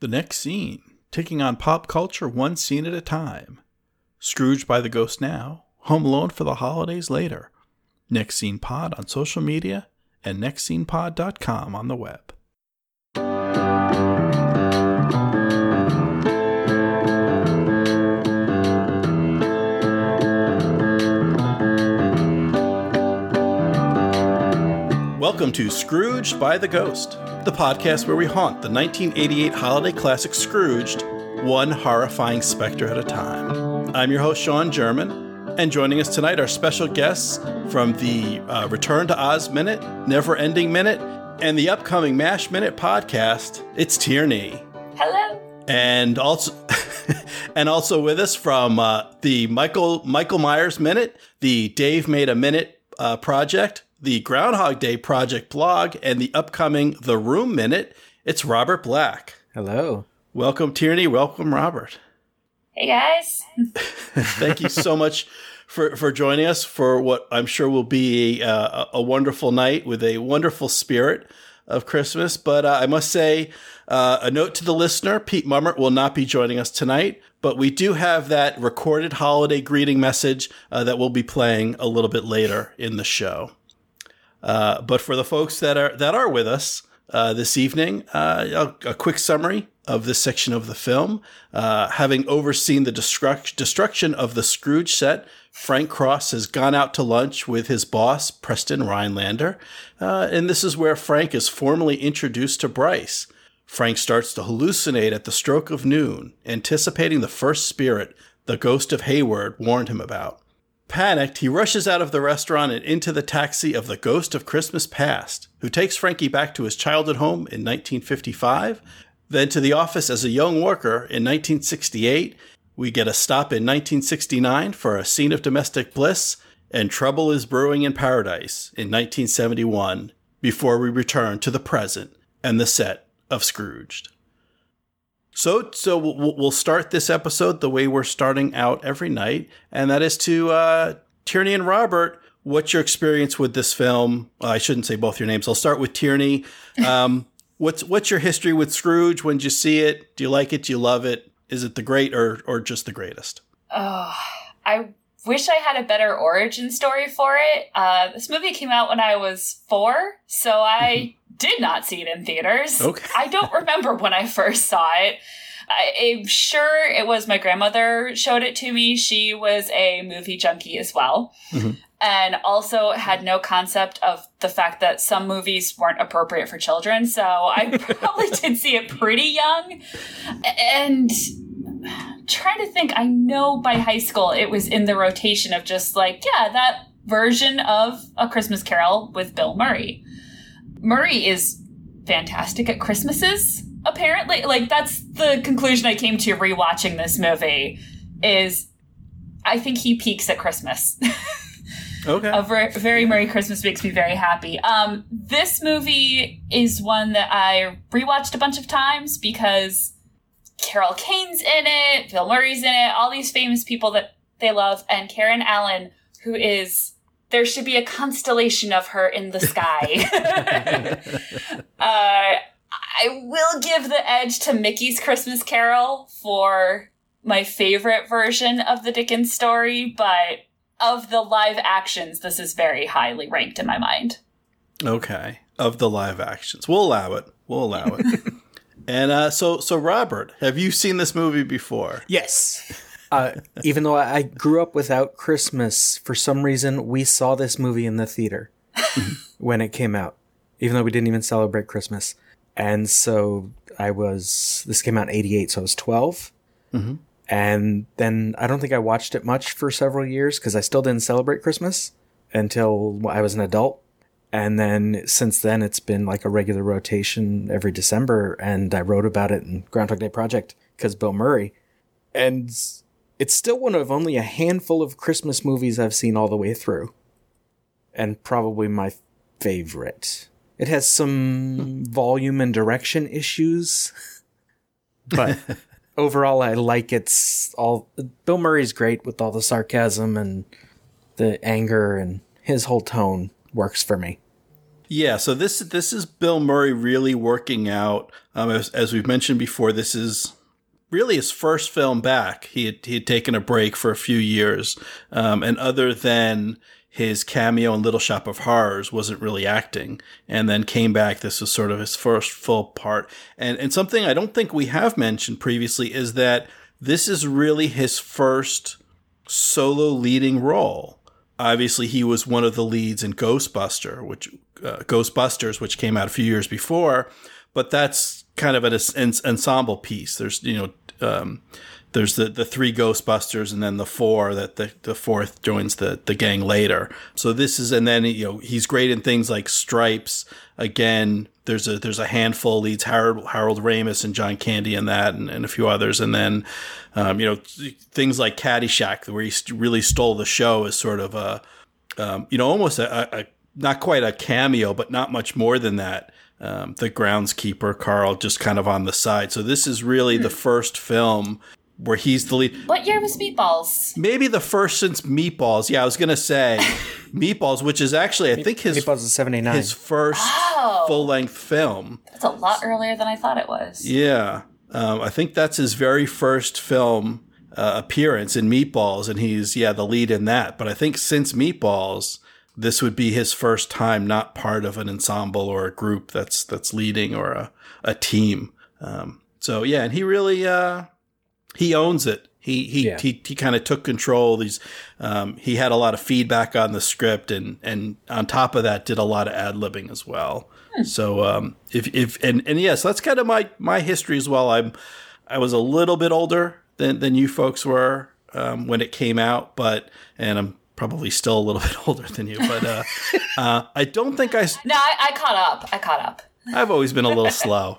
The next scene, taking on pop culture one scene at a time. Scrooged by the Ghost now, Home Alone for the holidays later. Next Scene Pod on social media and nextscenepod.com on the web. Welcome to Scrooged by the Ghost, the podcast where we haunt the 1988 holiday classic Scrooged, one horrifying specter at a time. I'm your host, Sean German, and joining us tonight are special guests from the uh, Return to Oz Minute, Never Ending Minute, and the upcoming MASH Minute podcast. It's Tierney. Hello. And also, and also with us from uh, the Michael Michael Myers Minute, the Dave Made a Minute uh, project, the Groundhog Day Project blog, and the upcoming The Room Minute. It's Robert Black. Hello. Welcome, Tierney. Welcome, Robert. Hey, guys. Thank you so much for, for joining us for what I'm sure will be a, a, a wonderful night with a wonderful spirit of Christmas. But uh, I must say, uh, a note to the listener Pete Mummert will not be joining us tonight, but we do have that recorded holiday greeting message uh, that we'll be playing a little bit later in the show. Uh, but for the folks that are that are with us uh, this evening, uh, a, a, quick summary of this section of the film. Uh, having overseen the destruct- destruction of the Scrooge set, Frank Cross has gone out to lunch with his boss, Preston Rhinelander, uh, and this is where Frank is formally introduced to Bryce. Frank starts to hallucinate at the stroke of noon, anticipating the first spirit the ghost of Hayward warned him about. Panicked, he rushes out of the restaurant and into the taxi of the ghost of Christmas past, who takes Frankie back to his childhood home in 1955, then to the office as a young worker in 1968. We get a stop in 1969 for a scene of domestic bliss, and trouble is brewing in paradise in 1971 before we return to the present and the set of Scrooged. So, so we'll, start this episode the way we're starting out every night, and that is to uh, Tierney and Robert. What's your experience with this film? Well, I shouldn't say both your names. I'll start with Tierney. Um, what's what's your history with Scrooge? When did you see it? Do you like it? Do you love it? Is it the great or or just the greatest? Oh, I wish I had a better origin story for it. Uh, this movie came out when I was four, so I did not see it in theaters. Okay. I don't remember when I first saw it. I, am sure it was my grandmother showed it to me. She was a movie junkie as well. Mm-hmm. And also had no concept of the fact that some movies weren't appropriate for children. So I probably did see it pretty young. And trying to think, I know by high school it was in the rotation of just like, yeah, that version of A Christmas Carol with Bill Murray. Murray is fantastic at Christmases. Apparently, like that's the conclusion I came to rewatching this movie. Is I think he peaks at Christmas. okay. A very, very Merry Christmas makes me very happy. Um, this movie is one that I rewatched a bunch of times because Carol Kane's in it, Bill Murray's in it, all these famous people that they love, and Karen Allen, who is there should be a constellation of her in the sky. uh, I will give the edge to Mickey's Christmas Carol for my favorite version of the Dickens story, but of the live actions, this is very highly ranked in my mind. Okay, of the live actions, we'll allow it. We'll allow it. and uh, so, so Robert, have you seen this movie before? Yes. Uh, even though I grew up without Christmas, for some reason we saw this movie in the theater when it came out, even though we didn't even celebrate Christmas. And so I was, this came out in 88, so I was 12. Mm-hmm. And then I don't think I watched it much for several years because I still didn't celebrate Christmas until I was an adult. And then since then, it's been like a regular rotation every December. And I wrote about it in Groundhog Day Project because Bill Murray. And it's still one of only a handful of Christmas movies I've seen all the way through. And probably my favorite. It has some volume and direction issues, but overall I like it's all Bill Murray's great with all the sarcasm and the anger and his whole tone works for me. Yeah, so this this is Bill Murray really working out. Um, as, as we've mentioned before, this is really his first film back. He had, he had taken a break for a few years, um, and other than his cameo in Little Shop of Horrors, wasn't really acting, and then came back. This was sort of his first full part, and and something I don't think we have mentioned previously is that this is really his first solo leading role. Obviously, he was one of the leads in Ghostbuster, which uh, Ghostbusters, which came out a few years before, but that's kind of an ensemble piece. There's you know um, there's the, the three Ghostbusters and then the four that the, the fourth joins the, the gang later. So this is, and then, you know, he's great in things like Stripes. Again, there's a, there's a handful leads Harold, Harold Ramis and John Candy in that and, and a few others. And then, um, you know, things like Caddyshack where he really stole the show as sort of a, um, you know, almost a, a, not quite a cameo, but not much more than that. Um, the groundskeeper Carl just kind of on the side. So this is really the first film where he's the lead. What year was Meatballs? Maybe the first since Meatballs. Yeah, I was gonna say Meatballs, which is actually I think his Meatballs is seventy nine. His first oh, full length film. That's a lot earlier than I thought it was. Yeah, um, I think that's his very first film uh, appearance in Meatballs, and he's yeah the lead in that. But I think since Meatballs. This would be his first time not part of an ensemble or a group that's that's leading or a, a team. Um, so yeah, and he really uh, he owns it. He he yeah. he, he kind of took control. These um, he had a lot of feedback on the script, and and on top of that, did a lot of ad libbing as well. Hmm. So um, if if and and yes, that's kind of my my history as well. I'm I was a little bit older than than you folks were um, when it came out, but and I'm probably still a little bit older than you, but uh, uh, I don't think I. No, I, I caught up. I caught up. I've always been a little slow.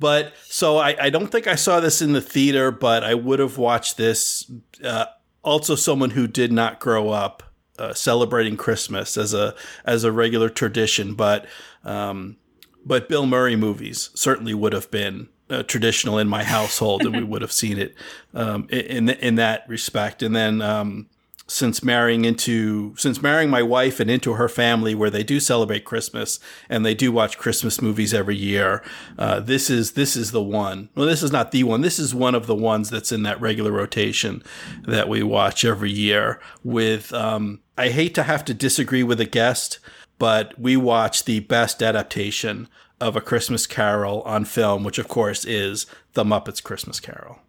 But so I, I don't think I saw this in the theater, but I would have watched this. Uh, also, someone who did not grow up uh, celebrating Christmas as a as a regular tradition, but um, but Bill Murray movies certainly would have been uh, traditional in my household, and we would have seen it um, in in that respect. And then um, since marrying into since marrying my wife and into her family where they do celebrate Christmas and they do watch Christmas movies every year. Uh, this is this is the one. Well, this is not the one. This is one of the ones that's in that regular rotation that we watch every year. With um, I hate to have to disagree with a guest, but we watch the best adaptation of a Christmas Carol on film, which of course is The Muppets Christmas Carol.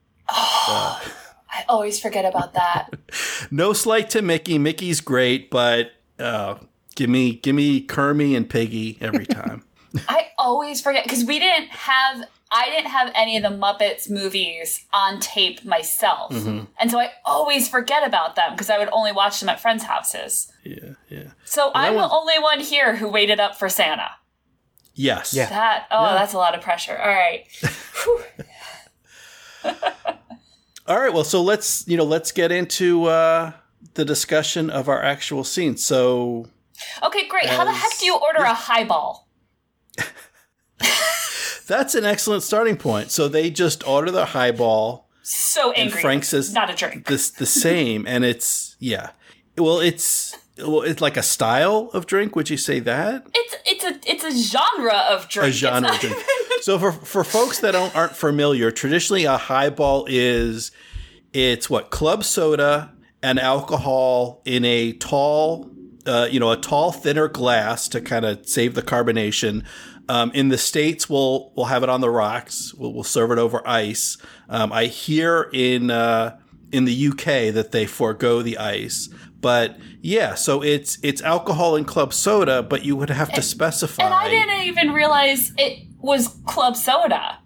Oh. Uh, I always forget about that. no slight to Mickey. Mickey's great, but uh, give me give me Kermie and Piggy every time. I always forget because we didn't have I didn't have any of the Muppets movies on tape myself. Mm-hmm. And so I always forget about them because I would only watch them at friends' houses. Yeah, yeah. So I'm the only one here who waited up for Santa. Yes. Yeah. That oh, yeah. that's a lot of pressure. All right. All right, well, so let's you know let's get into uh, the discussion of our actual scene. So, okay, great. As, How the heck do you order yeah. a highball? That's an excellent starting point. So they just order the highball. So angry. And Frank says, "Not a drink." This the same, and it's yeah. Well, it's well, it's like a style of drink. Would you say that? It's it's a it's a genre of drink. A genre of drink. So for for folks that don't aren't familiar, traditionally a highball is it's what club soda and alcohol in a tall, uh, you know, a tall thinner glass to kind of save the carbonation. Um, in the states, we'll we'll have it on the rocks. We'll, we'll serve it over ice. Um, I hear in uh, in the UK that they forego the ice. But yeah, so it's it's alcohol and club soda, but you would have to specify. And I didn't even realize it was club soda.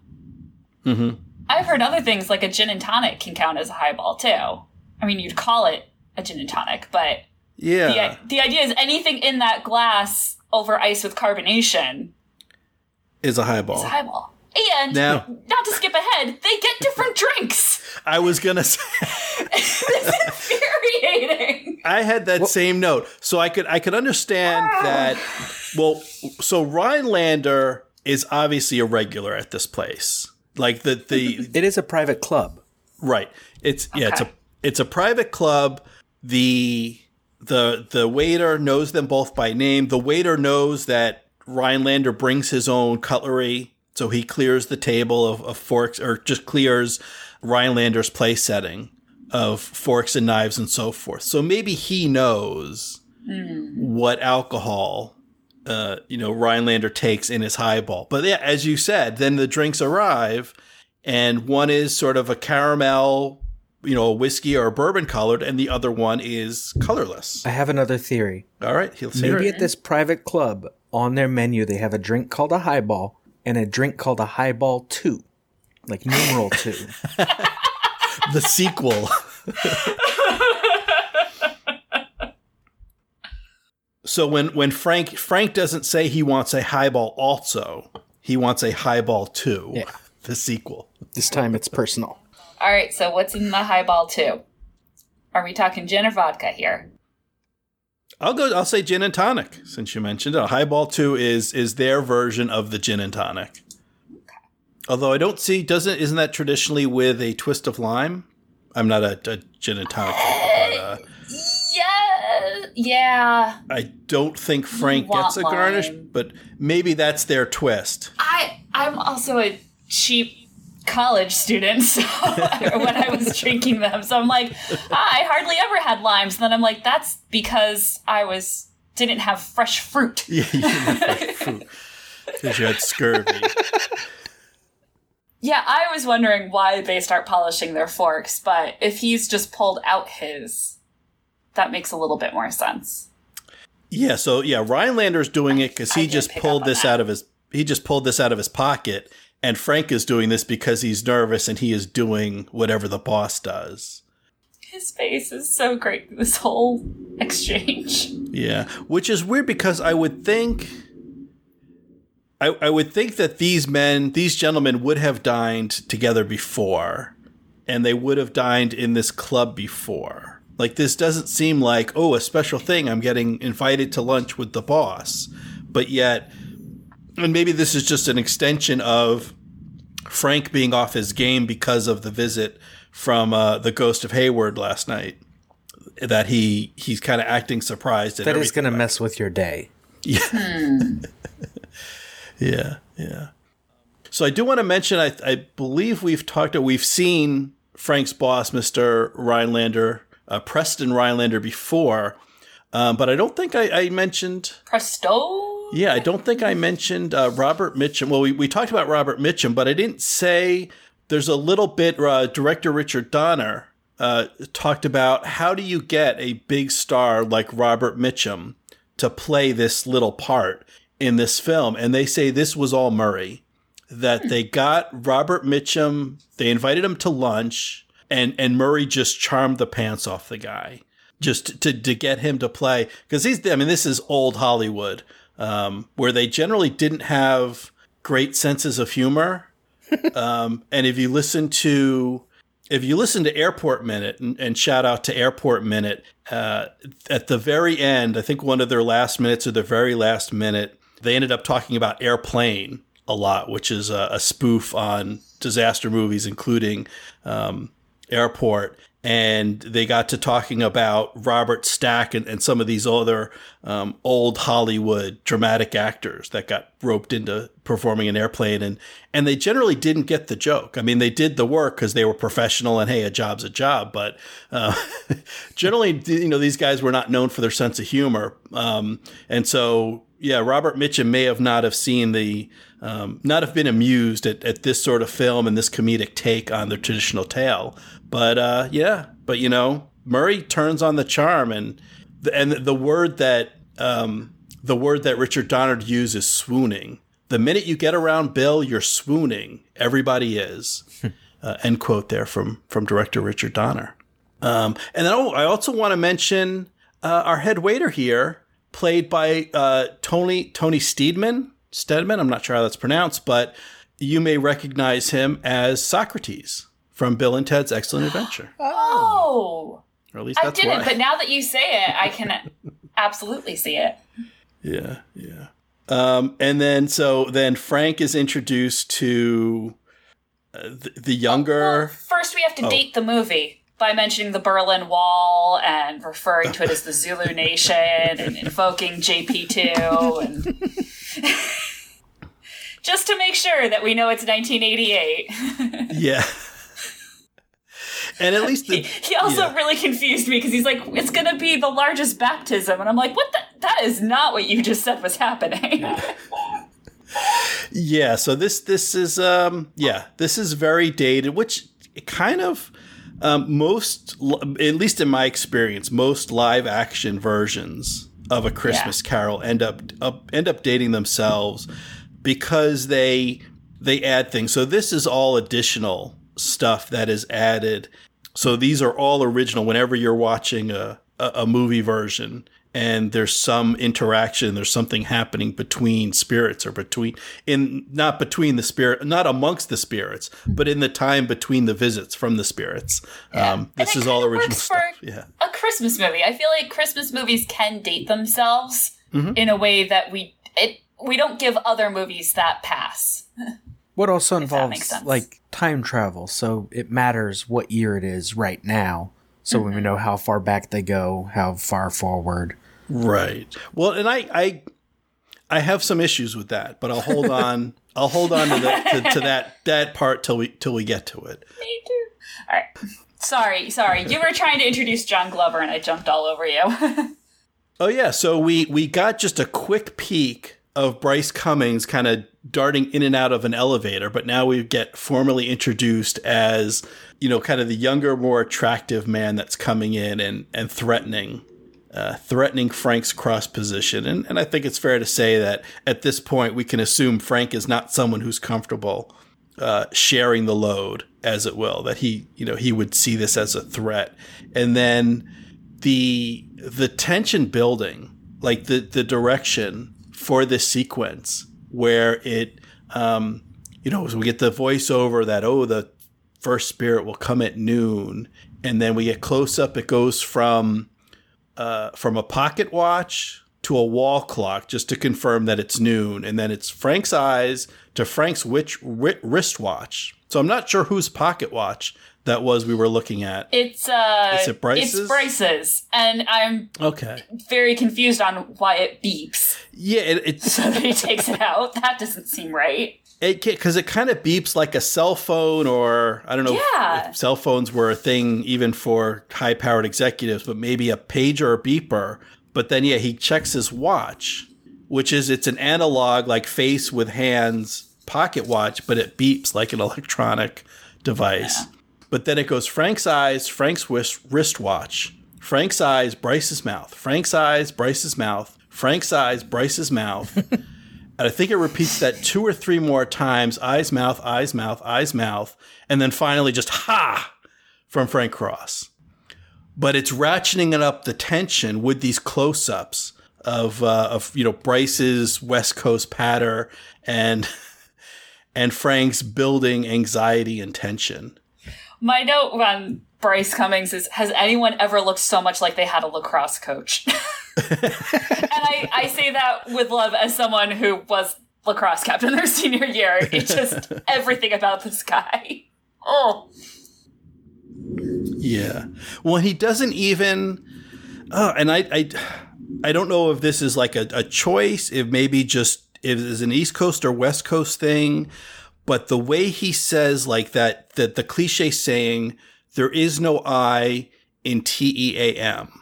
Mm-hmm. I've heard other things like a gin and tonic can count as a highball too. I mean, you'd call it a gin and tonic, but yeah, the, the idea is anything in that glass over ice with carbonation is a highball. Is a highball. And now, not to skip ahead, they get different drinks. I was gonna say it's infuriating. I had that well, same note, so I could I could understand ah. that. Well, so Rhinelander is obviously a regular at this place. Like the the it is a private club, right? It's okay. yeah, it's a it's a private club. The the the waiter knows them both by name. The waiter knows that Rhinelander brings his own cutlery, so he clears the table of, of forks, or just clears Rhinelander's place setting of forks and knives and so forth. So maybe he knows hmm. what alcohol, uh, you know, Rhinelander takes in his highball. But yeah, as you said, then the drinks arrive, and one is sort of a caramel, you know, whiskey or bourbon colored, and the other one is colorless. I have another theory. All right, he'll hear Maybe it. at this private club, on their menu, they have a drink called a highball and a drink called a highball 2. Like numeral 2. the sequel. so when when Frank Frank doesn't say he wants a highball also, he wants a highball too. Yeah. The sequel. This time it's personal. All right, so what's in the highball too? Are we talking gin or vodka here? I'll go I'll say gin and tonic since you mentioned it. A highball 2 is is their version of the gin and tonic. Although I don't see doesn't isn't that traditionally with a twist of lime? I'm not a, a gin and tonic drinker, but Yeah. I don't think Frank gets a garnish, lime. but maybe that's their twist. I I'm also a cheap college student, so when I was drinking them, so I'm like, "Ah, I hardly ever had limes. And then I'm like, that's because I was didn't have fresh fruit. Yeah, you didn't have fresh fruit because you had scurvy. Yeah, I was wondering why they start polishing their forks, but if he's just pulled out his, that makes a little bit more sense. Yeah, so yeah, Rhinelander's doing it because he just pulled this that. out of his he just pulled this out of his pocket, and Frank is doing this because he's nervous and he is doing whatever the boss does. His face is so great. This whole exchange. Yeah, which is weird because I would think. I, I would think that these men, these gentlemen, would have dined together before, and they would have dined in this club before. Like this doesn't seem like oh a special thing. I'm getting invited to lunch with the boss, but yet, and maybe this is just an extension of Frank being off his game because of the visit from uh, the Ghost of Hayward last night. That he he's kind of acting surprised at That is going to mess with your day. Yeah, yeah. So I do want to mention. I, I believe we've talked. We've seen Frank's boss, Mister Rhinelander, uh, Preston Rhinelander before, um, but I don't think I, I mentioned. Presto. Yeah, I don't think I mentioned uh, Robert Mitchum. Well, we, we talked about Robert Mitchum, but I didn't say. There's a little bit. Uh, director Richard Donner uh, talked about how do you get a big star like Robert Mitchum to play this little part in this film, and they say this was all Murray. That they got Robert Mitchum, they invited him to lunch, and and Murray just charmed the pants off the guy just to to get him to play because he's I mean this is old Hollywood um, where they generally didn't have great senses of humor. um, and if you listen to if you listen to Airport Minute and, and shout out to Airport Minute uh, at the very end, I think one of their last minutes or their very last minute, they ended up talking about Airplane a lot, which is a, a spoof on disaster movies, including um, Airport. And they got to talking about Robert Stack and, and some of these other um, old Hollywood dramatic actors that got roped into performing an airplane. And, and they generally didn't get the joke. I mean, they did the work because they were professional and, hey, a job's a job. But uh, generally, you know, these guys were not known for their sense of humor. Um, and so, yeah, Robert Mitchum may have not have seen the, um, not have been amused at, at this sort of film and this comedic take on the traditional tale. But uh, yeah, but you know, Murray turns on the charm, and the, and the word that um, the word that Richard Donner uses is swooning. The minute you get around Bill, you're swooning. Everybody is. uh, end quote there from from director Richard Donner. Um, and then oh, I also want to mention uh, our head waiter here, played by uh, Tony Tony Steedman. Steadman, I'm not sure how that's pronounced, but you may recognize him as Socrates from Bill and Ted's Excellent Adventure. Oh, Or at least I that's didn't, why. but now that you say it, I can absolutely see it. Yeah, yeah. Um, and then so then Frank is introduced to uh, the, the younger. Well, first, we have to Oh. date the movie by mentioning the Berlin Wall and referring to it as the Zulu Nation and invoking JP2. And Just to make sure that we know it's 1988. Yeah. And at least the, he also yeah. really confused me because he's like, it's going to be the largest baptism. And I'm like, what the? That is not what you just said was happening. Yeah, so this this is um yeah, this is very dated, which kind of um, most at least in my experience, most live action versions of a Christmas Yeah. Carol end up, up end up dating themselves because they they add things. So this is all additional stuff that is added. So these are all original. Whenever you're watching a a, a movie version and there's some interaction, there's something happening between spirits or between in not between the spirit, not amongst the spirits, but in the time between the visits from the spirits. Um, this is all original works stuff. for- Yeah. a Christmas movie. I feel like Christmas movies can date themselves Mm-hmm. in a way that we it we don't give other movies that pass. What also involves like time travel, so it matters what year it is right now. So Mm-hmm. we know how far back they go, how far forward. Right. Well, and I, I, I have some issues with that, but I'll hold on. I'll hold on to, the, to, to that that part till we till we get to it. Me too. All right. Sorry, sorry. You were trying to introduce John Glover and I jumped all over you. Oh yeah. So we we got just a quick peek of Bryce Cummings kind of darting in and out of an elevator, but now we get formally introduced as you know kind of the younger, more attractive man that's coming in and and threatening. Uh, threatening Frank's cross position. And, and I think it's fair to say that at this point, we can assume Frank is not someone who's comfortable uh, sharing the load, as it will, that he, you know, he would see this as a threat. And then the the tension building, like the the direction for this sequence, where it, um, you know, as we get the voiceover that oh the first spirit will come at noon, and then we get close up. It goes from uh, from a pocket watch to a wall clock just to confirm that it's noon, and then it's Frank's eyes to Frank's witch, wi- wristwatch. So I'm not sure whose pocket watch that was we were looking at. It's uh Is it Bryce's? It's Bryce's. And I'm Okay, very confused on why it beeps. yeah, it, it's So that he takes it out. That doesn't seem right. it because it kind of beeps like a cell phone, or I don't know if- Yeah. if, cell phones were a thing even for high powered executives, but maybe a pager or beeper. But then yeah, he checks his watch, which is it's an analog like face with hands pocket watch, but it beeps like an electronic device. But then it goes Frank's eyes, Frank's wrist, wristwatch, Frank's eyes, Bryce's mouth, Frank's eyes, Bryce's mouth, Frank's eyes, Bryce's mouth. And I think it repeats that two or three more times eyes, mouth, eyes, mouth, eyes, mouth. And then finally just ha from Frank Cross. But it's ratcheting it up the tension with these close ups of, uh, of, you know, Bryce's West Coast patter and, and Frank's building anxiety and tension. My note on Bryce Cummings is Has anyone ever looked so much like they had a lacrosse coach? and I, I say that with love as someone who was lacrosse captain their senior year. It's just everything about this guy. Oh. Yeah. Well, he doesn't even. Oh, and I, I, I don't know if this is like a, a choice, if maybe just if it's an East Coast or West Coast thing, but the way he says like that, that the cliche saying, "There is no I in T E A M."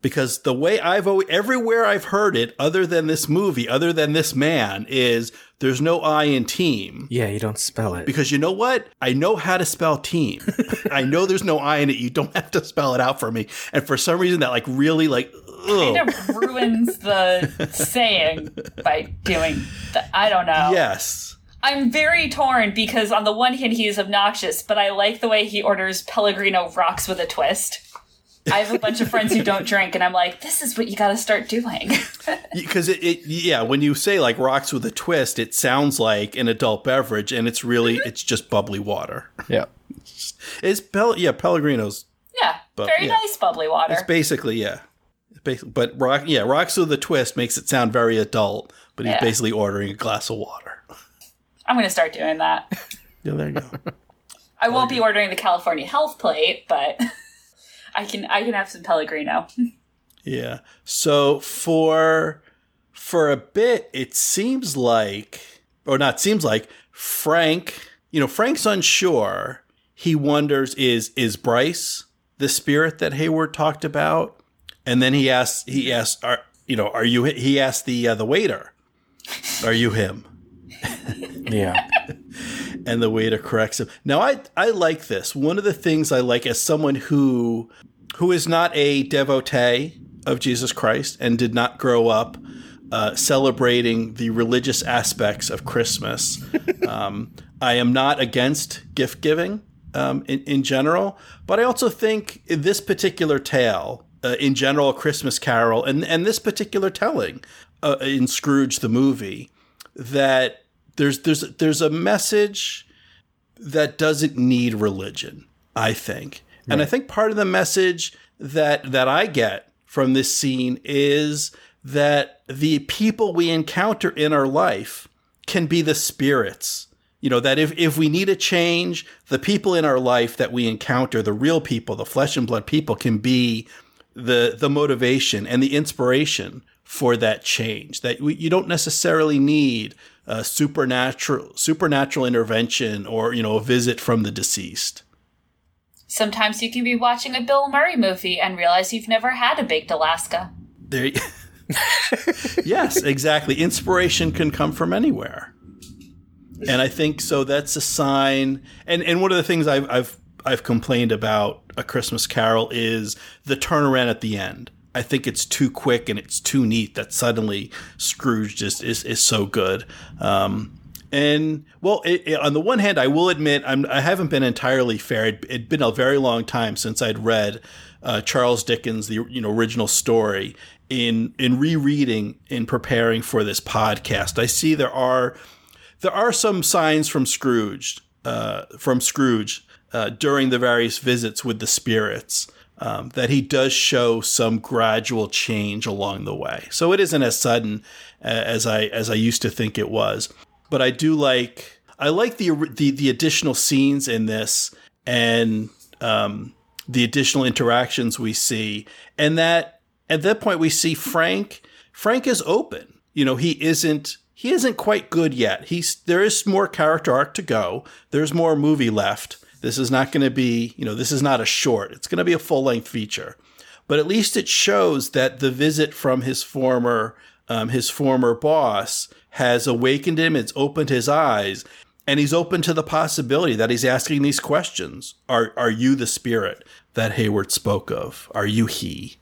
Because the way I've always, everywhere I've heard it, other than this movie, other than this man, is there's no I in team. Yeah, you don't spell it. Because you know what? I know how to spell team. I know there's no I in it. You don't have to spell it out for me. And for some reason, that like really like, ugh. Kind of ruins the saying by doing that. I don't know. yes. I'm very torn because on the one hand he is obnoxious, but I like the way he orders Pellegrino rocks with a twist. I have a bunch of friends who don't drink, and I'm like, this is what you got to start doing. Because it, it, yeah, when you say like rocks with a twist, it sounds like an adult beverage, and it's really mm-hmm. it's just bubbly water. yeah. It's Pel- yeah, Pellegrino's. yeah, But, very yeah. nice bubbly water. It's basically yeah, It's basi- but rock yeah, rocks with a twist makes it sound very adult, but he's Yeah. basically ordering a glass of water. I'm going to start doing that. Yeah, there you go. I won't be ordering the California Health Plate, but I can I can have some Pellegrino. Yeah. So for for a bit, it seems like, or not seems like, Frank, you know, Frank's unsure. He wonders, is is Bryce the spirit that Hayward talked about? And then he asks, he asks, are you know, are you? He asked the uh, the waiter, "Are you him?" Yeah. and the waiter corrects him. Now, I I like this. One of the things I like as someone who who is not a devotee of Jesus Christ and did not grow up uh, celebrating the religious aspects of Christmas. um, I am not against gift giving um, in, in general, but I also think this particular tale, uh, in general, Christmas Carol, and, and this particular telling uh, in Scrooge the movie, that there's there's there's a message that doesn't need religion. I think, right. and I think part of the message that that I get from this scene is that the people we encounter in our life can be the spirits. You know, that if, if we need a change, the people in our life that we encounter, the real people, the flesh and blood people, can be the the motivation and the inspiration for that change. That we, you don't necessarily need a supernatural supernatural intervention or you know a visit from the deceased. Sometimes you can be watching a Bill Murray movie and realize you've never had a baked Alaska. There. You- yes, exactly. Inspiration can come from anywhere. And I think so that's a sign and, and one of the things I've I've I've complained about a Christmas Carol is the turnaround at the end. I think it's too quick and it's too neat that suddenly Scrooge just is, is so good. Um, and well, it, it, on the one hand, I will admit I'm, I have not been entirely fair. It, had been a very long time since I'd read uh, Charles Dickens, the you know original story, in in rereading in preparing for this podcast, I see there are there are some signs from Scrooge uh, from Scrooge uh, during the various visits with the spirits um, that he does show some gradual change along the way. So it isn't as sudden uh, as I as I used to think it was, but I do like I like the the, the additional scenes in this and um, the additional interactions we see, and that at that point we see Frank. Frank is open. You know, he isn't he isn't quite good yet. He's there is more character arc to go. There's more movie left. This is not going to be, you know, this is not a short. It's going to be a full-length feature. But at least it shows that the visit from his former um, his former boss has awakened him, it's opened his eyes, and he's open to the possibility that he's asking these questions. Are are you the spirit that Hayward spoke of? Are you he?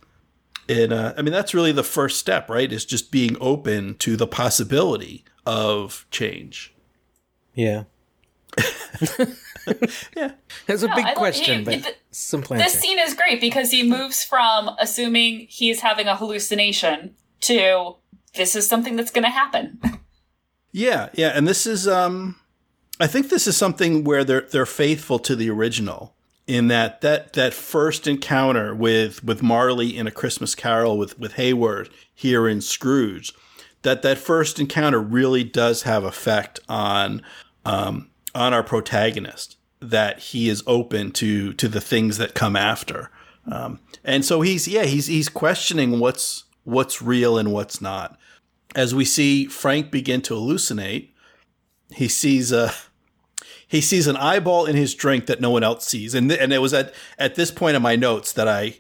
And uh, I mean, that's really the first step, right? Is just being open to the possibility of change. Yeah. yeah. It's a no, big question, he, but the, simple This scene is great because he moves from assuming he's having a hallucination to this is something that's going to happen. yeah, yeah, and this is um I think this is something where they're they're faithful to the original in that that that first encounter with with Marley in a Christmas Carol with with Hayward here in Scrooge, that that first encounter really does have effect on um, on our protagonist. That he is open to to the things that come after, um, and so he's yeah he's he's questioning what's what's real and what's not. As we see Frank begin to hallucinate, he sees a he sees an eyeball in his drink that no one else sees. And th- and it was at at this point in my notes that I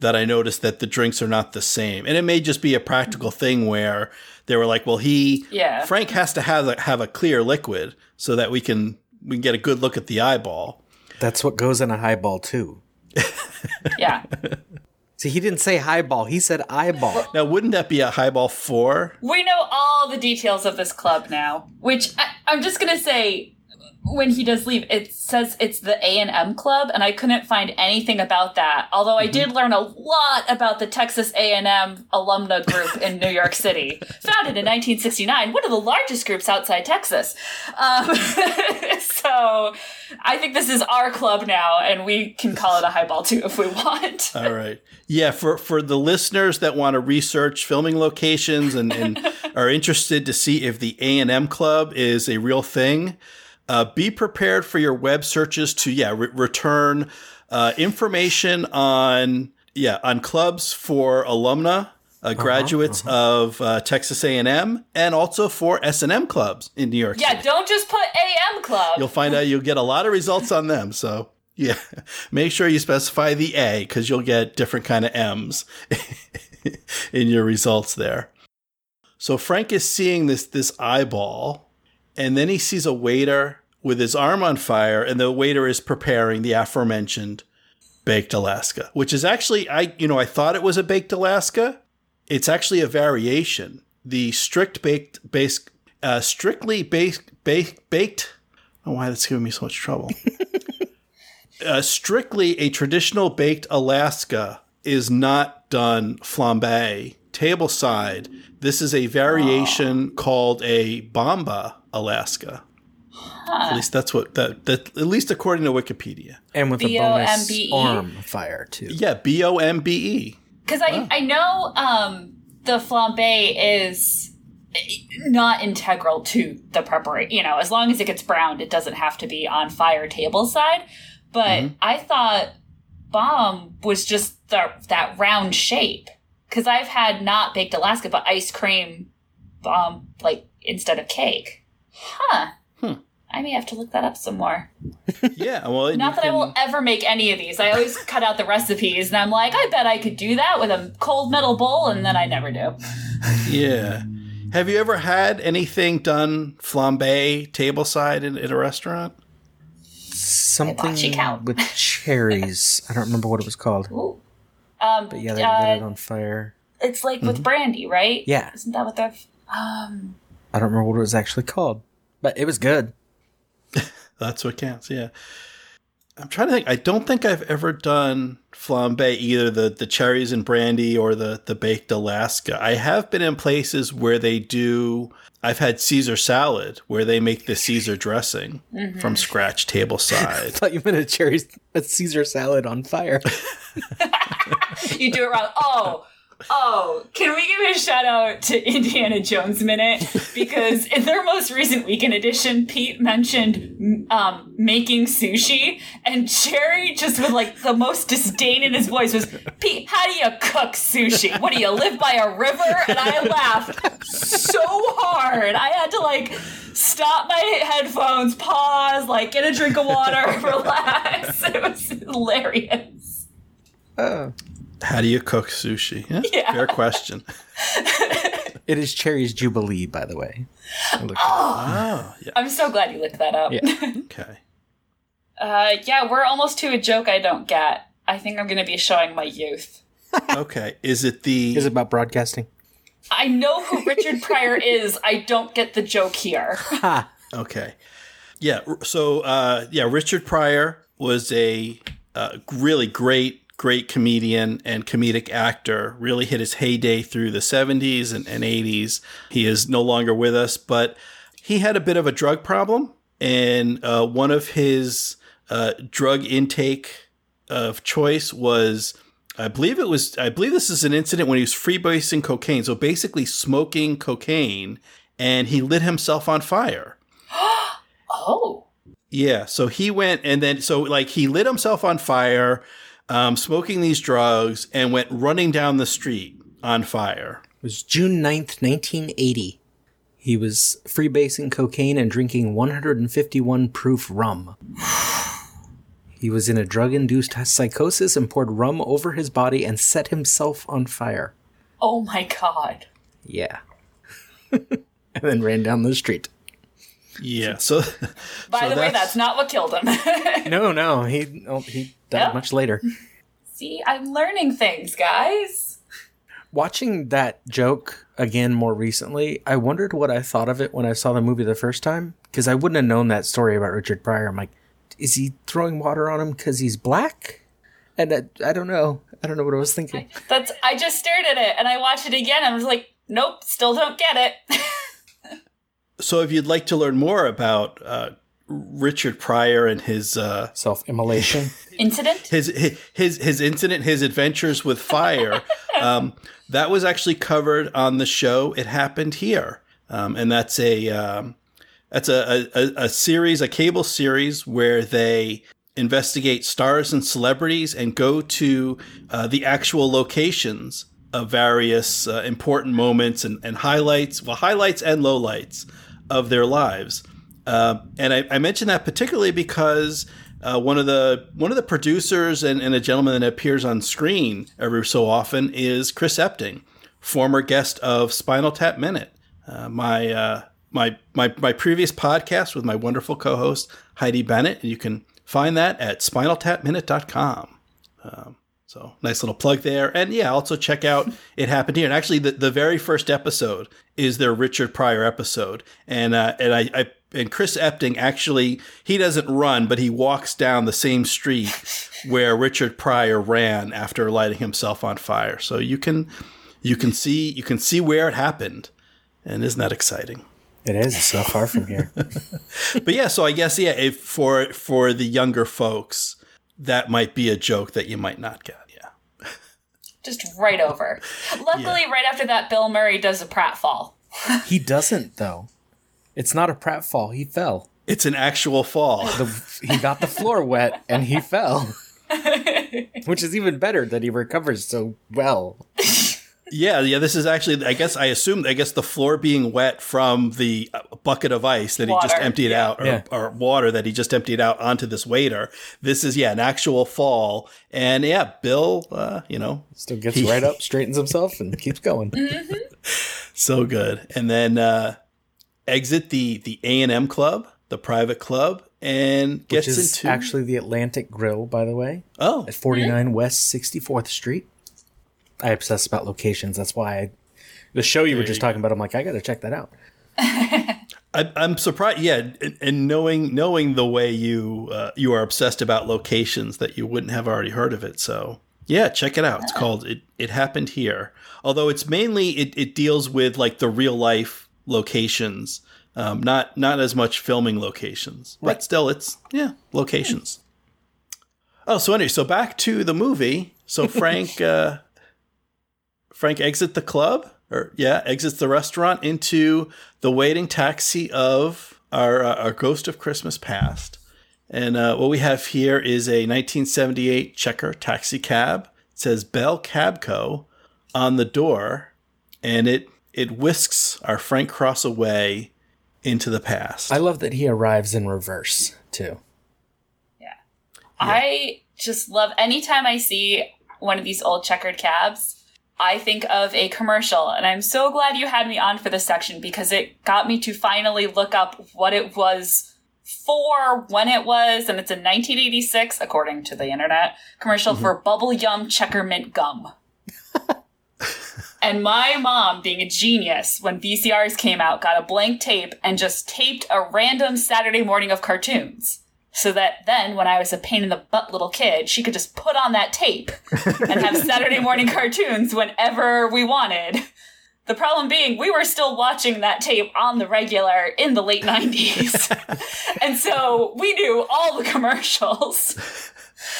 that I noticed that the drinks are not the same. And it may just be a practical thing where they were like, well, he yeah. Frank has to have a, have a clear liquid so that we can we can get a good look at the eyeball. That's what goes in a highball too. yeah. See, he didn't say highball. He said eyeball. Now, wouldn't that be a highball four? We know all the details of this club now, which I, I'm just going to say when he does leave, it says it's the A and M Club, and I couldn't find anything about that. Although I did learn a lot about the Texas A and M alumna group in New York City, founded in 1969, one of the largest groups outside Texas. Um, so I think this is our club now, and we can call it a highball too if we want. All right, yeah. For for the listeners that want to research filming locations and, and are interested to see if the A and M Club is a real thing. Uh, be prepared for your web searches to yeah re- return uh, information on yeah on clubs for alumna uh, graduates of uh, Texas A&M and also for S&M clubs in New York Yeah, City. don't just put AM Club. You'll find out you'll get a lot of results on them. So yeah, make sure you specify the A because you'll get different kind of M's in your results there. So Frank is seeing this this eyeball, and then he sees a waiter with his arm on fire, and the waiter is preparing the aforementioned baked Alaska, which is actually I you know I thought it was a baked Alaska. It's actually a variation. The strict baked base uh, strictly baked baked baked. Oh, why that's giving me so much trouble. uh, strictly a traditional baked Alaska is not done flambe tableside. This is a variation called a bombe Alaska. At least that's what that, that at least according to Wikipedia. And with a bonus B-O-M-B-E? arm fire too. Yeah, B O M B E. Because I, I know um, the flambe is not integral to the preparation. You know, as long as it gets browned, it doesn't have to be on fire table side. But I thought bomb was just the, that round shape. Because I've had not baked Alaska, but ice cream bomb, like instead of cake. Huh. Hmm. I may have to look that up some more. Yeah, well, Not you that I will ever make any of these. I always cut out the recipes, and I'm like, I bet I could do that with a cold metal bowl, and then I never do. Yeah. Have you ever had anything done flambe tableside in, in a restaurant? Something count. with cherries. I don't remember what it was called. Ooh. Um, But yeah, they uh, lit it on fire. it's like Mm-hmm. with brandy, right? Yeah. Isn't that what they're? Um, I don't remember what it was actually called. But it was good. That's what counts. Yeah. I'm trying to think. I don't think I've ever done flambe either the the cherries and brandy or the the baked Alaska. I have been in places where they do. I've had Caesar salad where they make the Caesar dressing Mm-hmm. from scratch I tableside. thought you meant a cherry a Caesar salad on fire. you do it wrong. Oh, oh! Can we give a shout out to Indiana Jones Minute because in their most recent weekend edition, Pete mentioned um, making sushi, and Jerry just with like the most disdain in his voice was, "Pete, how do you cook sushi? What do you live by a river?" And I laughed so hard. I had to like stop my headphones, pause, like get a drink of water, relax. It was hilarious. Oh. How do you cook sushi? Yeah, Yeah. Fair question. It is Cherries Jubilee, by the way. I oh, oh yeah. I'm so glad you looked that up. Yeah. Okay. Uh, yeah, we're almost to a joke I don't get. I think I'm going to be showing my youth. Okay. Is it the Is it about broadcasting? I know who Richard Pryor is. I don't get the joke here. Ha! Okay. Yeah. So, uh, yeah, Richard Pryor was a uh, really great, great comedian and comedic actor. Really hit his heyday through the 70s and, and 80s. He is no longer with us, but he had a bit of a drug problem. And uh, one of his uh, drug intake of choice was. I believe it was. I believe this is an incident when he was freebasing cocaine. So basically, smoking cocaine, and he lit himself on fire. Oh. Yeah, so he went and then so like he lit himself on fire, um, smoking these drugs, and went running down the street on fire. It was June 9th, 1980. He was freebasing cocaine and drinking 151 proof rum. He was in a drug induced psychosis and poured rum over his body and set himself on fire. Oh my god. Yeah. and then ran down the street. Yeah, so By So the way, that's- that's not what killed him. No, no, he oh, he died Yeah. much later. See, I'm learning things, guys. Watching that joke again more recently, I wondered what I thought of it when I saw the movie the first time because I wouldn't have known that story about Richard Pryor. I'm like, is he throwing water on him because he's black? And I, I don't know. I don't know what I was thinking. That's I just stared at it and I watched it again and I was like, nope, still don't get it. so if you'd like to learn more about uh, Richard Pryor and his uh, Self immolation. Incident? his his his incident, his adventures with fire, um, that was actually covered on the show. It happened here, um, and that's a um, that's a, a a series, a cable series where they investigate stars and celebrities and go to uh, the actual locations of various uh, important moments and, and highlights, well, highlights and lowlights of their lives. Uh, and I, I mention that particularly because uh, one of the one of the producers and, and, a gentleman that appears on screen every so often is Chris Epting, former guest of Spinal Tap Minute. Uh, my uh, my my my previous podcast with my wonderful co-host Heidi Bennett, and you can find that at spinaltapminute.com. Um, so nice little plug there. And yeah, also check out It Happened Here. And actually the, the very first episode is their Richard Pryor episode. And uh, and I, I and Chris Epting actually he doesn't run, but he walks down the same street where Richard Pryor ran after lighting himself on fire. So you can you can see you can see where it happened. And isn't that exciting? It is. It's not far from here. but yeah, so I guess yeah, if for for the younger folks, that might be a joke that you might not get. Yeah. Just right over. Luckily, yeah. right after that, Bill Murray does a pratfall. he doesn't though. It's not a pratfall. He fell. It's an actual fall. The, he got the floor wet and he fell. Which is even better that he recovers so well. Yeah, yeah. This is actually, I guess, I assume, I guess the floor being wet from the uh, bucket of ice that water. he just emptied yeah. out, or, yeah. or, water that he just emptied out onto this waiter. This is, yeah, an actual fall. And yeah, Bill, uh, you know, still gets he, right up, straightens himself, and keeps going. Mm-hmm. so good. And then uh, exit the the A and M club, the private club, and gets Which is into actually the Atlantic Grill, by the way. Oh, at forty nine West Sixty Fourth Street. I obsess about locations. That's why I, the show you there were just you talking go. about. I'm like, I got to check that out. I, am surprised. Yeah, and knowing knowing the way you uh, you are obsessed about locations, that you wouldn't have already heard of it. So yeah, check it out. It's called "It It Happened Here." Although it's mainly it, it deals with like the real life locations, um, not not as much filming locations, but still, it's yeah locations. Oh, so anyway, so back to the movie. So Frank. uh, Frank exit the club, or yeah, exits the restaurant into the waiting taxi of our uh, our Ghost of Christmas Past. And uh, what we have here is a 1978 checker taxi cab. It says Bell Cab Co. on the door, and it it whisks our Frank Cross away into the past. I love that he arrives in reverse too. Yeah. yeah. I just love anytime I see one of these old checkered cabs I think of a commercial. And I'm so glad you had me on for this section because it got me to finally look up what it was for, when it was, and it's a 1986, according to the internet, commercial mm-hmm. for Bubble Yum Checkermint Gum. and my mom, being a genius, when VCRs came out, got a blank tape and just taped a random Saturday morning of cartoons so that then when I was a pain in the butt little kid, she could just put on that tape and have Saturday morning cartoons whenever we wanted. The problem being, we were still watching that tape on the regular in the late 90s. and so we knew all the commercials.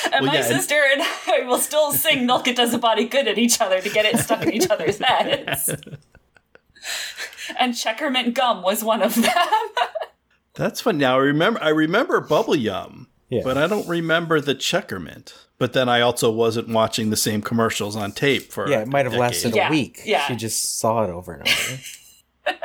And well, my yeah, sister and I will still sing Milk It Does a Body Good at each other to get it stuck in each other's heads. and Checkermint Gum was one of them. That's fun. Now I remember I remember Bubble Yum, yeah. but I don't remember the Checkermint. But then I also wasn't watching the same commercials on tape for yeah. It might have lasted yeah, a week. Yeah, she just saw it over and over.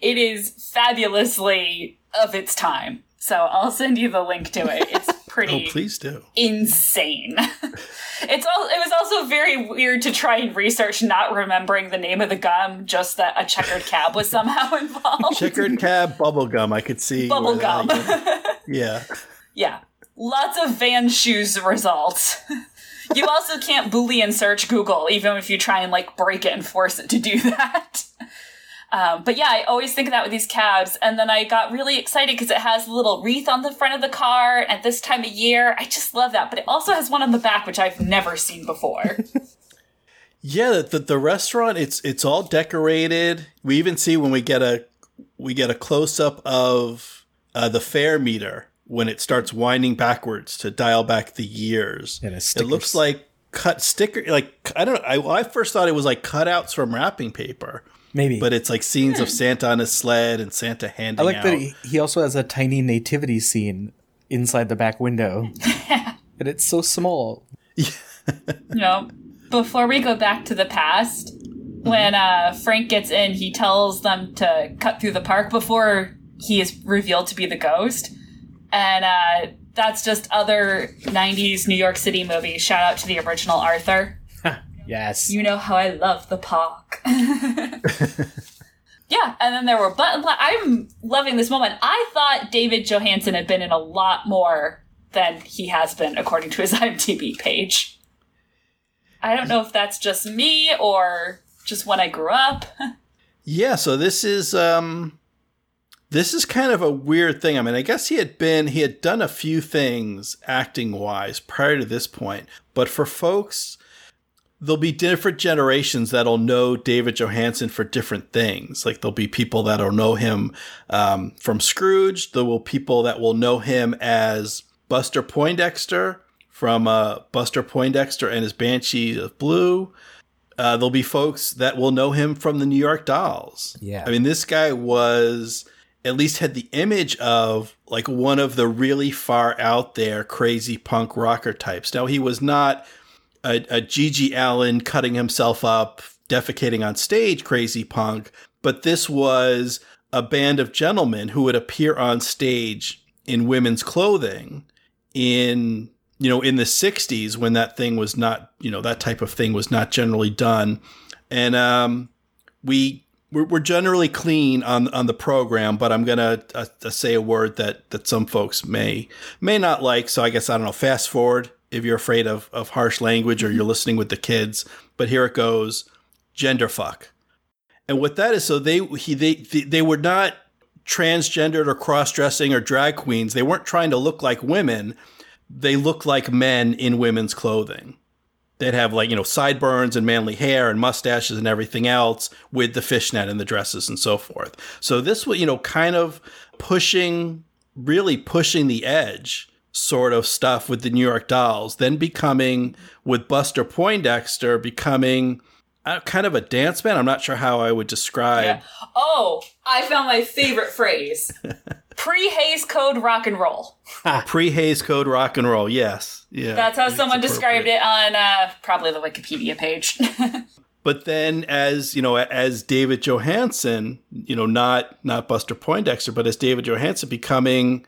it is fabulously of its time. So I'll send you the link to it. It's pretty. oh, please do. Insane. it's all. It was also very weird to try and research, not remembering the name of the gum, just that a checkered cab was somehow involved. Checkered cab, bubble gum. I could see bubble gum. yeah. Yeah. Lots of van shoes results. you also can't boolean search Google, even if you try and like break it and force it to do that. Um, but yeah, I always think of that with these cabs. And then I got really excited because it has a little wreath on the front of the car at this time of year. I just love that. But it also has one on the back, which I've never seen before. yeah, the, the restaurant it's it's all decorated. We even see when we get a we get a close up of uh, the fare meter when it starts winding backwards to dial back the years. it looks like cut sticker like I don't know. I, I first thought it was like cutouts from wrapping paper Maybe. But it's like scenes of Santa on his sled and Santa handing I like out. that he, he also has a tiny nativity scene inside the back window. and it's so small. Yeah. before we go back to the past, when uh, Frank gets in, he tells them to cut through the park before he is revealed to be the ghost. And uh, that's just other 90s New York City movies. Shout out to the original Arthur. Yes. You know how I love the park. yeah, and then there were button. Pla- I'm loving this moment. I thought David Johansen had been in a lot more than he has been, according to his IMDb page. I don't know if that's just me or just when I grew up. Yeah, so this is um this is kind of a weird thing. I mean, I guess he had been he had done a few things acting wise prior to this point, but for folks there'll be different generations that'll know David Johansen for different things. Like there'll be people that'll know him um, from Scrooge. There will people that will know him as Buster Poindexter from uh, Buster Poindexter and his Banshee of Blue. Uh, there'll be folks that will know him from the New York Dolls. Yeah. I mean, this guy was at least had the image of like one of the really far out there crazy punk rocker types. Now he was not a, a GG Allin cutting himself up, defecating on stage crazy punk, but this was a band of gentlemen who would appear on stage in women's clothing in you know in the 60s when that thing was not you know that type of thing was not generally done. And um we we're, we're generally clean on on the program but i'm gonna uh, say a word that that some folks may may not like. So i guess i don't know fast forward if you're afraid of of harsh language or you're mm-hmm. listening with the kids but here it goes gender fuck and what that is so they he they they were not transgendered or cross-dressing or drag queens they weren't trying to look like women they looked like men in women's clothing. They'd have like, you know, sideburns and manly hair and mustaches and everything else with the fishnet and the dresses and so forth. So this was, you know, kind of pushing, really pushing the edge sort of stuff with the New York Dolls, then becoming with Buster Poindexter, becoming uh, kind of a dance band. I'm not sure how I would describe. Yeah. Oh, I found my favorite phrase. Pre Hays Code rock and roll. Pre Hays Code rock and roll. Yes. Yeah. That's how someone described it on uh, probably the Wikipedia page. but then as you know as david johansen you know not not buster poindexter but as david johansen becoming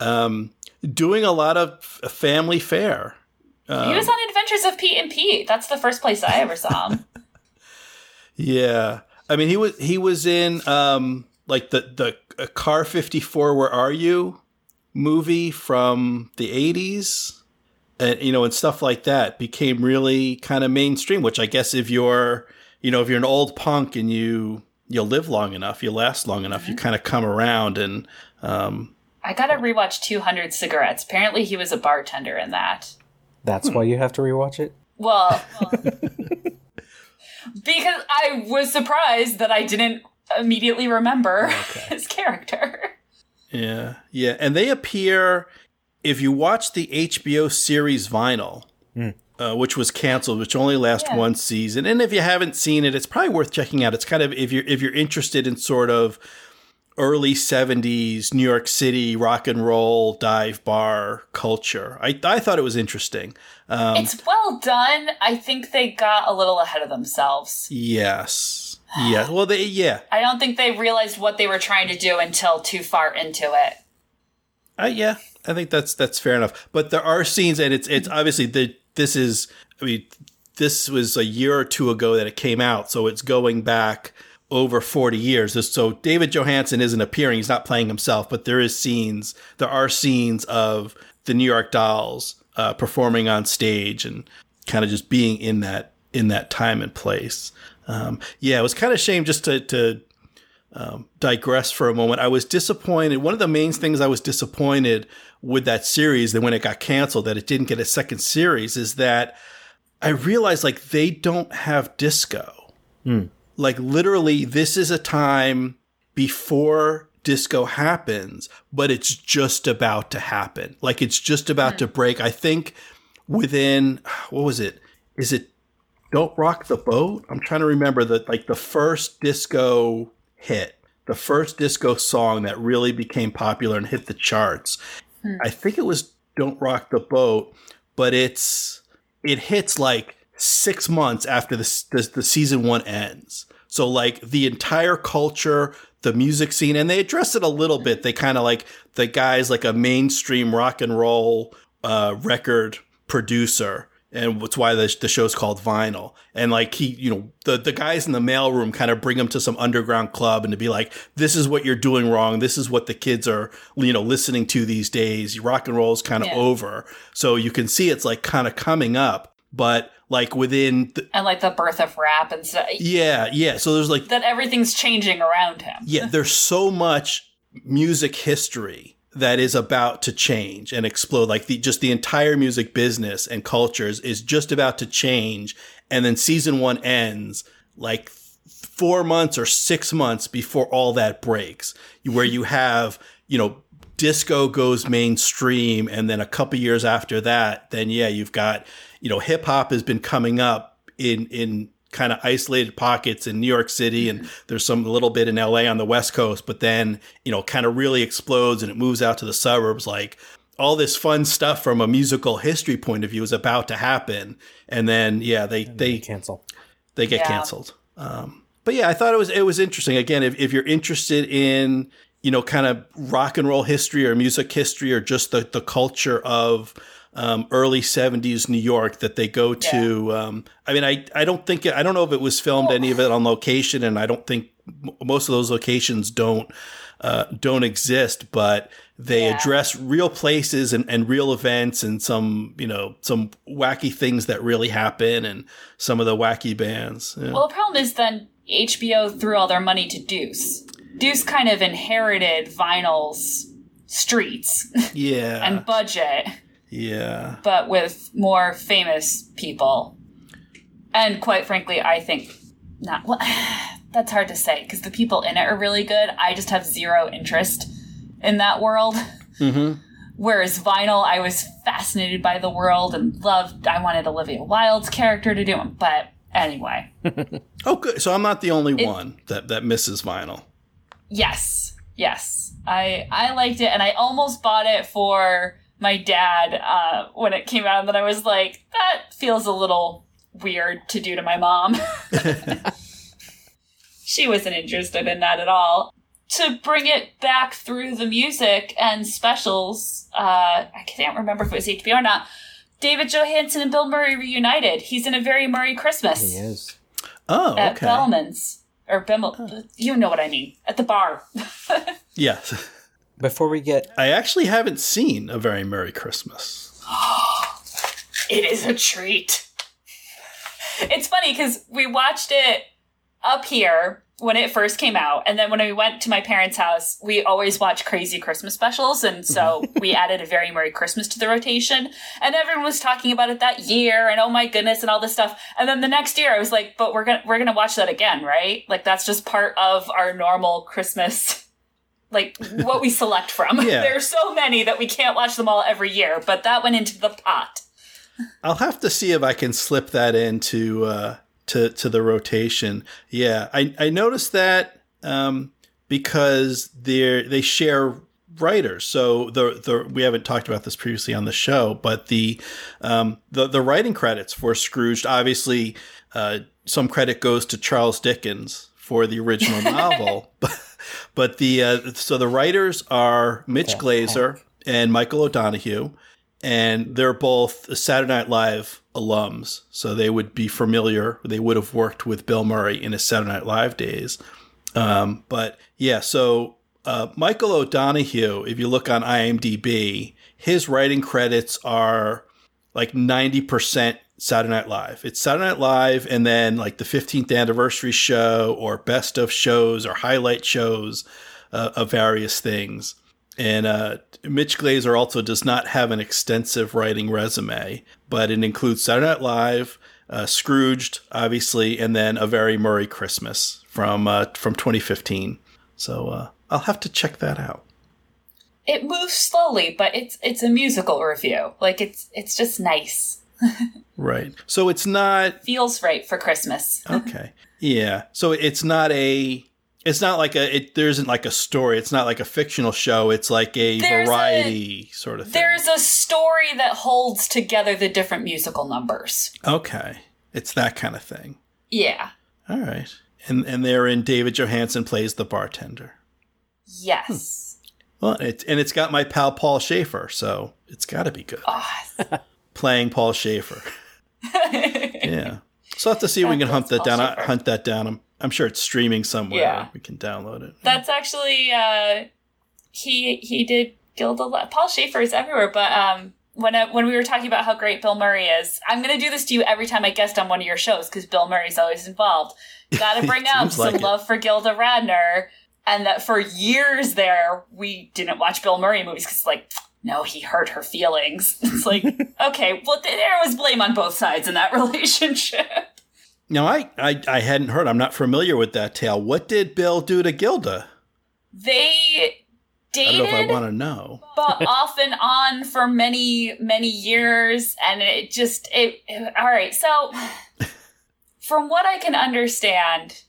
um doing a lot of family fare um, he was on adventures of pete and pete. That's the first place i ever saw him. Yeah. I mean he was he was in um like the the uh, car 54 where are you movie from the 80s and you know and stuff like that became really kind of mainstream which i guess if you're you know if you're an old punk and you you live long enough you last long enough you kind of come around and um i gotta rewatch 200 cigarettes apparently he was a bartender in that that's hmm. why you have to rewatch it well, well because i was surprised that i didn't immediately remember okay. his character yeah yeah and they appear if you watch the HBO series Vinyl, mm. uh, which was canceled, which only lasted yeah. one season, and if you haven't seen it, it's probably worth checking out. It's kind of if you're if you're interested in sort of early 70s New York City rock and roll dive bar culture. I, I thought it was interesting. Um, it's well done. I think they got a little ahead of themselves. Yes. Yeah. Well, they, yeah. I don't think they realized what they were trying to do until too far into it. Uh, yeah, I think that's that's fair enough. But there are scenes, and it's it's obviously the this is I mean this was a year or two ago that it came out, so it's going back over 40 years. So David Johansen isn't appearing; he's not playing himself, but there is scenes. There are scenes of the New York Dolls uh, performing on stage and kind of just being in that in that time and place. Um, yeah, it was kind of shame just to to um, digress for a moment. I was disappointed. One of the main things I was disappointed with that series, that when it got canceled, that it didn't get a second series, is that I realized like they don't have disco. Mm. Like literally, this is a time before disco happens, but it's just about to happen. Like it's just about to break. I think within what was it? Is it Don't Rock the Boat? I'm trying to remember that like the first disco hit, the first disco song that really became popular and hit the charts. Hmm. I think it was Don't Rock the Boat, but it's it hits like six months after the, the, the season one ends. So like the entire culture, the music scene, and they address it a little bit. They kind of like the guy's like a mainstream rock and roll uh, record producer and that's why the, the show's called Vinyl. And like he, you know, the the guys in the mailroom kind of bring him to some underground club and to be like, this is what you're doing wrong. This is what the kids are, you know, listening to these days. Rock and roll is kind of yeah. over. So you can see it's like kind of coming up, but like within the, and like the birth of rap and stuff. Yeah, yeah. So there's like that everything's changing around him. yeah, there's so much music history that is about to change and explode. Like the just the entire music business and cultures is just about to change. And then season one ends like four months or six months before all that breaks, where you have, you know, disco goes mainstream. And then a couple years after that, then yeah, you've got, you know, hip hop has been coming up in, in kind of isolated pockets in New York City and there's some little bit in LA on the West Coast, but then, you know, kind of really explodes and it moves out to the suburbs. Like all this fun stuff from a musical history point of view is about to happen. And then, yeah, they, they, they cancel. They get yeah. canceled. Um, but yeah, I thought it was, it was interesting. Again, if, if you're interested in, you know, kind of rock and roll history or music history or just the, the culture of, um, early 70s New York that they go to. Yeah. Um, I mean, I, I don't think, I don't know if it was filmed any of it on location, and I don't think most of those locations don't, uh, don't exist, but they yeah. address real places and, and real events and some, you know, some wacky things that really happen and some of the wacky bands. Yeah. Well, the problem is then HBO threw all their money to Deuce. Deuce kind of inherited vinyl's streets yeah and budget yeah. But with more famous people. And quite frankly, I think not. Well, that's hard to say because the people in it are really good. I just have zero interest in that world. Mm-hmm. Whereas vinyl, I was fascinated by the world and loved. I wanted Olivia Wilde's character to do it, but anyway. oh, good. So I'm not the only it, one that that misses vinyl. Yes, yes. I I liked it, and I almost bought it for my dad uh, when it came out, and then I was like, that feels a little weird to do to my mom. she wasn't interested in that at all. To bring it back through the music and specials, uh, I can't remember if it was HBO or not. David Johansen and Bill Murray reunited. He's in a very Murray Christmas. He is. Oh, at okay. Bellman's or Bimmel. Oh. You know what I mean? At the bar. yes. Before we get. I actually haven't seen A Very Murray Christmas. it is a treat. It's funny because we watched it up here when it first came out. And then when we went to my parents' house, we always watch crazy Christmas specials. And so we added a very Murray Christmas to the rotation. And everyone was talking about it that year and oh my goodness and all this stuff. And then the next year I was like, but we're gonna we're gonna watch that again, right? Like that's just part of our normal Christmas like what we select from. Yeah. There are so many that we can't watch them all every year, but that went into the pot. I'll have to see if I can slip that into uh, to to the rotation. Yeah, I I noticed that um, because they they share writers. So the the we haven't talked about this previously on the show, but the um, the the writing credits for Scrooged obviously uh, some credit goes to Charles Dickens for the original novel, but but the uh, so the writers are Mitch Glazer and Michael O'Donoghue, and they're both Saturday Night Live alums, so they would be familiar. They would have worked with Bill Murray in his Saturday Night Live days. Um, but yeah, so uh, Michael O'Donoghue, if you look on IMDb, his writing credits are like ninety percent Saturday Night Live. It's Saturday Night Live and then like the 15th anniversary show or best of shows or highlight shows uh, of various things. And uh, Mitch Glazer also does not have an extensive writing resume, but it includes Saturday Night Live, uh, Scrooged, obviously, and then A Very Murray Christmas from uh, from 2015. So uh, I'll have to check that out. It moves slowly, but it's it's a musical revue. Like it's it's just nice. Right. So it's not feels right for Christmas. okay. Yeah. So it's not a it's not like a it there isn't like a story. It's not like a fictional show. It's like a there's variety a, sort of thing. There's a story that holds together the different musical numbers. Okay. It's that kind of thing. Yeah. All right. And and therein David Johansen plays the bartender. Yes. Hmm. Well, it, and it's got my pal Paul Shaffer, so it's got to be good. Oh, Playing Paul Shaffer. yeah. So I'll have to see if we can hunt that Paul down. Shaffer. Hunt that down. I'm, I'm sure it's streaming somewhere. Yeah. We can download it. That's actually uh, he he did Gilda. Li- Paul Shaffer is everywhere, but um, when I, when we were talking about how great Bill Murray is, I'm gonna do this to you every time I guest on one of your shows because Bill Murray's always involved. Got to bring up some like it. love for Gilda Radner, and that for years there we didn't watch Bill Murray movies because like. No, he hurt her feelings. It's like, okay, well, there was blame on both sides in that relationship. Now, I, I, I hadn't heard. I'm not familiar with that tale. What did Bill do to Gilda? They dated. I don't know if I want to know. but off and on for many many years and it just it, it- all right so from what i can understand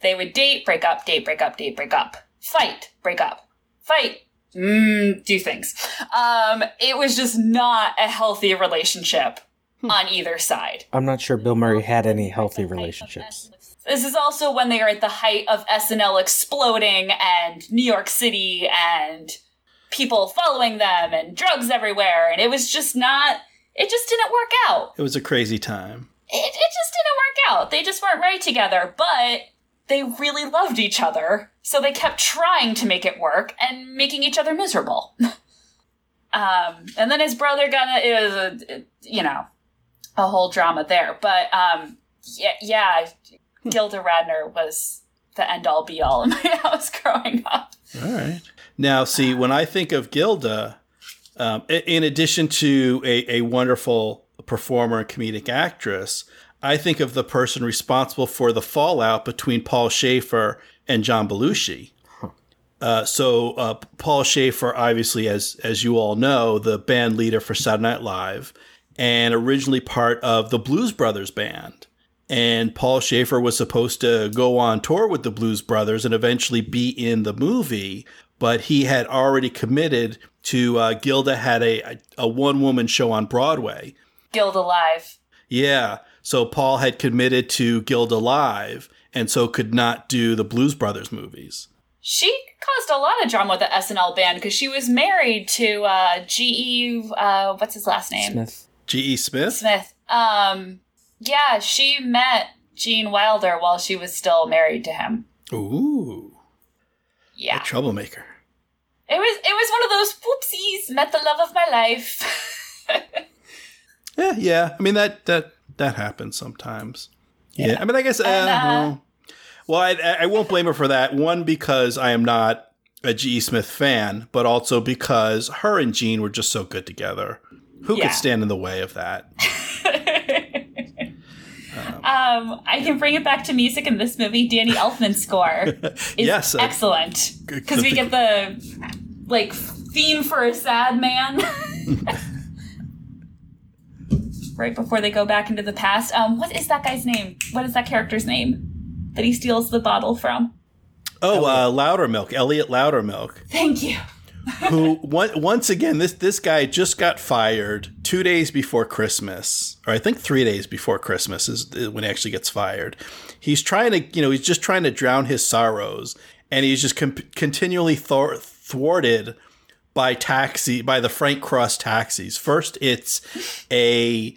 they would date break up date break up date break up fight break up fight mm, do things um it was just not a healthy relationship on either side I'm not sure Bill Murray had any healthy relationships. this is also when they are at the height of SNL exploding and New York City and people following them and drugs everywhere. And it was just not, it just didn't work out. It was a crazy time. It, it just didn't work out. They just weren't right together, but they really loved each other. So they kept trying to make it work and making each other miserable. um, and then his brother got was you know, a whole drama there. But um, yeah, yeah, Gilda Radner was the end all be all in my house growing up. All right. Now, see, when I think of Gilda, um, in addition to a, a wonderful performer and comedic actress, I think of the person responsible for the fallout between Paul Shaffer and John Belushi. Uh, so uh, Paul Shaffer, obviously, as as you all know, the band leader for Saturday Night Live, and originally part of the Blues Brothers band. And Paul Shaffer was supposed to go on tour with the Blues Brothers and eventually be in the movie, but he had already committed to uh, Gilda had a a one woman show on Broadway. Gilda Live. Yeah, so Paul had committed to Gilda Live, and so could not do the Blues Brothers movies. She caused a lot of drama with the SNL band because she was married to uh, G.E. Uh, what's his last name? Smith. G.E. Smith. Smith. Um, yeah, she met Gene Wilder while she was still married to him. Ooh, a Yeah, troublemaker. it was it was one of those whoopsies. Met the love of my life. Yeah, yeah. I mean that that that happens sometimes. Yeah. I mean, I guess. Uh, And, uh, well, well, I, I won't blame her for that. One because I am not a G.E. Smith fan, but also because her and Gene were just so good together. Who Yeah. could stand in the way of that? um, I can bring it back to music in this movie. Danny Elfman's score is Yes, uh, excellent because we get the like theme for a sad man. right before they go back into the past. Um, what is that guy's name? What is that character's name that he steals the bottle from? Oh, uh, Loudermilk, Elliot Loudermilk, Thank you. who one, once again this this guy just got fired two days before Christmas, or I think three days before Christmas is is when he actually gets fired. He's trying to, you know, he's just trying to drown his sorrows, and he's just com- continually thwar- thwarted by taxi by the Frank Cross taxis. First, it's a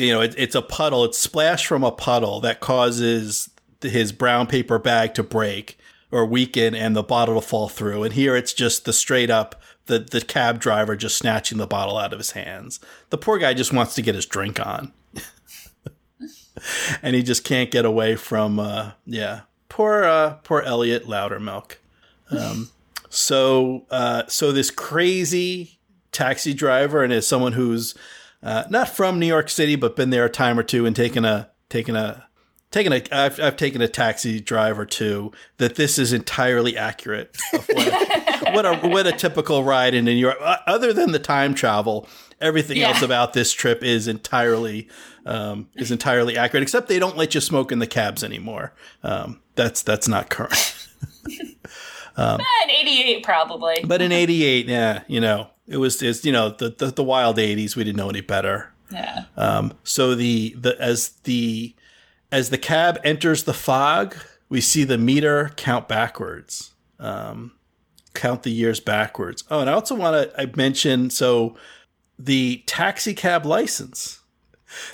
you know it, it's a puddle. It's splashed from a puddle that causes his brown paper bag to break or weaken and the bottle to fall through. And here it's just the straight up the the cab driver just snatching the bottle out of his hands. The poor guy just wants to get his drink on. and he just can't get away from uh yeah. Poor uh poor Elliot Loudermilk. Um so uh so this crazy taxi driver and as someone who's uh, not from New York City but been there a time or two and taken a taken a taken a I've, I've taken a taxi drive or two that this is entirely accurate of what a, what a what a typical ride in New York Uh, other than the time travel everything Yeah. else about this trip is entirely um, is entirely accurate except they don't let you smoke in the cabs anymore um, that's that's not current um, but in 88 probably. but in 88 yeah you know it was just you know the, the the wild 80s we didn't know any better Yeah. Um, so the the as the as the cab enters the fog, we see the meter count backwards. Um, count the years backwards. Oh, and I also want to I mention so the taxi cab license,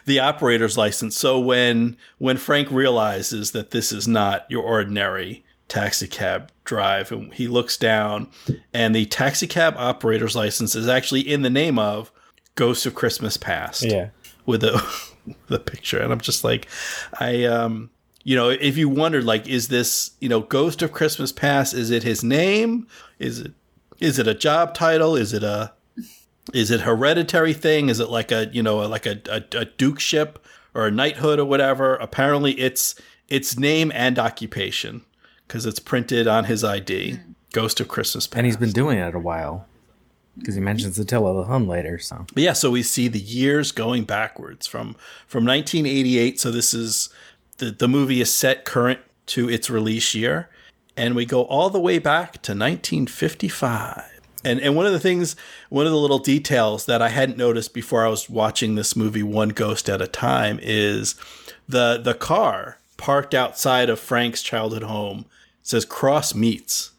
the operator's license. So when when Frank realizes that this is not your ordinary taxi cab drive, and he looks down, and the taxicab operator's license is actually in the name of Ghost of Christmas Past Yeah. with a the picture. And i'm just like i um you know if you wondered like is this you know ghost of christmas past is it his name? Is it is it a job title? Is it a is it hereditary thing? Is it like a you know like a, a, a dukeship or a knighthood or whatever? Apparently it's its name and occupation because it's printed on his id mm. ghost of christmas past And he's been doing it a while. Because he mentions the Attila the Hun later, so. But yeah, so we see the years going backwards from from 1988. So this is the the movie is set current to its release year, and we go all the way back to 1955. And and one of the things, one of the little details that I hadn't noticed before I was watching this movie, one ghost at a time, is the the car parked outside of Frank's childhood home says Cross Meats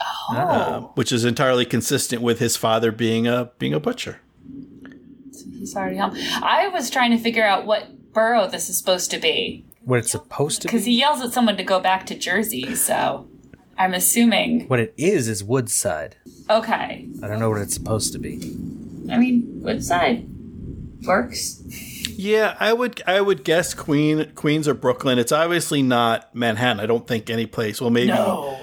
Oh. Uh, which is entirely consistent with his father being a being a butcher. He's already home. I was trying to figure out what borough this is supposed to be What it's supposed to because he yells at someone to go back to Jersey. So I'm assuming. What it is is Woodside. Okay. I don't know what it's supposed to be. I mean, Woodside works? Yeah, I would I would guess Queen Queens or Brooklyn. It's obviously not Manhattan. I don't think any place. Well, maybe No.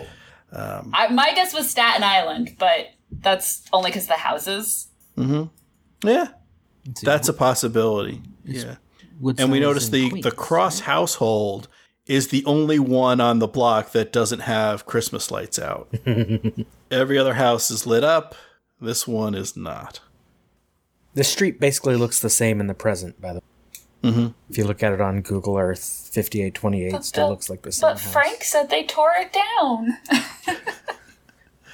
Um, I, my guess was Staten Island, but that's only because the houses. yeah, that's a possibility. Yeah, Woodside and we is notice the Queens, the Cross household is the only one on the block that doesn't have Christmas lights out. Every other house is lit up. This one is not. The street basically looks the same in the present, by the way. Mm-hmm. If you look at it on Google Earth, 5828 still but- looks like the same But house. Frank said they tore it down.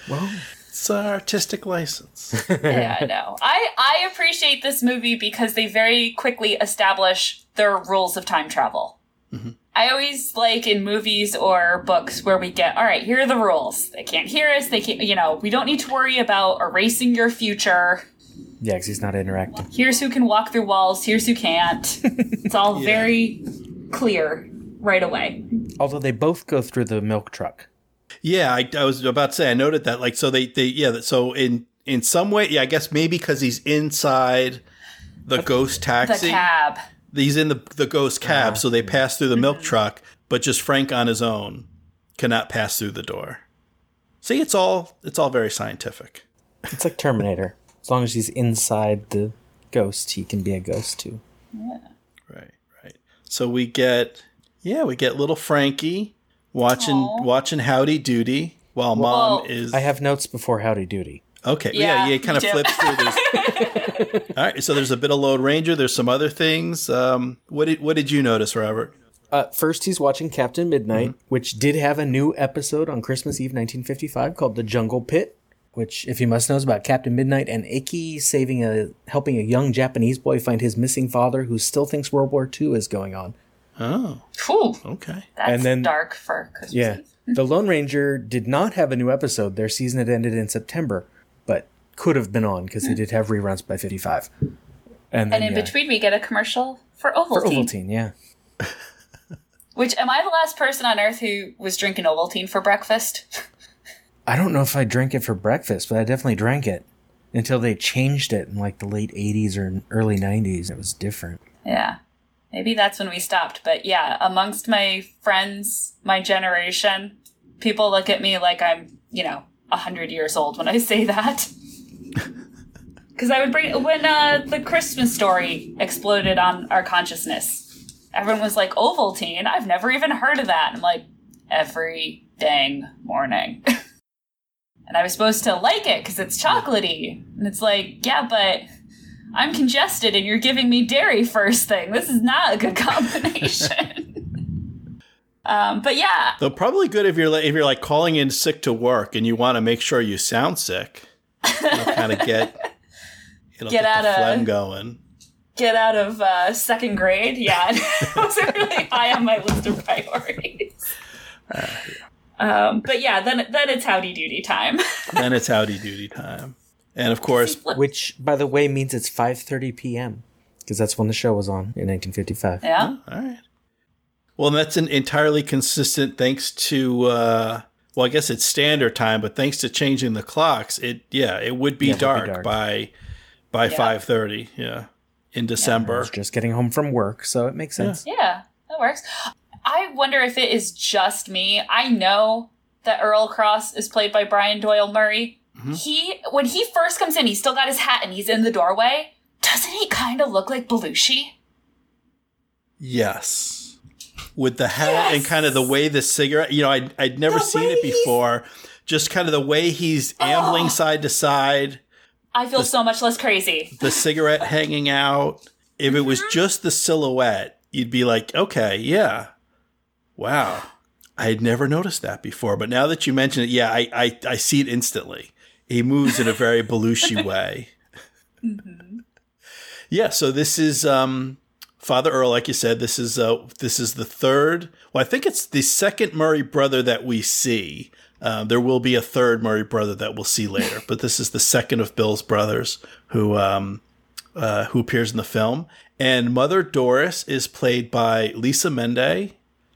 well, It's an artistic license. yeah, I know. I I appreciate this movie because they very quickly establish their rules of time travel. I always like in movies or books where we get, all right, here are the rules. They can't hear us. They can't, you know, we don't need to worry about erasing your future. Yeah, because he's not interacting. Here's who can walk through walls. Here's who can't. it's all very clear right away. Although they both go through the milk truck. Yeah, I, I was about to say I noted that. Like, so they they yeah. So in in some way, yeah, I guess maybe because he's inside the ghost The taxi. cab. He's in the the ghost cab, ah. so they pass through the milk mm-hmm. truck, but just Frank on his own cannot pass through the door. See, it's all it's all very scientific. It's like Terminator. As long as he's inside the ghost, he can be a ghost too. Yeah. Right, right. So we get yeah, we get little Frankie watching Aw. watching Howdy Doody while mom is I have notes before Howdy Doody. Okay, yeah, Yeah, yeah, it kind of flips through this. All right, so there's a bit of Lone Ranger. There's some other things. Um, what did what did you notice, Robert? Uh, first, he's watching Captain Midnight, which did have a new episode on Christmas Eve 1955 called The Jungle Pit. Which, if you must know, is about Captain Midnight and Ikki saving a helping a young Japanese boy find his missing father, who still thinks World War II is going on. Oh, Cool. okay. that's And then- dark for Christmas. Yeah. The Lone Ranger did not have a new episode. Their season had ended in September, but could have been on because they hmm. did have reruns by 55. And, then, And in yeah, between, we get a commercial for Ovaltine. for Ovaltine. Ovaltine, yeah. Which am I the last person on earth who was drinking Ovaltine for breakfast? I don't know if I drank it for breakfast, but I definitely drank it until they changed it in like the late 80s or early 90s. It was different. yeah. Maybe that's when we stopped. But yeah, amongst my friends, my generation, people look at me like I'm, you know, 100 years old when I say that. Because I would bring, when uh, the Christmas story exploded on our consciousness, everyone was like, Ovaltine? I've never even heard of that. And I'm like, every dang morning. and I was supposed to like it because it's chocolatey. And it's like, yeah, but I'm congested and you're giving me dairy first thing. This is not a good combination. um, but yeah, Though probably good if you're like, if you're like calling in sick to work and you want to make sure you sound sick. It'll kind of get it'll Get get, the out of- phlegm going. get out of uh, second grade. Yeah, it was really high on my list of priorities. Um, but yeah, then then it's howdy doody time. then it's howdy doody time. And of course, Which, by the way, means it's 5:30 p.m. because that's when the show was on in 1955. yeah. all right. Well, that's an entirely consistent thanks to uh well, I guess it's standard time, but thanks to changing the clocks, it yeah, it would be, Yeah, it would be dark, dark. by by Yeah. 5:30, yeah, in I December. was just getting home from work, so it makes sense. Yeah, that works. I wonder if it is just me. I know that Earl Cross is played by Brian Doyle Murray. He, when he first comes in, he's still got his hat and he's in the doorway. Doesn't he kind of look like Belushi? Yes. With the hat and kind of the way the cigarette, you know, I'd, I'd never The seen it before. Just kind of the way he's ambling Oh. side to side, I feel so much less crazy. the cigarette hanging out. If it was Mm-hmm. just the silhouette, you'd be like, okay, yeah. Wow. I had never noticed that before. But now that you mention it, yeah, I, I, I see it instantly. He moves in a very Belushi way. Yeah, so this is um, Father Earl, like you said. This is uh, this is the third. Well, I think it's the second Murray brother that we see. Uh, there will be a third Murray brother that we'll see later, but this is the second of Bill's brothers who um, uh, who appears in the film. And Mother Doris is played by Lisa Mende.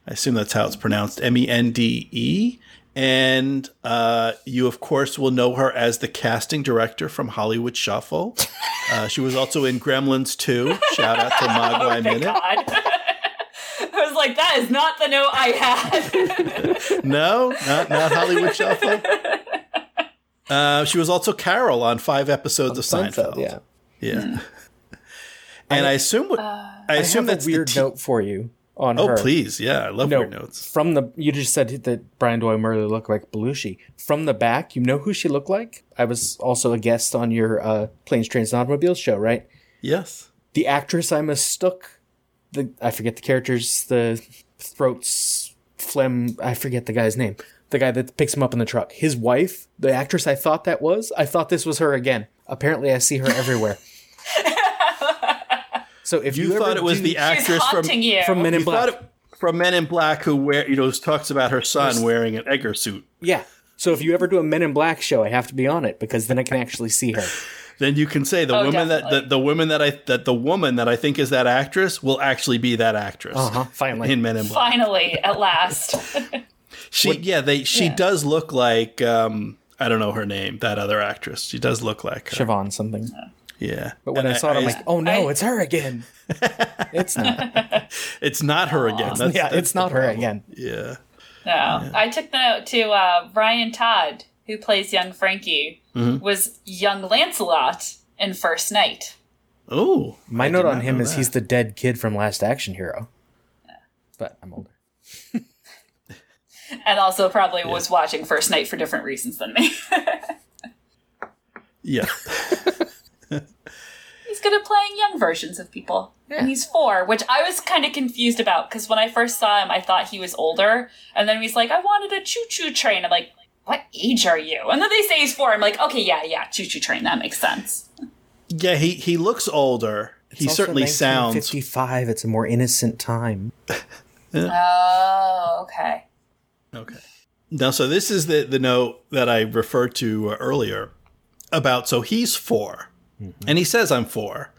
I assume that's how it's pronounced, M E N D E. And uh, you, of course, will know her as the casting director from Hollywood Shuffle. Uh, she was also in Gremlins 2. Shout out to Mogwai Oh, Minute. God. I was like, that is not the note I had. No, not, not Hollywood Shuffle. Uh, she was also Carol on five episodes of Seinfeld. yeah. Yeah. And I, assume what I I assume have that's a weird the t- note for you on Oh, her. please. Yeah, I love No, weird notes. from the you just said that Brian Doyle Murray looked like Belushi. From the back, you know who she looked like? I was also a guest on your uh, Planes, Trains, and Automobiles show, right? Yes. The actress I mistook, the I forget the characters, the throats, phlegm. I forget the guy's name. The guy that picks him up in the truck. His wife, the actress I thought that was. I thought this was her again. Apparently, I see her everywhere. so if You, you, ever thought it was do- the actress from you. from Men in you Black. it from Men in Black who wear you know talks about her son wearing an Edgar suit. Yeah. So if you ever do a Men in Black show, I have to be on it because then I can actually see her. Then you can say the Oh, woman that the, the woman that I that the woman that I think is that actress will actually be that actress Uh huh. Finally. in Men in Black. Finally, at last. She yeah they she Yeah. does look like um I don't know her name that other actress. She does look like her. Siobhan something. Yeah. But when And I saw it, I'm like, oh no, I- it's her again. it's not. it's not her again. That's, yeah, that's it's the not her again. Yeah. No, I took the note to uh, Ryan Todd, who plays young Frankie, Mm-hmm. was young Lancelot in First Knight. Oh, My I note on him is that. he's the dead kid from Last Action Hero. But I'm older. And also probably was watching First Knight for different reasons than me. yeah. He's good at playing young versions of people. And he's four, which I was kind of confused about because when I first saw him, I thought he was older. And then he's like, I wanted a choo choo train. I'm like, what age are you? And then they say he's four. I'm like, okay, yeah, yeah, choo choo train. That makes sense. Yeah, he he looks older. he It's also certainly sounds 55. It's a more innocent time. Oh, okay. Okay. Now, so this is the the note that I referred to uh, earlier about. So he's 4 and he says, "I'm four.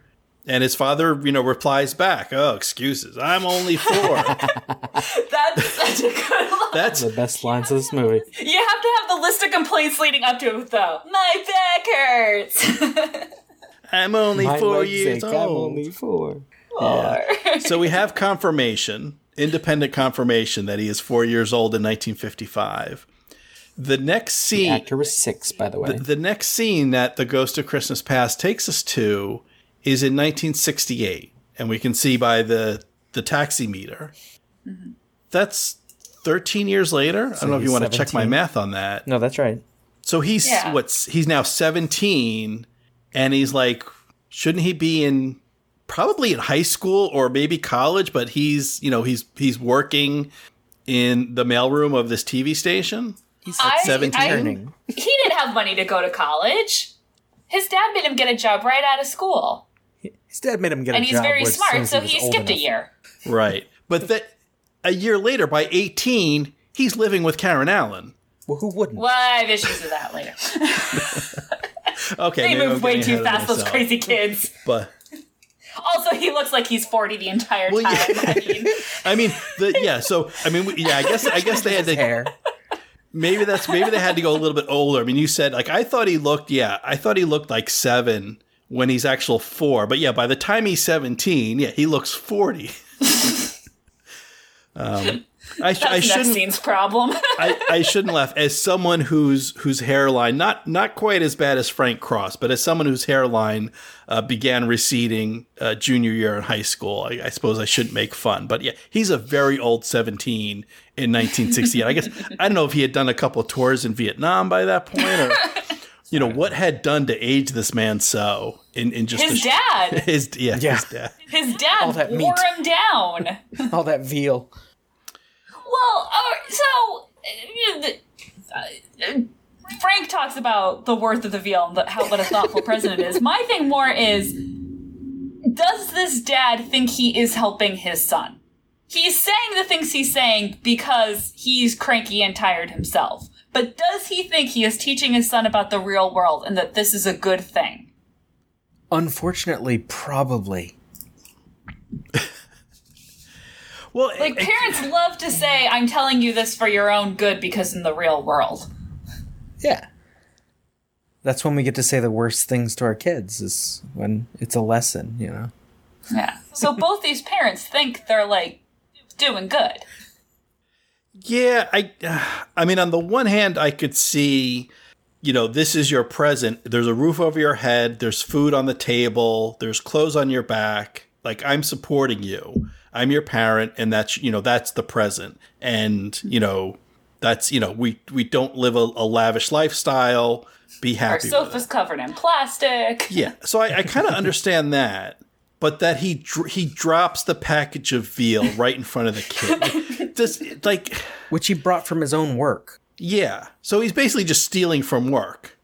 and his father, you know, replies back, "Oh, excuses. I'm only four. That's such a good line. That's The best lines of this movie. You have to have the list of complaints leading up to it, though. My back hurts. I'm only My four legs years ache, I'm old." only four. Or- so we have confirmation, independent confirmation that he is four years old in 1955. The next The scene, actor was six, by the way. the, the next scene that the Ghost of Christmas Past takes us to is in 1968, and we can see by the the taxi meter. Mm-hmm. That's 13 years later. I don't know if you he's want to check my math on that. no, that's right. So he's Yeah. what's he's now 17 and he's like shouldn't he be in probably in high school or maybe college but he's you know he's he's working in the mailroom of this TV station. He's I- 17? I- he didn't have money to go to college. His dad made him get a job right out of school. His dad made him get and a job And he's very smart, so was he old skipped a year. Right. But that a year later, by 18, he's living with Karen Allen. Well, who wouldn't? Well, I have issues with that later. Okay. They move way too fast, those crazy kids. But Also, he looks like he's 40 the entire Well, time. yeah. I mean, I mean, the, yeah. So I mean, yeah. I guess I guess they had His to. hair. Maybe that's maybe they had to go a little bit older. I mean, you said like I thought he looked. Yeah, I thought he looked like seven when he's actual four. But yeah, by the time he's seventeen, yeah, he looks forty. um, I, sh- I that's shouldn't. Nexteen's problem. I, I shouldn't laugh. As someone whose whose hairline not not quite as bad as Frank Cross, but as someone whose hairline uh, began receding uh, junior year in high school, I, I suppose I shouldn't make fun. But yeah, he's a very old seventeen in 1968. I guess I don't know if he had done a couple of tours in Vietnam by that point, or you know what had done to age this man so in in just His a, dad. his yeah, Yeah. his dad. His dad All that wore meat. him down. All that veal. Well, uh, so uh, Frank talks about the worth of the veal and how what a thoughtful president is. My thing more is, does this dad think he is helping his son? He's saying the things he's saying because he's cranky and tired himself. But does he think he is teaching his son about the real world and that this is a good thing? Unfortunately, probably. Well, Like it- parents love to say, "I'm telling you this for your own good," because in the real world. Yeah. That's when we get to say the worst things to our kids is when it's a lesson, you know. Yeah. So both these parents think they're like doing good. Yeah, I I mean on the one hand I could see you know, this is your present. There's a roof over your head, there's food on the table, there's clothes on your back. Like I'm supporting you. I'm your parent and that's you know, that's the present. And, you know, that's you know, we we don't live a, a lavish lifestyle. Be Our happy with it. sofa's covered in plastic. Yeah, so I, I kind of understand that, but that he dr- he drops the package of veal right in front of the kid. Does like Which he brought from his own work. yeah, so he's basically just stealing from work.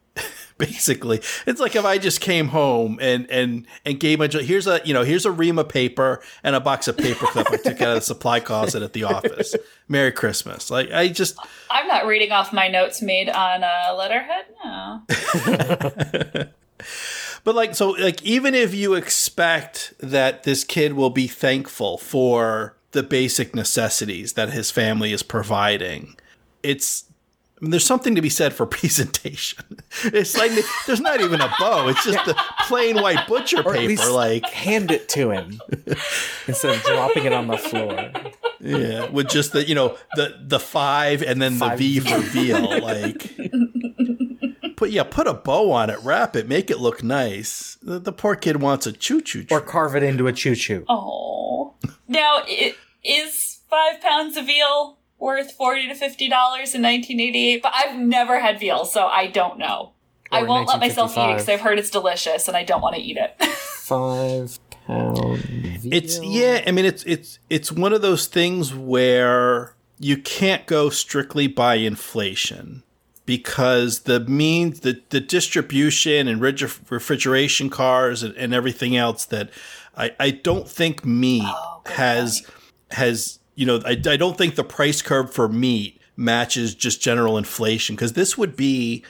basically, it's like if I just came home and and and gave my here's a you know here's a ream of paper and a box of paperclip I took out of the supply closet at the office. Merry Christmas! Like I just I'm not reading off my notes made on uh, letterhead. No. But like so like even if you expect that this kid will be thankful for the basic necessities that his family is providing, it's I mean, there's something to be said for presentation. It's like there's not even a bow; it's just the plain white butcher Or at paper. least Like, hand it to him instead of dropping it on the floor. yeah, with just the you know the the five and then Five the V for veal. Like, put yeah, put a bow on it, wrap it, make it look nice. The, the poor kid wants a choo choo. Or carve it into a choo choo. Oh. Now, i- is five pounds of veal worth forty to fifty dollars in 1988? But I've never had veal, so I don't know. I Or in won't let myself eat it because I've heard it's delicious, and I don't want to eat it. Five pound. Veal. It's yeah, I mean it's it's it's one of those things where you can't go strictly by inflation because the means the, the distribution and refrigeration cars and, and everything else that I, I don't think meat Oh, good has has you know I, I don't think the price curve for meat matches just general inflation because this would be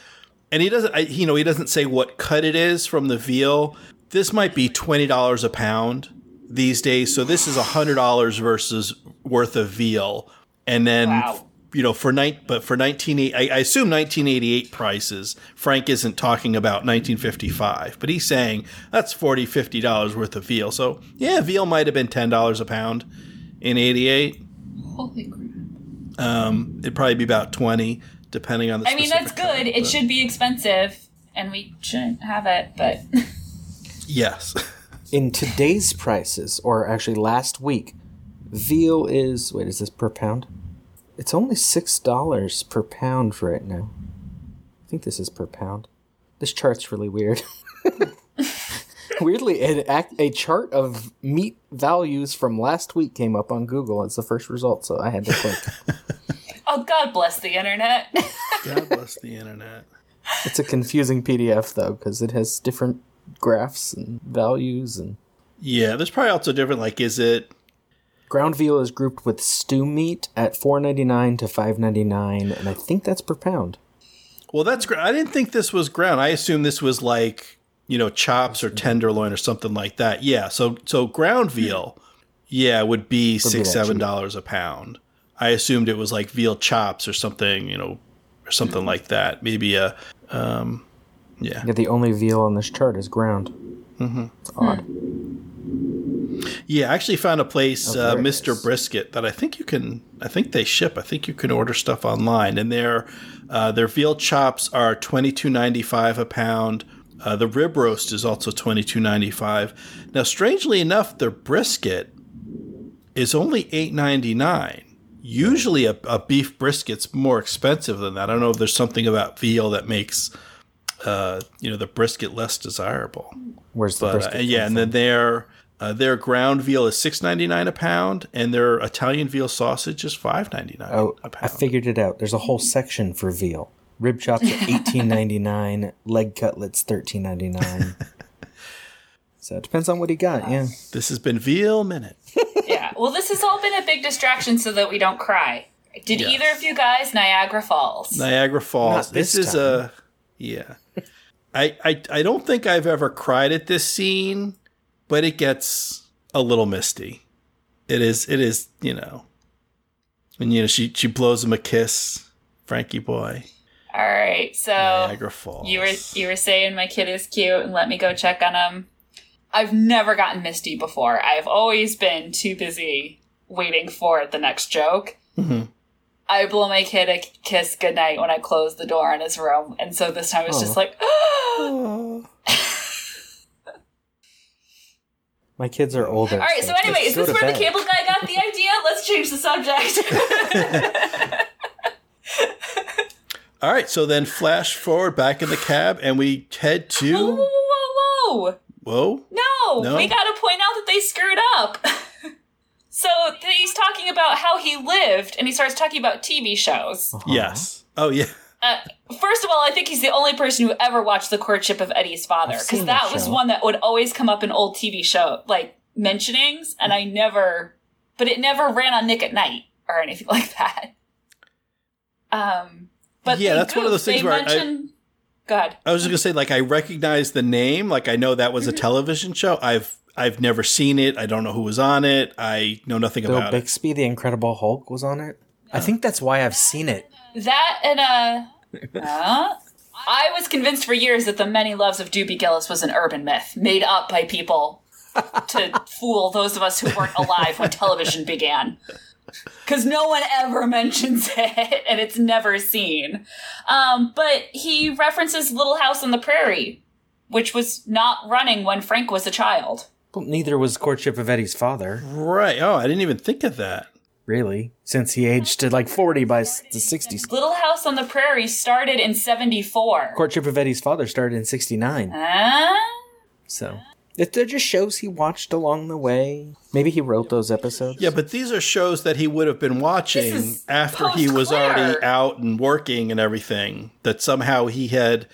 and he doesn't I, you know he doesn't say what cut it is from the veal. This might be $20 a pound these days so this is $100 versus worth of veal. And then Wow. you know for night but for 19 I, I assume 1988 prices. Frank isn't talking about 1955 but he's saying that's 40 50 dollars worth of veal. So yeah veal might have been $10 a pound in 88 Holy crap. um, it'd probably be about 20 depending on the I mean, that's specific cut, good. It should be expensive, and we shouldn't have it, but. yes In today's prices, or actually last week, veal is wait, is this per pound? It's only six dollars per pound right now. I think this is per pound. This chart's really weird. Weirdly, an act, a chart of meat values from last week came up on Google as the first result, so I had to click. Oh, God bless the internet. god bless the internet it's a confusing PDF though, because it has different graphs and values, and Yeah, there's probably also different. Like, is it Ground veal is grouped with stew meat at four ninety nine to five ninety nine, and I think that's per pound. Well, that's great. I didn't think this was ground. I assumed this was like you know chops or tenderloin or something like that. Yeah. So so ground veal, yeah, would be six seven dollars a pound. I assumed it was like veal chops or something, you know, or something like that. Maybe a, um, yeah. Yeah, the only veal on this chart is ground. Mm-hmm. Odd. Yeah, I actually found a place, Oh, uh, Mr. is. Brisket, that I think you can. I think they ship. I think you can order stuff online, and their uh, their veal chops are twenty two ninety five a pound. Uh, the rib roast is also twenty two ninety five. Now, strangely enough, their brisket is only eight ninety nine. Usually, a, a beef brisket's more expensive than that. I don't know if there's something about veal that makes uh, you know the brisket less desirable. Where's the But brisket? uh, yeah, and then their uh, their ground veal is six ninety nine a pound, and their Italian veal sausage is five ninety nine Oh, a I pound. I figured it out. There's a whole section for veal. Rib chops are eighteen ninety nine. Leg cutlets thirteen ninety nine. so it depends on what he got. Yeah. this has been Veal Minute. Yeah. Well, this has all been a big distraction so that we don't cry. Did Yes. either of you guys Niagara Falls? Niagara Falls. Not This, this is a yeah. I, I I don't think I've ever cried at this scene, but it gets a little misty. It is it is you know, and you know she she blows him a kiss, Frankie boy. All right. So Niagara Falls. you were you were saying my kid is cute and let me go check on him. I've never gotten misty before. I've always been too busy waiting for the next joke. Mhm. I blow my kid a kiss goodnight when I close the door in his room, and so this time it's just Oh. like, Oh. My kids are older. all right. So anyway, is this where the cable guy got the idea? Let's change the subject. All right, so then flash forward back in the cab, and we head whoa, whoa, to whoa, whoa, whoa! whoa. No, No? we got to point out that they screwed up. so he's talking about how he lived, and he starts talking about TV shows. Uh-huh. Yes. Oh yeah. Uh, first of all, I think he's the only person who ever watched The Courtship of Eddie's Father, because that that was one that would always come up in old TV show like mentionings, and I never, but it never ran on Nick at Nite or anything like that. Um, but Yeah, they that's one of those things they where I- mention, God, I was just gonna say, like, I recognize the name. Like, I know that was a Mm-hmm. television show. I've I've never seen it. I don't know who was on it. I know nothing Bill about it. Bixby, the Incredible Hulk, was on it. I think that's why I've seen it. that and uh, uh, I was convinced for years that the many loves of Dobie Gillis was an urban myth made up by people to fool those of us who weren't alive when television began. Because no one ever mentions it, and it's never seen. Um, but he references Little House on the Prairie, which was not running when Frank was a child. Well, neither was Courtship of Eddie's father, Right. Oh, I didn't even think of that. really, since he aged to like 40 by the 60s. Little House on the Prairie started in 74. Courtship of Eddie's father started in 69. Huh? So it, they're just shows he watched along the way. Maybe he wrote those episodes. Yeah, but these are shows that he would have been watching This is after he was already out and working and everything. That somehow he had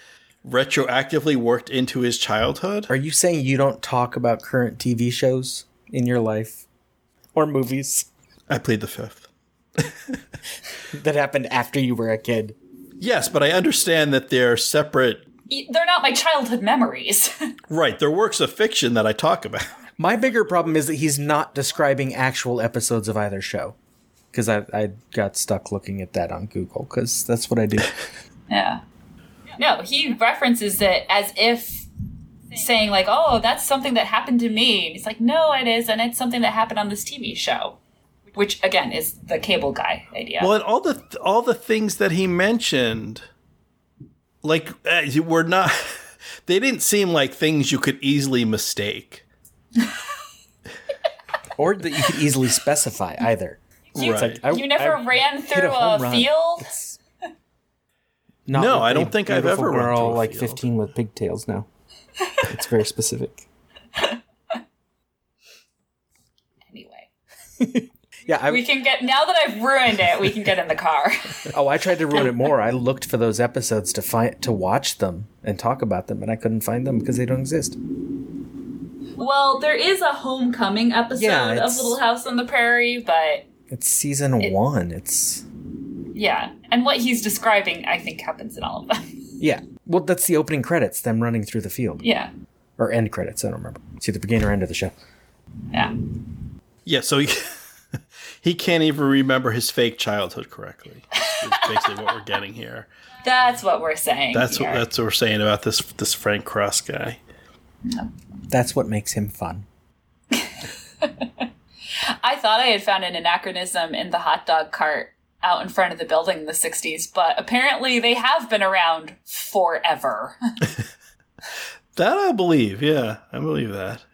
retroactively worked into his childhood. Are you saying you don't talk about current TV shows in your life or movies I plead the fifth. that happened after you were a kid? Yes, but I understand that they're separate. They're not my childhood memories. Right, they're works of fiction that I talk about. My bigger problem is that he's not describing actual episodes of either show. Because I, I got stuck looking at that on Google, because that's what I do. yeah. No, he references it as if saying, like, oh, that's something that happened to me. And he's like, no, it isn't. It's something that happened on this TV show. Which, again, is the cable guy idea. Well, and all the all the things that he mentioned, like uh, were not. They didn't seem like things you could easily mistake. or that you could easily specify either. you, right. I- you never I ran through a a, home field? No, I don't think I've beautiful ever run girl, through like field. 15 with pigtails now. it's very specific. Anyway. Yeah, I, We can get, now that I've ruined it, we can get in the car. oh, I tried to ruin it more. I looked for those episodes to find to watch them and talk about them, and I couldn't find them because they don't exist. Well, there is a homecoming episode Yeah, of Little House on the Prairie, but It's season It- one. It's yeah. And what he's describing, I think, happens in all of them. yeah. Well, that's the opening credits. Them running through the field yeah. or end credits. I don't remember. It's either beginning or end of the show. Yeah. Yeah, so he, he can't even remember his fake childhood correctly. Is basically what we're getting here. That's what we're saying. That's what that's what we're saying about this this Frank Cross guy. That's what makes him fun. I thought I had found an anachronism in the hot dog cart out in front of the building in the 60s, but apparently they have been around forever. That I believe. Yeah, I believe that.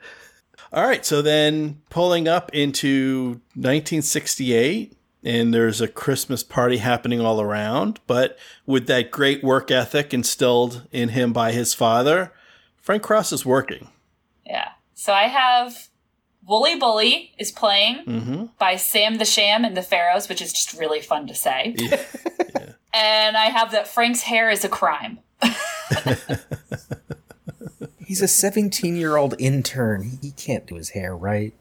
All right, so then pulling up into 1968, and there's a Christmas party happening all around, but with that great work ethic instilled in him by his father, Frank Cross is working. yeah. So I have Wooly Bully is playing Mm-hmm. by Sam the Sham and the Pharaohs, which is just really fun to say. Yeah. And I have that Frank's hair is a crime. He's a 17 year old intern. He can't do his hair right.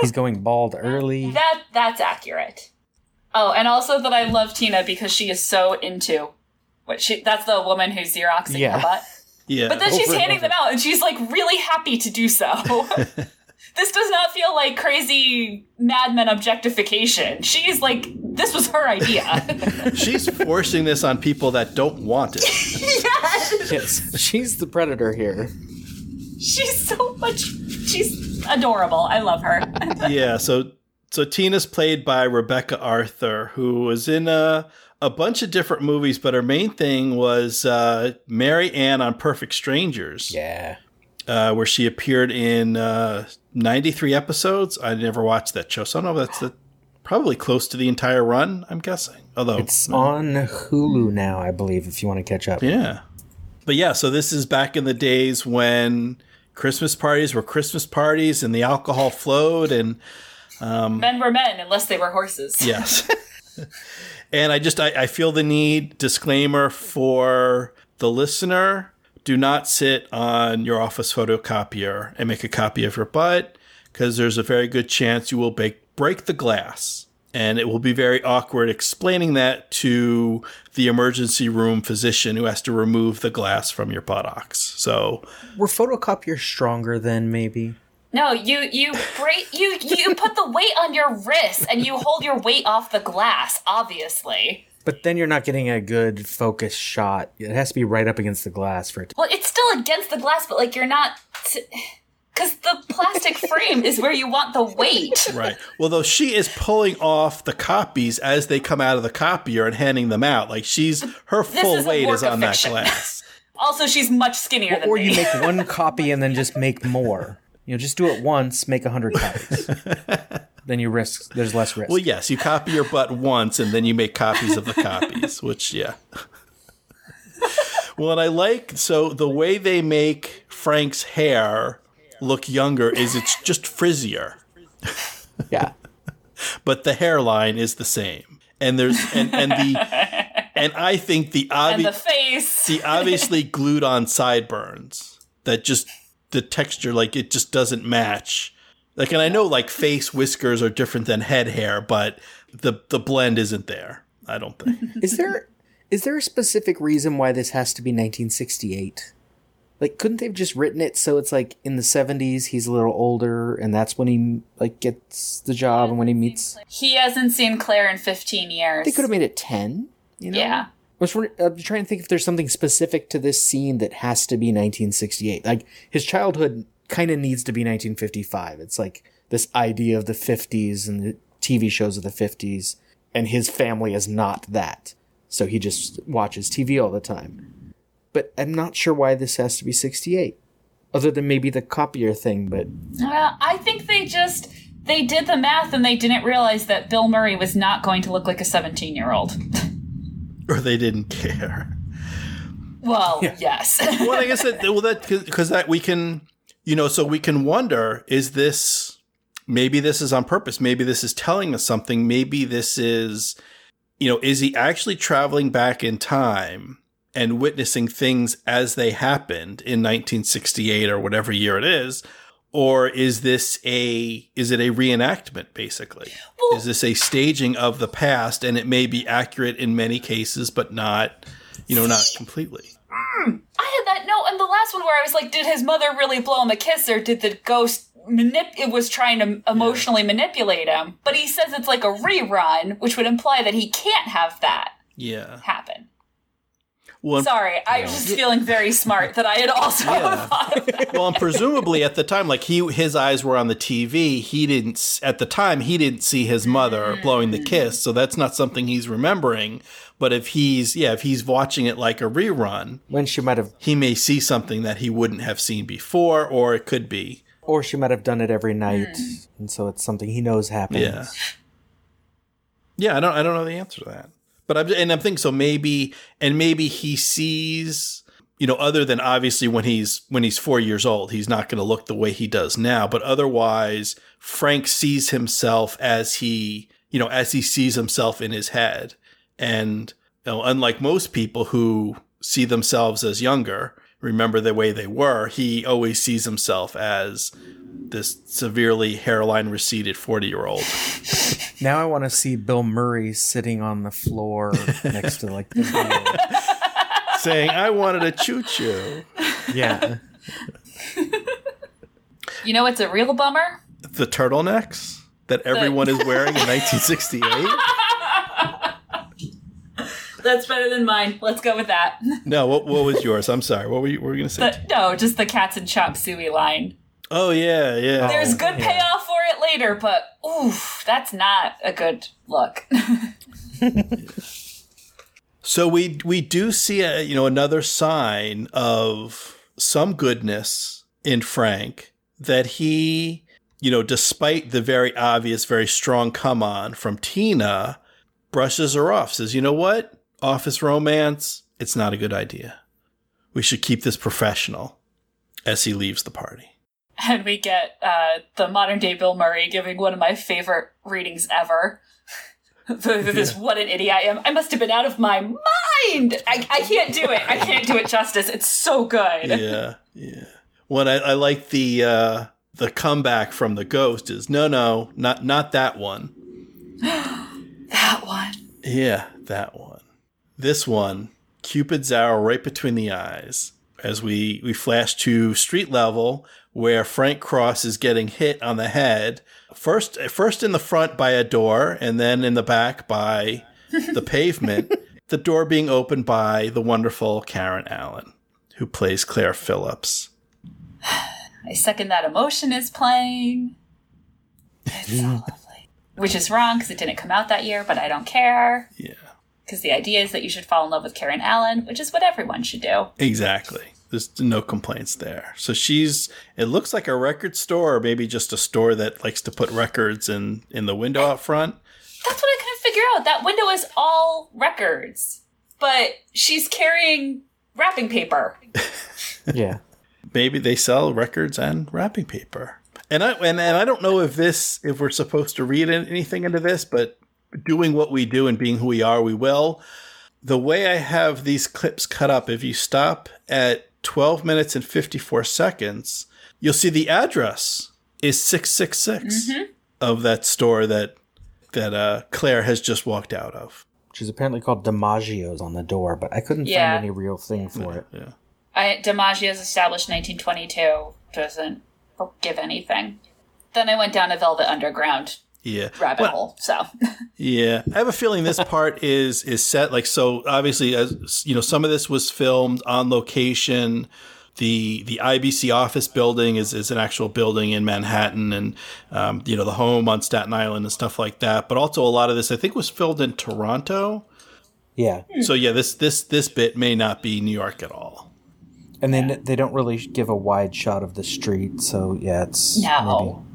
He's going bald early. That that's accurate. Oh, and also that I love Tina because she is so into what she that's the woman who's Xeroxing Yeah. her butt. Yeah. But then she's Over and handing over. them out and she's like really happy to do so. this does not feel like crazy Mad Men objectification. She's like, this was her idea. She's forcing this on people that don't want it. yes! Yes, she's the predator here. She's so much, she's adorable. I love her. yeah, so so Tina's played by Rebecca Arthur, who was in a a bunch of different movies, but her main thing was uh, Mary Ann on Perfect Strangers, Yeah. uh, where she appeared in uh, 93 episodes. I never watched that show, so I don't know if that's the, probably close to the entire run, I'm guessing. Although, It's on Hulu now, I believe, if you want to catch up. yeah. But yeah, so this is back in the days when Christmas parties were Christmas parties and the alcohol flowed and um, men were men unless they were horses. Yes. and I just I, I feel the need disclaimer for the listener. Do not sit on your office photocopier and make a copy of your butt because there's a very good chance you will break break the glass. And it will be very awkward explaining that to the emergency room physician who has to remove the glass from your buttocks. So Were photocopiers stronger then, maybe? No, you you break you you put the weight on your wrist and you hold your weight off the glass. Obviously, But then you're not getting a good focus shot. It has to be right up against the glass for it. To- well, it's still against the glass, but like you're not, because the plastic frame is where you want the weight. right. Well, though she is pulling off the copies as they come out of the copier and handing them out, like she's her full is weight is on that glass. Also, she's much skinnier than or me. you make one copy and then just make more. You know, just do it once, make a hundred copies. then you risk. There's less risk. Well, yes, you copy your butt once and then you make copies of the copies, which yeah. well, and I like so the way they make Frank's hair look younger is it's just frizzier, yeah. but the hairline is the same. And there's and and the and I think the and the face. the obviously glued on sideburns that just the texture like it just doesn't match like and i know like face whiskers are different than head hair but the the blend isn't there i don't think Is there is there a specific reason why this has to be 1968? Like, couldn't they've just written it so it's like in the 70s he's a little older and that's when he like gets the job and when he meets? he hasn't seen Claire in 15 years. They could have made it 10. You know? Yeah. Was I'm trying to think if there's something specific to this scene that has to be 1968. Like his childhood kind of needs to be 1955. It's like this idea of the 50s and the TV shows of the 50s, and his family is not that. So he just watches TV all the time. But I'm not sure why this has to be 68. Other than maybe the copier thing, but I think they just they did the math and they didn't realize that Bill Murray was not going to look like a 17 year old. or they didn't care Well, yes. well i guess that well that because that we can you know so we can wonder is this maybe this is on purpose maybe this is telling us something maybe this is you know is he actually traveling back in time and witnessing things as they happened in 1968 or whatever year it is or is this a is it a reenactment basically? Well- is this a staging of the past and it may be accurate in many cases but not you know not completely. Mm, I had that note and the last one where I was like, did his mother really blow him a kiss or did the ghost manip- it was trying to emotionally manipulate him? But he says it's like a rerun, which would imply that he can't have that Yeah. happen. Well, and- Sorry, I was just feeling very smart that I had also Yeah. thought of that. well, and presumably at the time, like he, his eyes were on the TV. He didn't at the time. He didn't see his mother mm. blowing the kiss, so that's not something he's remembering. But if he's, yeah, if he's watching it like a rerun, When she might have, he may see something that he wouldn't have seen before, or it could be, or she might have done it every night, hmm. and so it's something he knows happens. yeah, yeah. I don't, I don't know the answer to that, but I'm, and I'm thinking so maybe, and maybe he sees. You know, other than obviously when he's when he's four years old, he's not going to look the way he does now. But otherwise, Frank sees himself as he, you know, as he sees himself in his head. And you know, unlike most people who see themselves as younger, remember the way they were, he always sees himself as this severely hairline receded 40 year old. Now I want to see Bill Murray sitting on the floor next to like the wheel. saying, I wanted a choo choo. yeah. You know what's a real bummer? The turtlenecks that everyone is wearing in 1968. That's better than mine. Let's go with that. No, what, what was yours? I'm sorry. What were you, what were you going to say? The- no, just the cats and chop suey line. oh, yeah, yeah. There's good yeah. payoff for it later, but oof, that's not a good look. So we we do see a, you know another sign of some goodness in Frank that he you know despite the very obvious very strong come on from Tina brushes her off says you know what office romance it's not a good idea we should keep this professional as he leaves the party and we get uh, the modern day Bill Murray giving one of my favorite readings ever. this what an idiot I am. I must have been out of my mind. I, I can't do it. I can't do it justice. It's so good. yeah yeah when I, I like the uh the comeback from the ghost is no no not not that one That one. Yeah, that one. This one, Cupid's arrow right between the eyes. As we we flash to street level where Frank Cross is getting hit on the head. First first in the front by a door and then in the back by the pavement. The door being opened by the wonderful Karen Allen, who plays Claire Phillips. I second that emotion is playing. It's so lovely. Which is wrong because it didn't come out that year, but I don't care. Yeah. Because the idea is that you should fall in love with Karen Allen, which is what everyone should do. Exactly. There's no complaints there. So she's it looks like a record store or maybe just a store that likes to put records in in the window out front. That's what I couldn't figure out. That window is all records, but she's carrying wrapping paper. Yeah. Maybe they sell records and wrapping paper. And I and, and I don't know if this if we're supposed to read anything into this, but doing what we do and being who we are, we will. The way I have these clips cut up, if you stop at 12 minutes and 54 seconds, you'll see the address is 666 of that store that that uh, Claire has just walked out of. Which is apparently called DiMaggio's on the door, but I couldn't Yeah. find any real thing for it. Yeah. I, DiMaggio's established 1922 doesn't give anything. Then I went down a Velvet Underground Yeah. rabbit Well, hole. So Yeah, I have a feeling this part is is set like so. Obviously, as you know, some of this was filmed on location. The the IBC office building is, is an actual building in Manhattan, and um, you know the home on Staten Island and stuff like that. But also a lot of this, I think, was filmed in Toronto. Yeah. So yeah, this this this bit may not be New York at all. And then they don't really give a wide shot of the street, so yeah, it's no,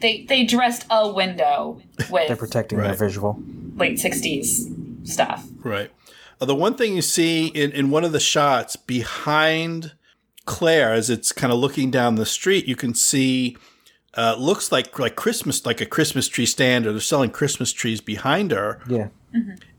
they they dressed a window maybe they're with protecting their visual. late 60s stuff. Right. Uh, the one thing you see in, in one of the shots behind Claire, as it's kind of looking down the street, you can see uh, looks like like Christmas, like a Christmas tree stand, or they're selling Christmas trees behind her. Yeah.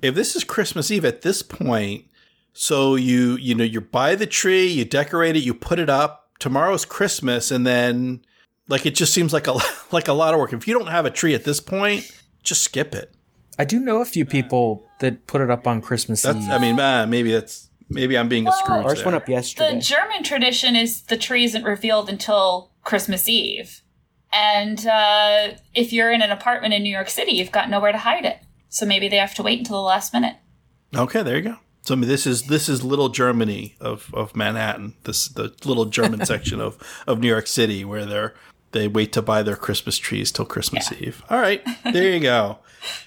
If this is Christmas Eve at this point, so you you know you buy the tree, you decorate it, you put it up. Tomorrow's Christmas, and then Like it just seems like a like a lot of work. If you don't have a tree at this point, just skip it. I do know a few people that put it up on Christmas That's Eve. I mean, uh, maybe that's maybe I'm being a Scrooge. Ours went up yesterday. The German tradition is the tree isn't revealed until Christmas Eve. And uh, if you're in an apartment in New York City, you've got nowhere to hide it. So maybe they have to wait until the last minute. Okay, there you go. So I mean, this is this is little Germany of, of Manhattan. This the little German section of, of New York City where they're they wait to buy their Christmas trees till Christmas Eve. All right, there you go.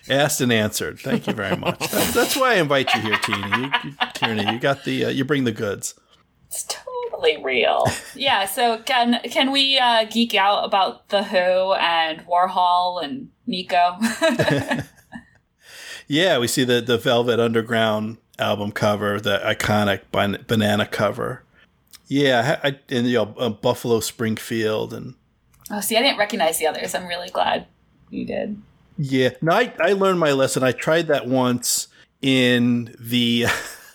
Asked and answered. Thank you very much. That's, that's why I invite you here, Teeny. You, you, Tierney, you got the uh, you bring the goods. It's totally real. yeah. So can can we uh, geek out about the Who and Warhol and Nico? Yeah, we see the the Velvet Underground album cover, the iconic ban- banana cover. Yeah, I, and you know uh, Buffalo Springfield and oh, see, I didn't recognize the others. I'm really glad you did. Yeah, no, I, I learned my lesson. I tried that once in the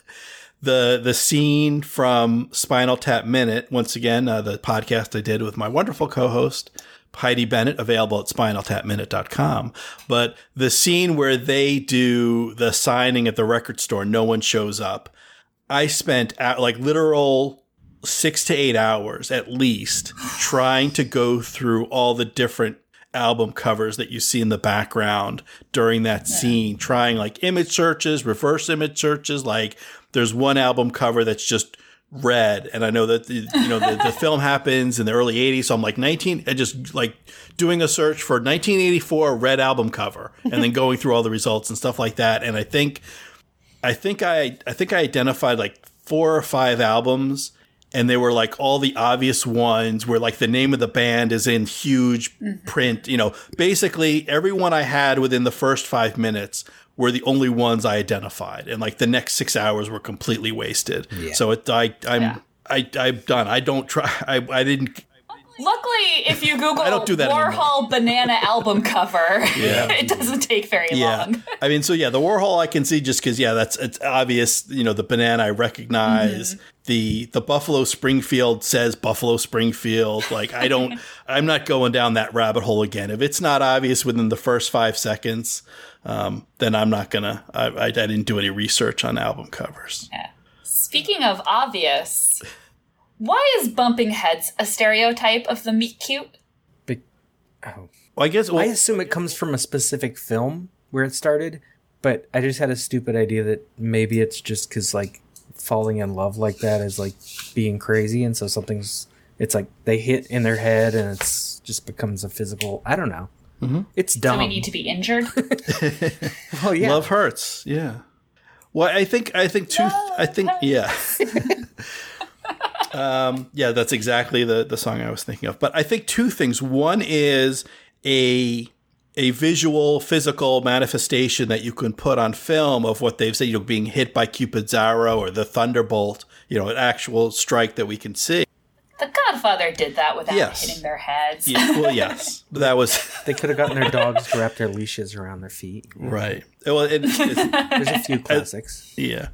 the the scene from Spinal Tap Minute. Once again, uh, the podcast I did with my wonderful co-host Heidi Bennett, available at spinaltapminute.com. But the scene where they do the signing at the record store, no one shows up. I spent uh, like literal six to eight hours at least trying to go through all the different album covers that you see in the background during that scene, trying like image searches, reverse image searches. Like there's one album cover that's just red. And I know that, the, you know, the, the film happens in the early 80s. So I'm like 19, I just like doing a search for 1984 red album cover and then going through all the results and stuff like that. And I think, I think I, I think I identified like four or five albums and they were like all the obvious ones where like the name of the band is in huge mm-hmm. print. You know, basically everyone I had within the first five minutes were the only ones I identified, and like the next six hours were completely wasted. So it, I, I'm, Yeah. I, I'm done. I don't try. I, I didn't. Luckily, if you Google I don't do that Warhol banana album cover, Yeah. it doesn't take very Yeah, long. I mean, so yeah, the Warhol I can see just because yeah, that's it's obvious. You know, the banana I recognize. Mm-hmm. The the Buffalo Springfield says Buffalo Springfield. Like I don't, I'm not going down that rabbit hole again. If it's not obvious within the first five seconds, um, then I'm not gonna. I, I, I didn't do any research on album covers. Speaking of obvious, why is bumping heads a stereotype of the meet cute? Big, oh. Well, I guess. Well, I assume it comes from a specific film where it started, but I just had a stupid idea that maybe it's just because like falling in love like that is like being crazy, and so something's it's like they hit in their head and it's just becomes a physical. I don't know. Mm-hmm. It's dumb. Do we need to be injured? oh yeah, Love hurts. Yeah. Well, I think I think two. I think yeah. um, yeah, that's exactly the the song I was thinking of. But I think two things. One is a a visual, physical manifestation that you can put on film of what they've said. You know, being hit by Cupid's arrow or the thunderbolt. You know, an actual strike that we can see. the Godfather did that without Yes. hitting their heads. Yeah, well, yes, that was they could have gotten their dogs to wrap their leashes around their feet. right. Well, it, There's a few classics. Yeah.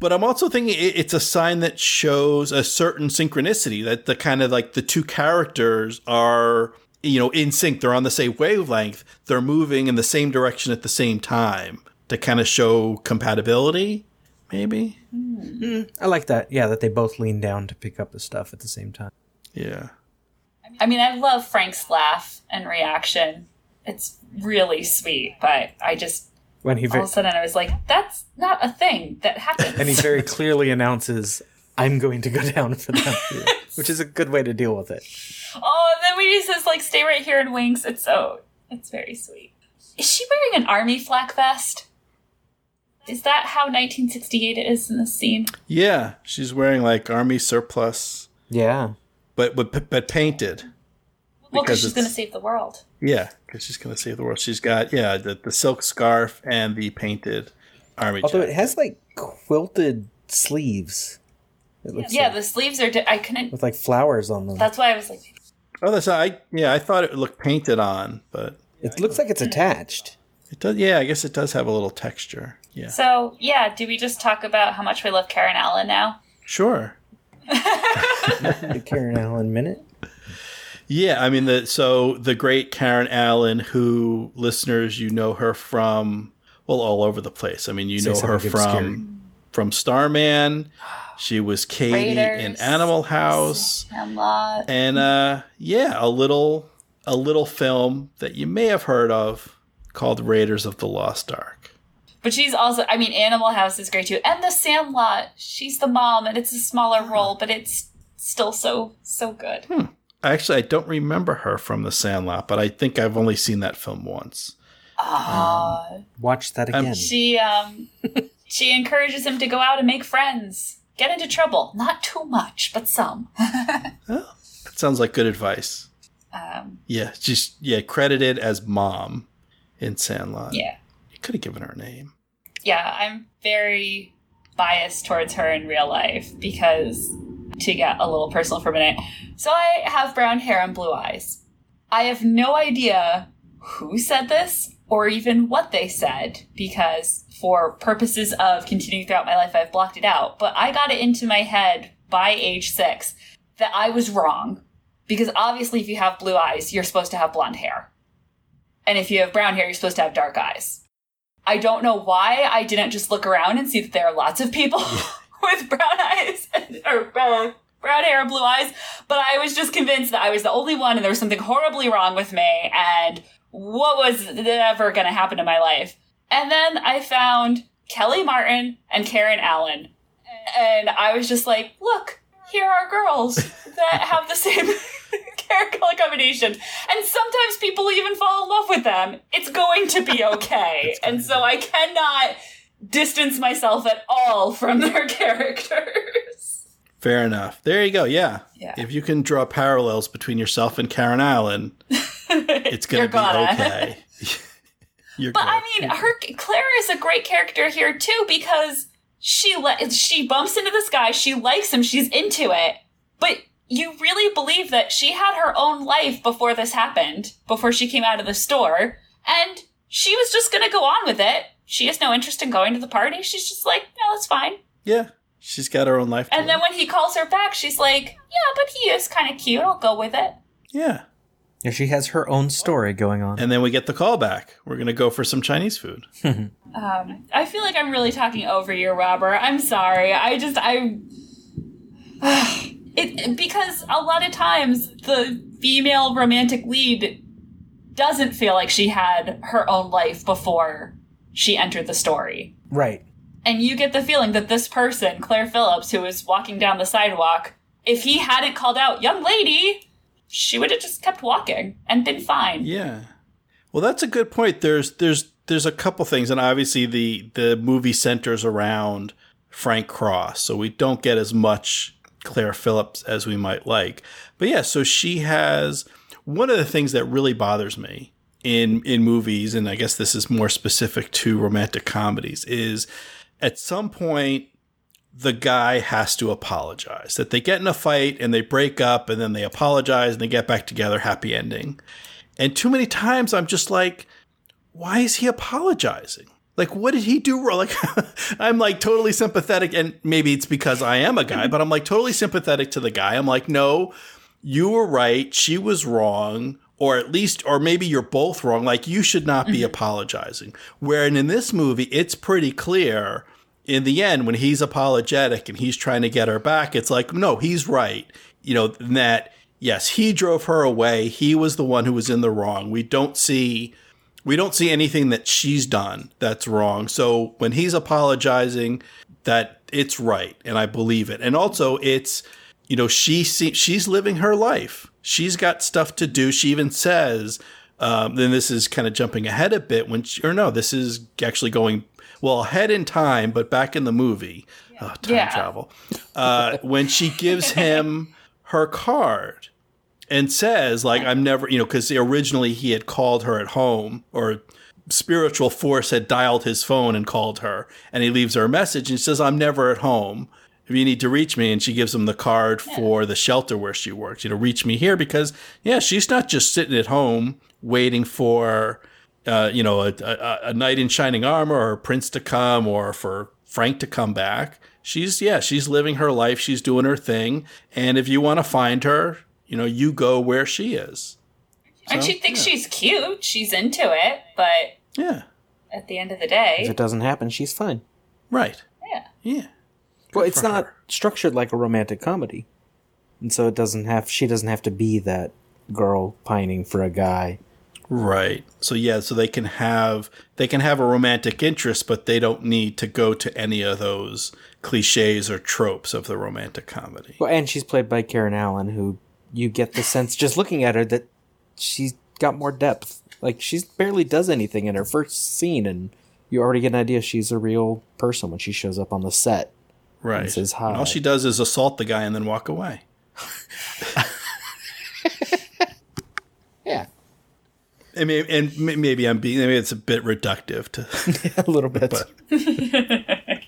But I'm also thinking it- it's a sign that shows a certain synchronicity that the kind of like the two characters are, you know, in sync. They're on the same wavelength. They're moving in the same direction at the same time to kind of show compatibility, maybe. Mm-hmm. I like that. Yeah, that they both lean down to pick up the stuff at the same time. Yeah. I mean, I love Frank's laugh and reaction. It's really sweet, but I just When he all of a sudden I was like, that's not a thing that happens. and he very clearly announces, "I'm going to go down for them," which is a good way to deal with it. oh, and then when he says like, "Stay right here" and winks, it's so it's very sweet. Is she wearing an army flak vest? Is that how 1968 is in this scene? Yeah. She's wearing like army surplus, Yeah, but but, but painted. Well, Because because she's going to save the world. Yeah, because she's going to save the world. She's got yeah the, the silk scarf and the painted army. although jacket. it has like quilted sleeves. It looks Yeah, like, the sleeves are. Di- I couldn't. with like flowers on them. That's why I was like, Oh, that's I. Yeah, I thought it looked painted on, but It looks like it's hmm. attached. it does. Yeah, I guess it does have a little texture. Yeah, so yeah. Do we just talk about how much we love Karen Allen now? sure. The Karen Allen minute. Yeah, I mean the so the great Karen Allen, who listeners you know her from well all over the place. I mean you Say know her from obscure. from Starman. She was Katie in Animal House, Hemlock. and uh, yeah, a little a little film that you may have heard of called Raiders of the Lost Ark. But she's also, I mean, Animal House is great too. And The Sandlot, she's the mom, and it's a smaller role, but it's still so, so good. Actually, I don't remember her from The Sandlot, but I think I've only seen that film once. Ah. Watch that I'm- again. she, um, she encourages him to go out and make friends. Get into trouble. Not too much, but some. That sounds like good advice. um, Yeah, just yeah, credited as mom in Sandlot. yeah. You could have given her a name. yeah, I'm very biased towards her in real life because, to get a little personal for a minute, so I have brown hair and blue eyes. I have no idea who said this or even what they said because, for purposes of continuing throughout my life, I've blocked it out. But I got it into my head by age six that I was wrong because obviously, if you have blue eyes, you're supposed to have blonde hair. And if you have brown hair, you're supposed to have dark eyes. I don't know why I didn't just look around and see that there are lots of people with brown eyes and, or uh, brown hair and blue eyes, but I was just convinced that I was the only one and there was something horribly wrong with me and what was ever going to happen in my life. And then I found Kelly Martin and Karen Allen. And I was just like, look, here are girls that have the same hair color combination. And sometimes people even fall in love with them. It's going to be okay. and so I cannot distance myself at all from their characters. Fair enough. There you go. Yeah. Yeah. If you can draw parallels between yourself and Karen Allen, it's to be gonna. okay. You're But. I mean, her Claire is a great character here too because she le- she bumps into this guy, she likes him, she's into it. But you really believe that she had her own life before this happened, before she came out of the store, and she was just going to go on with it. She has no interest in going to the party. She's just like, no, that's fine. yeah, she's got her own life. And then when he calls her back, she's like, yeah, but he is kind of cute. I'll go with it. yeah. Yeah, she has her own story going on. And then we get the call back. We're going to go for some Chinese food. Um, I feel like I'm really talking over you, Robert. I'm sorry. I just I it because a lot of times the female romantic lead doesn't feel like she had her own life before she entered the story. Right. And you get the feeling that this person, Claire Phillips, who is walking down the sidewalk, if he hadn't called out, young lady, she would have just kept walking and been fine. Yeah. Well, that's a good point. There's there's there's a couple things, and obviously the the movie centers around Frank Cross, so we don't get as much Claire Phillips as we might like. But yeah, so she has one of the things that really bothers me in in movies, and I guess this is more specific to romantic comedies, is at some point the guy has to apologize. That they get in a fight and they break up and then they apologize and they get back together, happy ending. And too many times I'm just like, why is he apologizing? Like, what did he do wrong? Like, I'm like totally sympathetic. And maybe it's because I am a guy, but I'm like totally sympathetic to the guy. I'm like, no, you were right. She was wrong. Or at least, or maybe you're both wrong. Like, you should not be mm-hmm. apologizing. Wherein in this movie, it's pretty clear in the end when he's apologetic and he's trying to get her back. It's like, no, he's right. You know, that, yes, he drove her away. He was the one who was in the wrong. We don't see we don't see anything that she's done that's wrong. So when he's apologizing, that it's right, and I believe it. And also, it's you know she see, she's living her life. She's got stuff to do. She even says, um, then this is kind of jumping ahead a bit when she, or no, this is actually going well ahead in time, but back in the movie. Oh, time Yeah. travel. Uh, when she gives him her card and says like i'm never you know because originally he had called her at home or spiritual force had dialed his phone and called her and he leaves her a message and says i'm never at home if you need to reach me and she gives him the card for the shelter where she works you know reach me here because yeah she's not just sitting at home waiting for uh, you know a, a, a knight in shining armor or a prince to come or for frank to come back she's yeah she's living her life she's doing her thing and if you want to find her You know, you go where she is. and she thinks yeah. she's cute. She's into it, but Yeah. at the end of the day, If it doesn't happen, she's fine. Right. yeah. Yeah. Well, it's not her. structured like a romantic comedy, and so it doesn't have. She doesn't have to be that girl pining for a guy. Right. So yeah, so they can have they can have a romantic interest, but they don't need to go to any of those cliches or tropes of the romantic comedy. Well, and she's played by Karen Allen, who you get the sense just looking at her that she's got more depth. Like she barely does anything in her first scene, and you already get an idea she's a real person when she shows up on the set. Right. says And all she does is assault the guy and then walk away. And maybe, and maybe I'm being maybe it's a bit reductive to a little bit.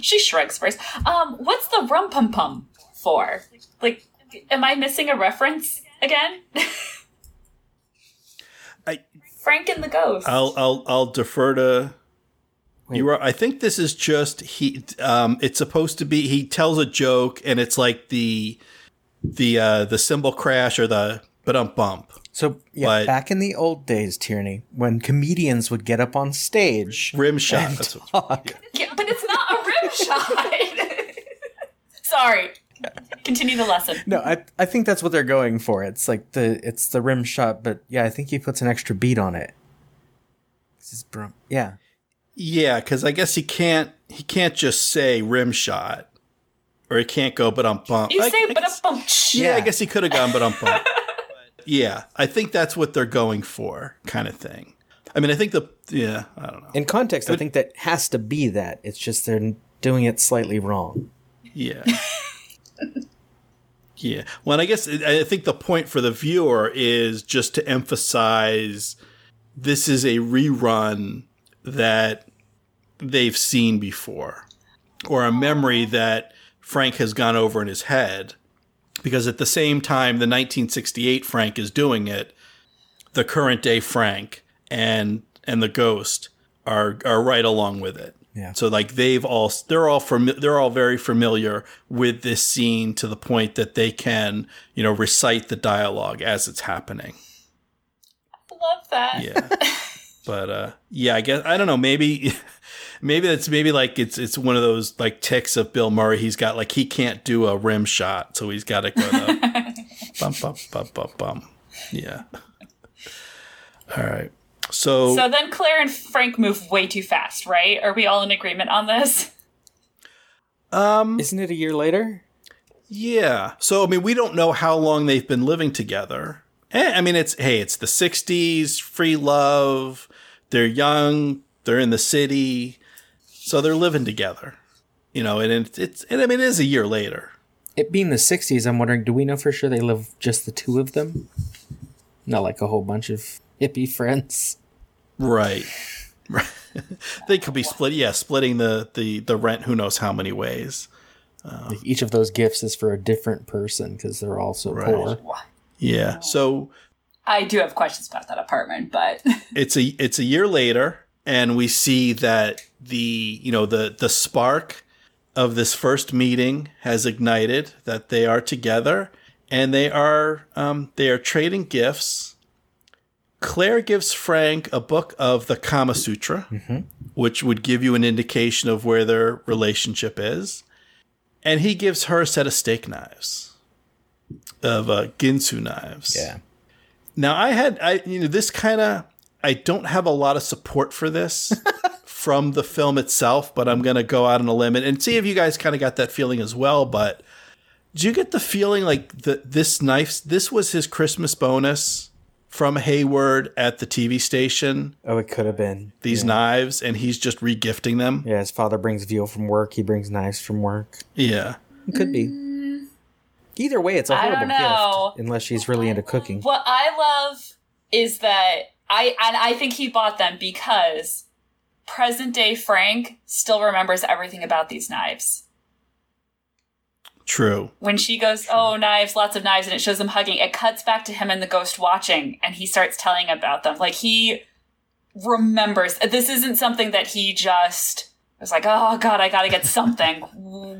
She shrugs first. Um, what's the rum pum pum for? Like, am I missing a reference again? I Frank and the Ghost. I'll I'll I'll defer to Wait. you. Are, I think this is just he. Um, it's supposed to be he tells a joke and it's like the the uh the cymbal crash or the but um bump. So yeah, But- back in the old days, Tierney, when comedians would get up on stage, Rim shot. and That's what- talk, yeah, but it's not a rim shot. Sorry. Continue the lesson. No, I I think that's what they're going for. It's like the it's the rim shot, but yeah, I think he puts an extra beat on it. This is brum- Yeah, Yeah, because I guess he can't he can't just say rim shot, or he can't go but um bump. You I- say but guess- a bump. Yeah, I guess he could have gone but um bump. Yeah, I think that's what they're going for, kind of thing. I mean, I think the yeah, I don't know. in context, I think that has to be that. It's just they're doing it slightly wrong. Yeah. yeah. Well, and I guess I think the point for the viewer is just to emphasize this is a rerun that they've seen before or a memory that Frank has gone over in his head. Because at the same time, the 1968 Frank is doing it, the current day Frank and and the ghost are are right along with it. Yeah. So like they've all they're all fami- they're all very familiar with this scene to the point that they can you know recite the dialogue as it's happening. I love that. Yeah. but uh yeah, I guess I don't know, maybe maybe it's maybe like it's it's one of those like ticks of Bill Murray. He's got like he can't do a rim shot, so he's got to go to bum bum bum bum bum. Yeah. All right. So, So then Claire and Frank move way too fast, right? Are we all in agreement on this? um Isn't it a year later? Yeah. So I mean, we don't know how long they've been living together. Eh, I mean, it's hey, it's the '60s, free love. They're young. They're in the city, so they're living together. You know, and it's, it's and I mean, it is a year later. It being the '60s, I'm wondering, do we know for sure they live just the two of them? Not like a whole bunch of hippie friends. Right. Right. they could be split. Yeah, splitting the the the rent. Who knows how many ways? Um, like each of those gifts is for a different person because they're all so Right. poor. Yeah. So I do have questions about that apartment, but it's a it's a year later and we see that the you know the the spark of this first meeting has ignited that they are together and they are um, they are trading gifts. Claire gives frank a book of the kama sutra which would give you an indication of where their relationship is. And he gives her a set of steak knives of uh, ginsu knives. Yeah. now I had I you know this kind of I don't have a lot of support for this from the film itself, but I'm gonna go out on a limb and, and see if you guys kind of got that feeling as well. But do you get the feeling like the this knife this was his Christmas bonus from Hayward at the TV station? Oh, it could have been These knives, and he's just regifting them. Yeah, his father brings veal from work. He brings knives from work. Yeah. It could be. Mm. Either way, it's a I horrible don't know. gift. Unless she's really into cooking. what I love is that I and I think he bought them because present day Frank still remembers everything about these knives. True. When she goes, "Oh, knives, lots of knives," and it shows them hugging, it cuts back to him and the ghost watching, and he starts telling about them. Like he remembers. This isn't something that he just I was like, oh god, I gotta get something.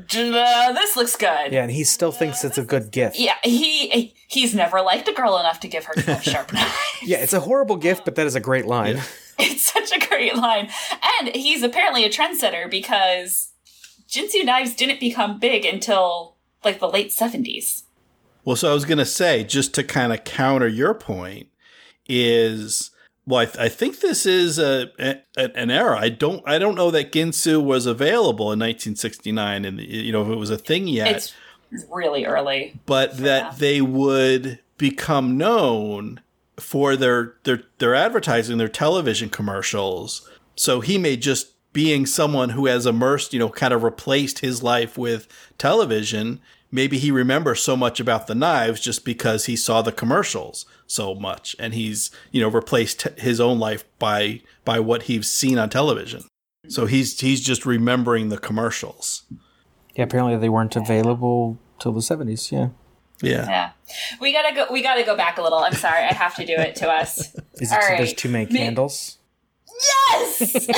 This looks good. Yeah, and he still thinks it's a good gift. Yeah, he he's never liked a girl enough to give her 12 sharp knives. Yeah, it's a horrible gift, but that is a great line. It's such a great line. And he's apparently a trendsetter because Ginsu knives didn't become big until like the late 70s. Well, so I was going to say, just to kind of counter your point, is well, I, th- I think this is a, a, an era. I don't I don't know that Ginsu was available in 1969, and you know if it was a thing yet. It's really early, but that that. they would become known for their their their advertising, their television commercials. So he may just being someone who has immersed, you know, kind of replaced his life with television. Maybe he remembers so much about the knives just because he saw the commercials so much, and he's you know replaced his own life by by what he's seen on television. So he's he's just remembering the commercials. Yeah, apparently they weren't available till the seventies. Yeah. Yeah. Yeah. We gotta go we gotta go back a little. I'm sorry, I have to do it to us. Is it All right. there's too many candles? Yes! there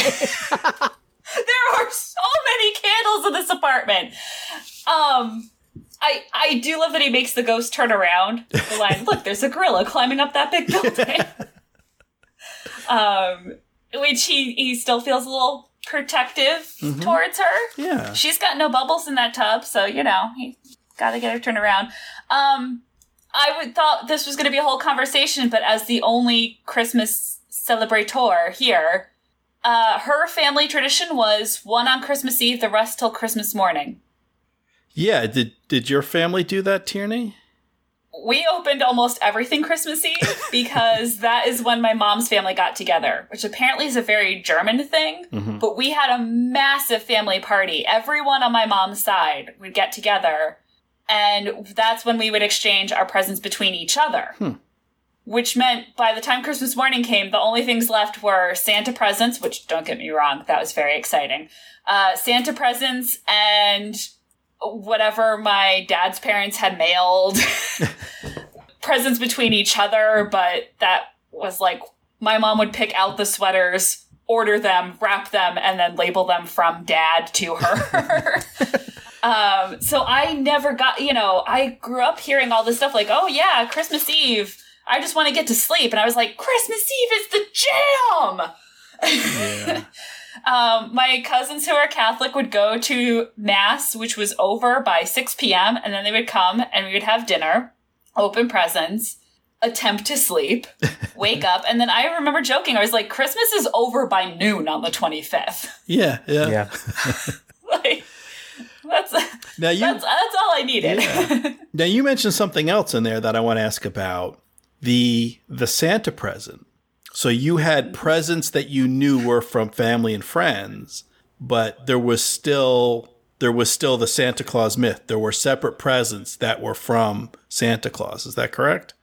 are so many candles in this apartment. Um I I do love that he makes the ghost turn around. The line, look, there's a gorilla climbing up that big building. um which he he still feels a little protective mm-hmm. towards her. Yeah. She's got no bubbles in that tub, so you know, he gotta get her turned around. Um, I would thought this was going to be a whole conversation, but as the only Christmas celebrator here, uh, her family tradition was one on Christmas Eve, the rest till Christmas morning. Yeah, did did your family do that, Tierney? We opened almost everything Christmas Eve because that is when my mom's family got together, which apparently is a very German thing. Mm-hmm. But we had a massive family party. Everyone on my mom's side would get together and that's when we would exchange our presents between each other. Hmm. Which meant by the time Christmas morning came, the only things left were Santa presents, which don't get me wrong, that was very exciting. Uh, Santa presents and whatever my dad's parents had mailed. presents between each other, but that was like my mom would pick out the sweaters, order them, wrap them, and then label them from dad to her. Um, so I never got, you know, I grew up hearing all this stuff like, oh yeah, Christmas Eve. I just want to get to sleep. And I was like, Christmas Eve is the jam. Yeah. um, my cousins who are Catholic would go to Mass, which was over by 6 p.m. And then they would come and we would have dinner, open presents, attempt to sleep, wake up. And then I remember joking, I was like, Christmas is over by noon on the 25th. Yeah. Yeah. Yeah. that's now you, that's, that's all I needed. Yeah. now you mentioned something else in there that I want to ask about the the Santa present. So you had presents that you knew were from family and friends, but there was still there was still the Santa Claus myth. There were separate presents that were from Santa Claus. Is that correct?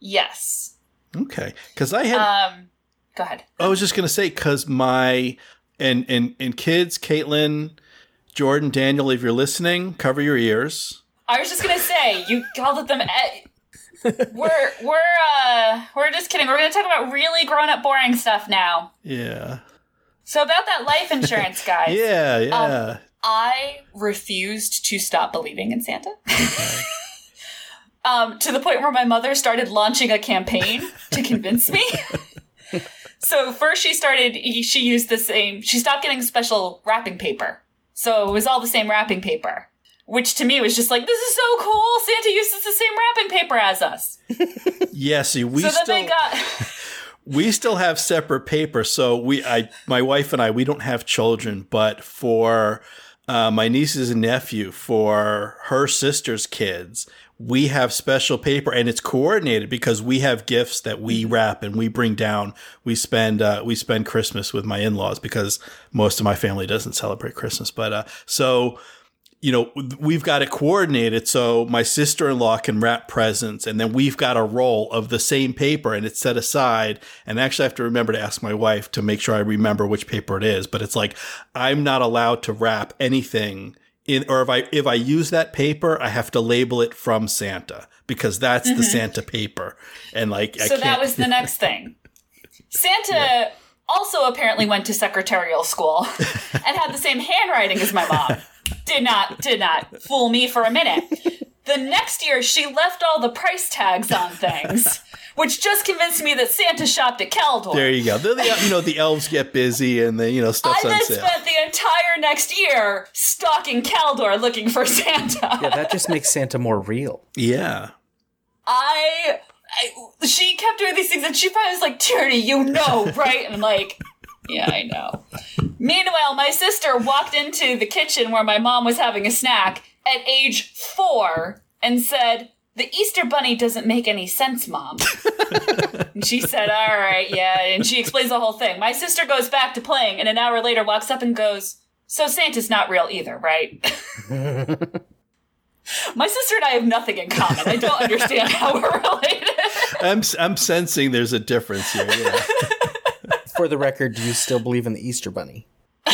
Yes. Okay. Because I had. Um, go ahead. I was just gonna say because my and and and kids, Caitlin Jordan, Daniel, if you're listening, cover your ears. I was just gonna say you called it them. we're we're uh we're just kidding. We're gonna talk about really grown up boring stuff now. Yeah. So about that life insurance, guys. yeah, yeah. Um, I refused to stop believing in Santa. Okay. um, to the point where my mother started launching a campaign to convince me. so first she started she used the same she stopped getting special wrapping paper so it was all the same wrapping paper, which to me was just like, this is so cool. Santa uses the same wrapping paper as us. yeah, see, we so still. Then they got. we still have separate paper. So we, I, my wife and I, we don't have children, but for uh, my nieces and nephew, for her sister's kids, we have special paper and it's coordinated because we have gifts that we mm-hmm. wrap and we bring down. We spend uh, we spend Christmas with my in laws because most of my family doesn't celebrate Christmas. But uh, so you know we've got it coordinated so my sister-in-law can wrap presents and then we've got a roll of the same paper and it's set aside and actually i have to remember to ask my wife to make sure i remember which paper it is but it's like i'm not allowed to wrap anything in, or if I if I use that paper, I have to label it from Santa because that's mm-hmm. the Santa paper, and like so that was the next thing. Santa yeah. also also apparently went to secretarial school and had the same handwriting as my mom. Did not did not fool me for a minute. The next year, she left all the price tags on things, which just convinced me that Santa shopped at Caldor. There you go. The, the, you know, the elves get busy and the you know stuff. I stuff's on then sale. spent the entire next year stalking Caldor looking for Santa. Yeah, that just makes Santa more real. yeah. I, I she kept doing these things and she finally was like, Tierney, you know, right? And I'm like, yeah, I know. Meanwhile, my sister walked into the kitchen where my mom was having a snack at age four and said, the Easter Bunny doesn't make any sense, Mom. and she said, All right, yeah. And she explains the whole thing. My sister goes back to playing and an hour later walks up and goes, So Santa's not real either, right? My sister and I have nothing in common. I don't understand how we're related. I'm I'm sensing there's a difference here. Yeah. For the record, do you still believe in the Easter Bunny?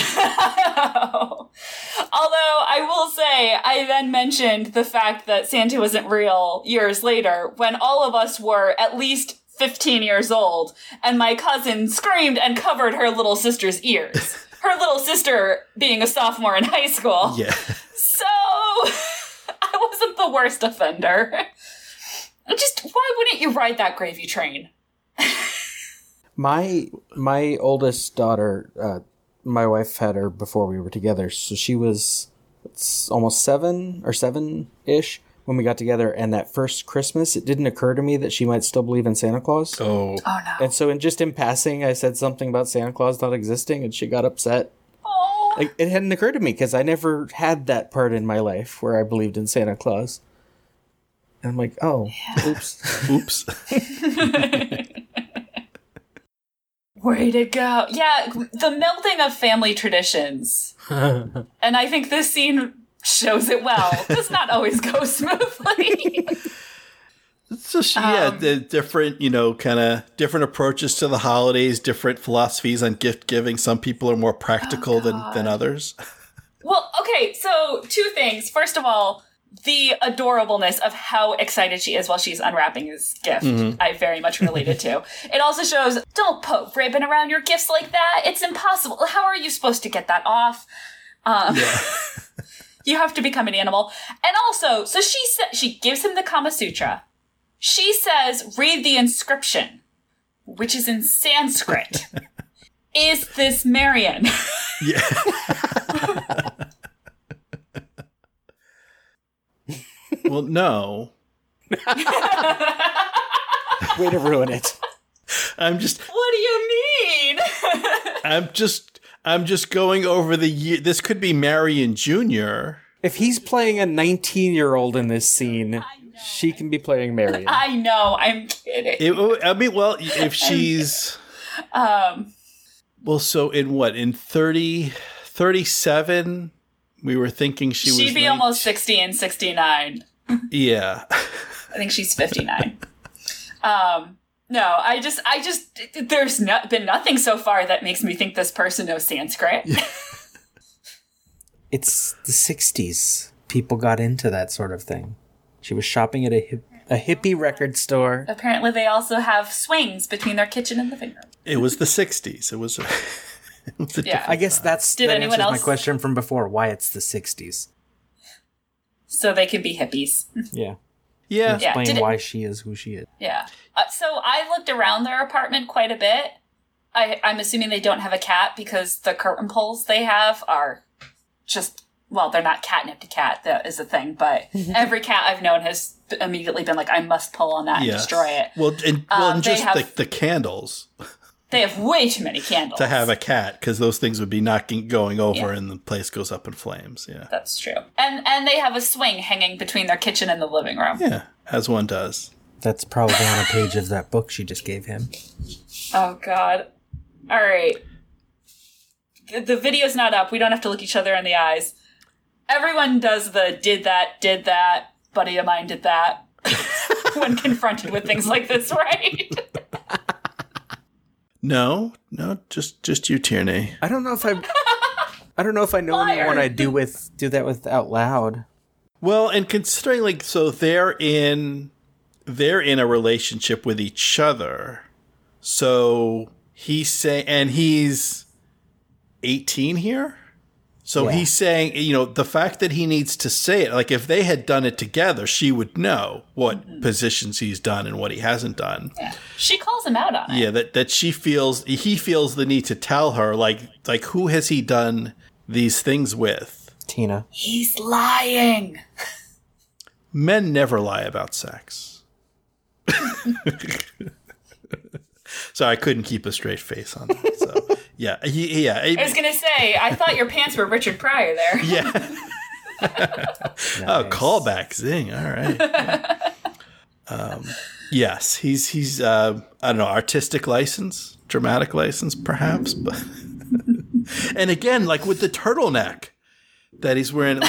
Although I will say, I then mentioned the fact that Santa wasn't real years later when all of us were at least 15 years old, and my cousin screamed and covered her little sister's ears. Her little sister being a sophomore in high school. Yeah. So, I wasn't the worst offender. Just, why wouldn't you ride that gravy train? My my oldest daughter, uh, my wife had her before we were together, so she was it's almost seven or seven ish when we got together. And that first Christmas, it didn't occur to me that she might still believe in Santa Claus. Oh. Oh no. And so, in just in passing, I said something about Santa Claus not existing, and she got upset. Oh. Like, it hadn't occurred to me because I never had that part in my life where I believed in Santa Claus. And I'm like, oh, oops. Oops. Way to go. Yeah, the melding of family traditions. and I think this scene shows it well. Does not always go smoothly. So she, yeah, Um, the different, you know, kind of different approaches to the holidays, different philosophies on gift giving. Some people are more practical than than others. well, okay, so two things. First of all, the adorableness of how excited she is while she's unwrapping his gift, I very much related to. It also shows don't poke ribbon around your gifts like that. It's impossible. How are you supposed to get that off? Um, you have to become an animal. And also, so she sa- she gives him the Kama Sutra. She says, read the inscription, which is in Sanskrit. is this Marion? Yeah. well, no. Way to ruin it. I'm just what do you mean? I'm just I'm just going over the year. This could be Marion Jr. If he's playing a 19 year old in this scene, she can be playing Marion. I know, I'm kidding. It, I mean, well, if she's um, well, so in what in 30, 37, we were thinking she was. she'd be 19 almost 60 and 69. Yeah. I think she's 59. um, no, I just, I just, there's no, been nothing so far that makes me think this person knows Sanskrit. it's the 60s. People got into that sort of thing. She was shopping at a, hip, a hippie record store. Apparently, they also have swings between their kitchen and living room. It was the 60s. It was. A, it was a Yeah. I guess that's Did that anyone answers my question from before why it's the 60s. So they can be hippies. Yeah. Yeah. Yeah. Explain did it- why she is who she is. Yeah. Uh, so I looked around their apartment quite a bit. I, I'm assuming they don't have a cat because the curtain poles they have are just well, they're not catnip to cat. That is a thing, but every cat I've known has immediately been like, I must pull on that and destroy it. Well, and, well, Um, and just have- the, the candles They have way too many candles. to have a cat because those things would be knocking, going over, and the place goes up in flames. Yeah. That's true. And and they have a swing hanging between their kitchen and the living room. Yeah. As one does. That's probably on a page of that book she just gave him. Oh God. All right. The, the video's not up. We don't have to look each other in the eyes. Everyone does the did that, did that, buddy of mine did that when confronted with things like this, right? No, no, just just you, Tierney. I don't know if I I don't know if I know Liar. anyone I do with do that with out loud. Well, and considering like so they're in they're in a relationship with each other. So he's saying, and he's 18 here. So Yeah. he's saying, you know, the fact that he needs to say it, like if they had done it together, she would know what mm-hmm. positions he's done and what he hasn't done. Yeah. She calls him out on it. Yeah, that that she feels he feels the need to tell her, like like who has he done these things with? Tina. He's lying. Men never lie about sex. so I couldn't keep a straight face on that. So yeah, he, yeah, I was gonna say, I thought your pants were Richard Pryor there. yeah. Oh, callback zing. All right. um, yes, he's he's uh, I don't know artistic license, dramatic license, perhaps, but and again, like with the turtleneck that he's wearing.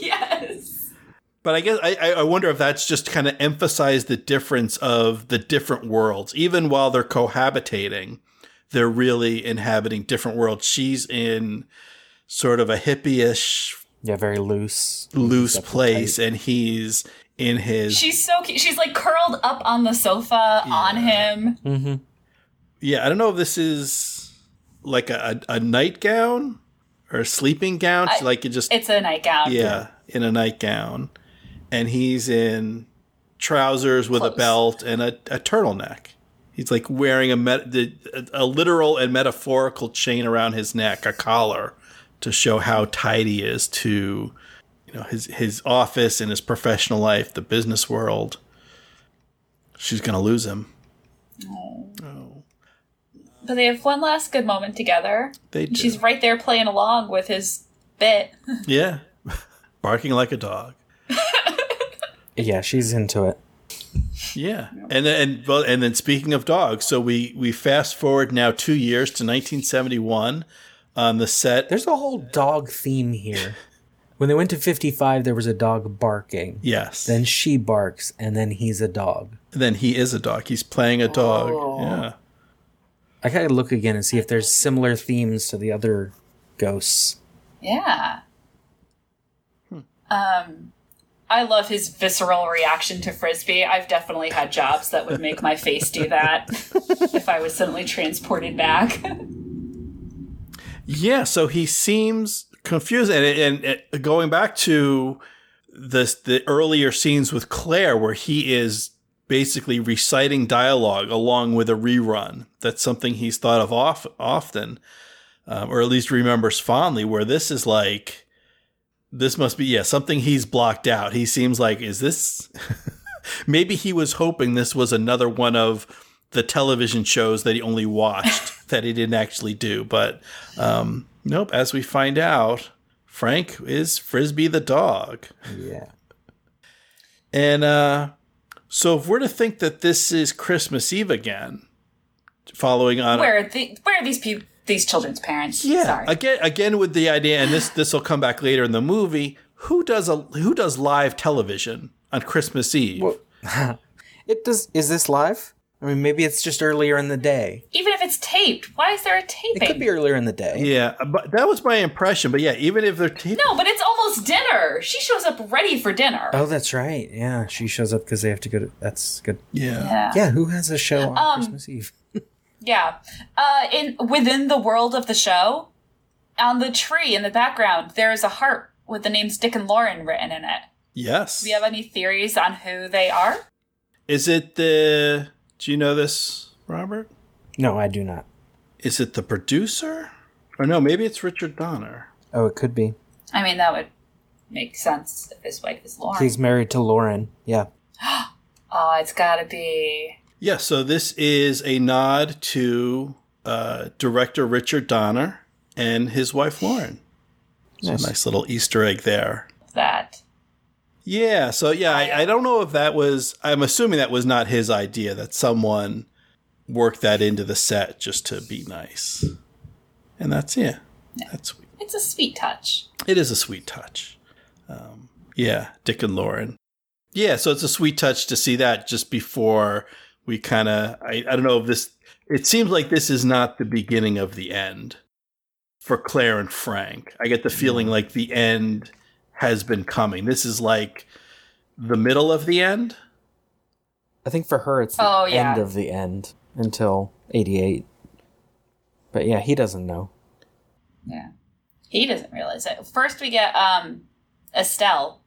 yes. But I guess I, I- I wonder if that's just kind of emphasize the difference of the different worlds. Even while they're cohabitating, they're really inhabiting different worlds. She's in sort of a hippie-ish, Yeah, very loose. loose Definitely place, and he's in his She's so cute. She's like curled up on the sofa on him. Mm-hmm. yeah. I don't know if this is like a, a, a nightgown or a sleeping gown. I- like it just It's a nightgown. yeah, in a nightgown, and he's in trousers with a belt and a, a turtleneck. He's like wearing a, met- a literal and metaphorical chain around his neck, a collar, to show how tight he is to, you know, his his office and his professional life, the business world. She's gonna lose him. Oh. But they have one last good moment together. They do. She's right there playing along with his bit. yeah, barking like a dog. Yeah, she's into it. Yeah, and then and well, and then speaking of dogs, so we we fast forward now two years to 1971 on the set. There's a whole dog theme here. When they went to 55, there was a dog barking. yes, Then she barks, and then he's a dog. then he is a dog. He's playing a dog. Yeah, I gotta look again and see if there's similar themes to the other ghosts. Yeah. Hmm. Um, I love his visceral reaction to frisbee. I've definitely had jobs that would make my face do that if I was suddenly transported back. yeah. So he seems confused, and and, and going back to this the earlier scenes with Claire, where he is basically reciting dialogue along with a rerun. That's something he's thought of off, often, um, or at least remembers fondly. Where this is like, this must be yeah something he's blocked out. He seems like is this? Maybe he was hoping this was another one of the television shows that he only watched that he didn't actually do. But um, nope. As we find out, Frank is Frisbee the dog. Yeah. And uh, so, if we're to think that this is Christmas Eve again, following on, where are the where are these people? These children's parents? yeah, Sorry. again, again with the idea, and this this will come back later in the movie. Who does a who does live television on Christmas Eve? Well, it does. Is this live? I mean, maybe it's just earlier in the day. Even if it's taped, why is there a taping? It could be earlier in the day. yeah, but that was my impression. But yeah, even if they're t- no, but it's almost dinner. She shows up ready for dinner. Oh, that's right. Yeah, she shows up because they have to go to. That's good. yeah, yeah. Yeah, who has a show on Um, Christmas Eve? Yeah. Uh, in within the world of the show, on the tree in the background, there is a heart with the names Dick and Lauren written in it. yes. Do you have any theories on who they are? Is it the? Do you know this, Robert? No, I do not. Is it the producer? Or no, maybe it's Richard Donner. Oh, it could be. I mean, that would make sense if his wife is Lauren. He's married to Lauren. Yeah. Oh, it's gotta be. Yeah, so this is a nod to uh, director Richard Donner and his wife Lauren. So Nice. nice little Easter egg there. That. Yeah, so yeah, I, I don't know if that was. I'm assuming that was not his idea. That someone worked that into the set just to be nice, and that's yeah, that's sweet. It's a sweet touch. It is a sweet touch. Um, yeah, Dick and Lauren. Yeah, so it's a sweet touch to see that just before we kind of. I, I don't know if this. It seems like this is not the beginning of the end for Claire and Frank. I get the feeling like the end has been coming. This is like the middle of the end. I think for her, it's the Oh, yeah. end of the end until 88. But yeah, he doesn't know. Yeah. He doesn't realize it. First, we get um, Estelle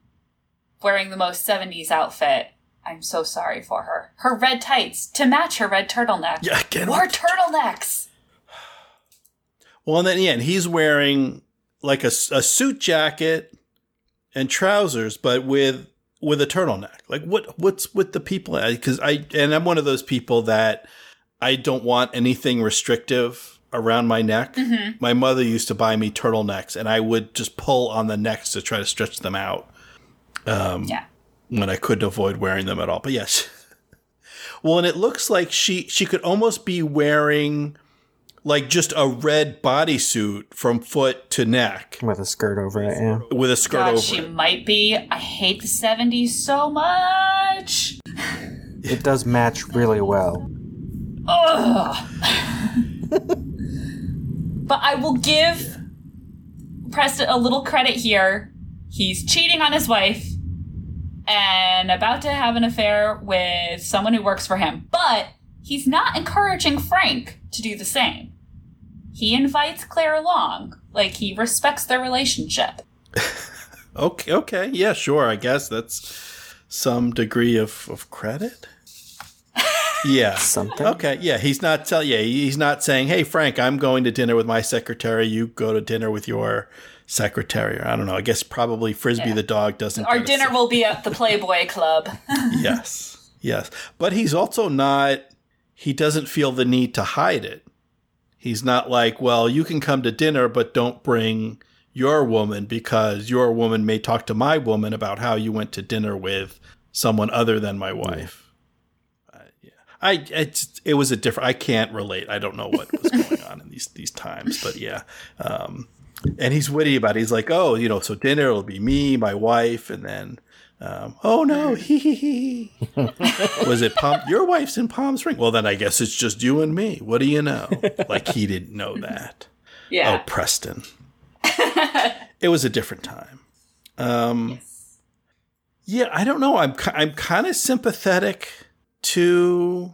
wearing the most 70s outfit. I'm so sorry for her. Her red tights to match her red turtleneck. Yeah, again. More turtlenecks. Well, and then yeah, and he's wearing like a, a suit jacket and trousers, but with with a turtleneck. Like what what's with the people? Because I and I'm one of those people that I don't want anything restrictive around my neck. Mm-hmm. My mother used to buy me turtlenecks, and I would just pull on the necks to try to stretch them out. Um, Yeah. When I couldn't avoid wearing them at all. But yes. well, and it looks like she she could almost be wearing like just a red bodysuit from foot to neck With a skirt over it, yeah. with a skirt God, over she it. might be. I hate the 70s so much. It does match really well. Ugh. but I will give Preston a little credit here. He's cheating on his wife and about to have an affair with someone who works for him. But he's not encouraging Frank to do the same. He invites Claire along. Like he respects their relationship. Okay, okay, yeah, sure. I guess that's some degree of, of credit. Yeah. Something. Okay. Yeah. He's not tell. Yeah. He's not saying, "Hey, Frank, I'm going to dinner with my secretary. You go to dinner with your secretary." Or I don't know. I guess probably Frisbee Yeah. the dog doesn't. Our dinner will be at the Playboy Club. yes. Yes. But he's also not. He doesn't feel the need to hide it. He's not like, well, you can come to dinner, but don't bring your woman because your woman may talk to my woman about how you went to dinner with someone other than my wife. Uh, yeah. I it's, it was a different. I can't relate. I don't know what was going on in these these times, but yeah. Um, and he's witty about it. He's like, oh, you know, so dinner will be me, my wife, and then, um, oh no, he he he. Was it Palm? Your wife's in Palm Springs. Well, then I guess it's just you and me. What do you know? Like he didn't know that. yeah. Oh, Preston. it was a different time. Um, yeah, I don't know. I'm I'm kind of sympathetic to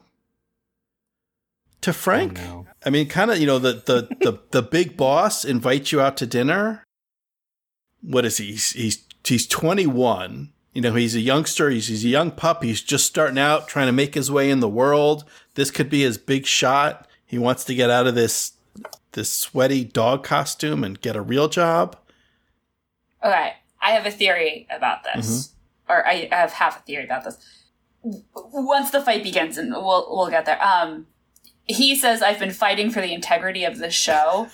to Frank. Oh, no. I mean, kind of, you know, the, the, the, the big boss invites you out to dinner. What is he? He's, he's, he's 21. You know, he's a youngster. He's, he's a young pup. He's just starting out, trying to make his way in the world. This could be his big shot. He wants to get out of this, this sweaty dog costume and get a real job. Okay, I have a theory about this, or I I have half a theory about this. Once the fight begins, and we'll we'll get there. Um, he says, "I've been fighting for the integrity of the show,"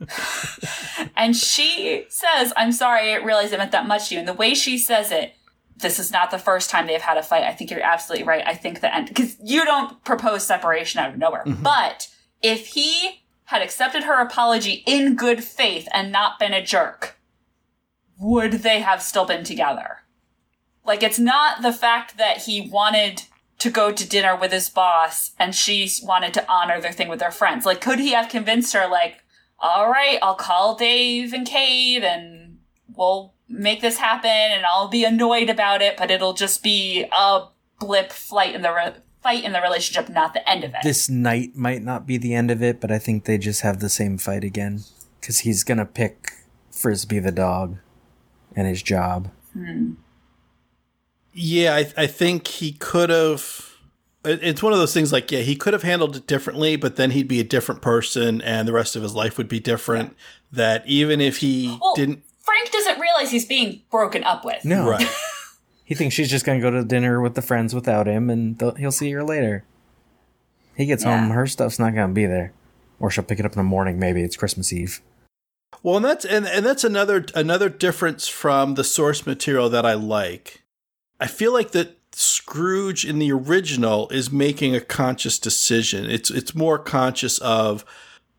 and she says, "I'm sorry, I didn't realize it meant that much to you." And the way she says it, this is not the first time they've had a fight. I think you're absolutely right. I think the end because you don't propose separation out of nowhere, mm-hmm. but if he had accepted her apology in good faith and not been a jerk would they have still been together? Like, it's not the fact that he wanted to go to dinner with his boss and she wanted to honor their thing with their friends. Like, could he have convinced her, like, all right, I'll call Dave and Kate and we'll make this happen and I'll be annoyed about it, but it'll just be a blip flight in the re- fight in the relationship, not the end of it. This night might not be the end of it, but I think they just have the same fight again. Because he's going to pick Frisbee the dog and his job. Hmm. Yeah, I, I think he could have. It's one of those things like, yeah, he could have handled it differently, but then he'd be a different person and the rest of his life would be different. That even if he well, didn't. Frank doesn't realize he's being broken up with. No. Right. He thinks she's just going to go to dinner with the friends without him and he'll see her later. He gets Yeah. home, her stuff's not going to be there. Or she'll pick it up in the morning, maybe. It's Christmas Eve. Well, and that's and, and that's another another difference from the source material that I like. I feel like that Scrooge in the original is making a conscious decision. It's it's more conscious of,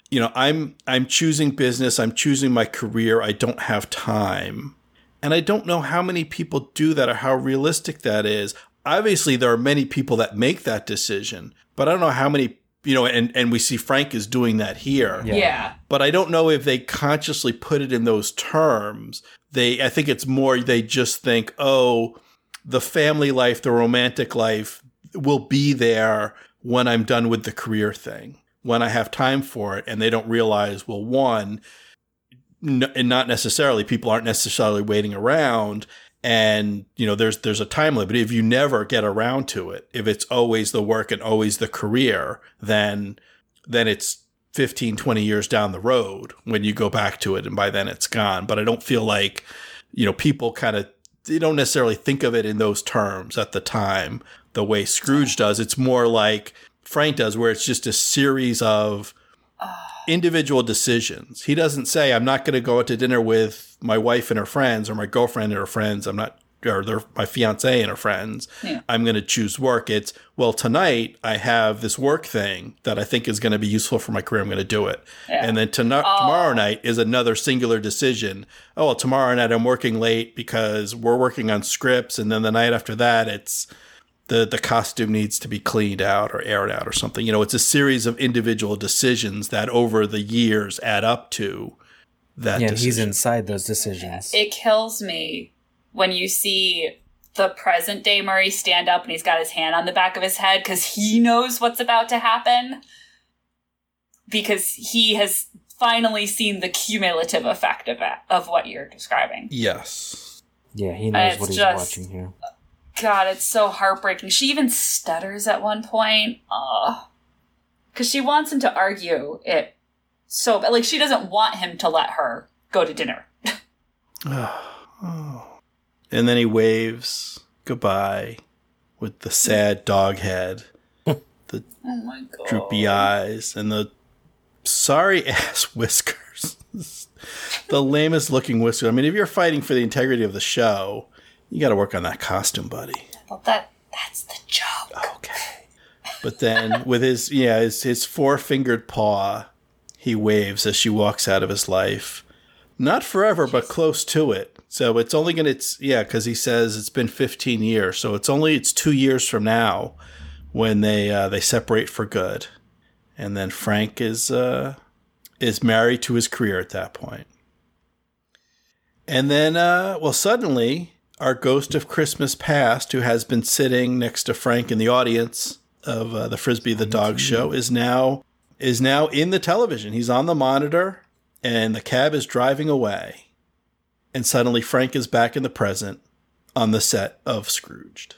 you know, I'm I'm choosing business, I'm choosing my career, I don't have time. And I don't know how many people do that or how realistic that is. Obviously there are many people that make that decision, but I don't know how many you know, and, and we see Frank is doing that here Yeah. yeah. but I don't know if they consciously put it in those terms. They, I think it's more they just think, oh, the family life, the romantic life will be there when I'm done with the career thing. when I have time for it, and they don't realize, well, one, n- and not necessarily people aren't necessarily waiting around and you know there's there's a time limit if you never get around to it if it's always the work and always the career then then it's 15 20 years down the road when you go back to it and by then it's gone but i don't feel like you know people kind of they don't necessarily think of it in those terms at the time the way scrooge does it's more like frank does where it's just a series of ah. individual decisions. He doesn't say, I'm not going to go out to dinner with my wife and her friends or my girlfriend and her friends. I'm not, or their, my fiance and her friends. Yeah. I'm going to choose work. It's, well, tonight I have this work thing that I think is going to be useful for my career. I'm going to do it. Yeah. And then to- tomorrow oh. night is another singular decision. Oh, well, tomorrow night I'm working late because we're working on scripts. And then the night after that, it's, the the costume needs to be cleaned out or aired out or something. You know, it's a series of individual decisions that over the years add up to that. Yeah, and he's inside those decisions. It kills me when you see the present day Murray stand up and he's got his hand on the back of his head because he knows what's about to happen. Because he has finally seen the cumulative effect of it, of what you're describing. yes. Yeah, he knows it's what he's just- watching here. God, it's so heartbreaking. She even stutters at one point. Ugh. Because she wants him to argue it so but like she doesn't want him to let her go to dinner. Oh. And then he waves goodbye with the sad dog head, the Oh my god. droopy eyes, and the sorry ass whiskers. the lamest looking whiskers. I mean, if you're fighting for the integrity of the show, you got to work on that costume, buddy. Well, that that's the joke. Okay. But then with his yeah, his his four fingered paw, he waves as she walks out of his life. Not forever, but close to it. So it's only gonna it's yeah, because he says it's been fifteen years. So it's only it's two years from now when they uh, they separate for good. And then Frank is uh is married to his career at that point. And then uh well suddenly our ghost of Christmas past, who has been sitting next to Frank in the audience of uh, the Frisbee the Dog show, is now is now in the television. He's on the monitor, and the cab is driving away. And suddenly, Frank is back in the present on the set of Scrooged.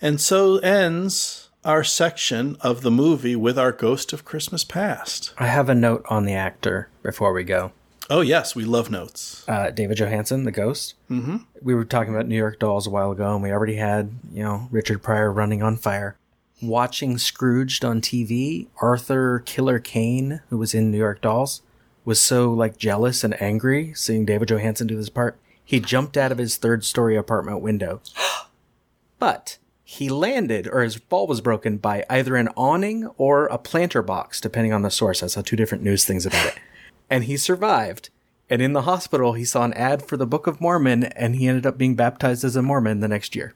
And so ends our section of the movie with our ghost of Christmas past. I have a note on the actor before we go. Oh yes, we love notes. Uh, David Johansen, the ghost. Mm-hmm. We were talking about New York Dolls a while ago, and we already had, you know, Richard Pryor running on fire. Watching Scrooged on TV, Arthur Killer Kane, who was in New York Dolls, was so like jealous and angry seeing David Johansen do this part. He jumped out of his third story apartment window. but he landed, or his fall was broken by either an awning or a planter box, depending on the source. I saw two different news things about it. And he survived. And in the hospital, he saw an ad for the Book of Mormon, and he ended up being baptized as a Mormon the next year.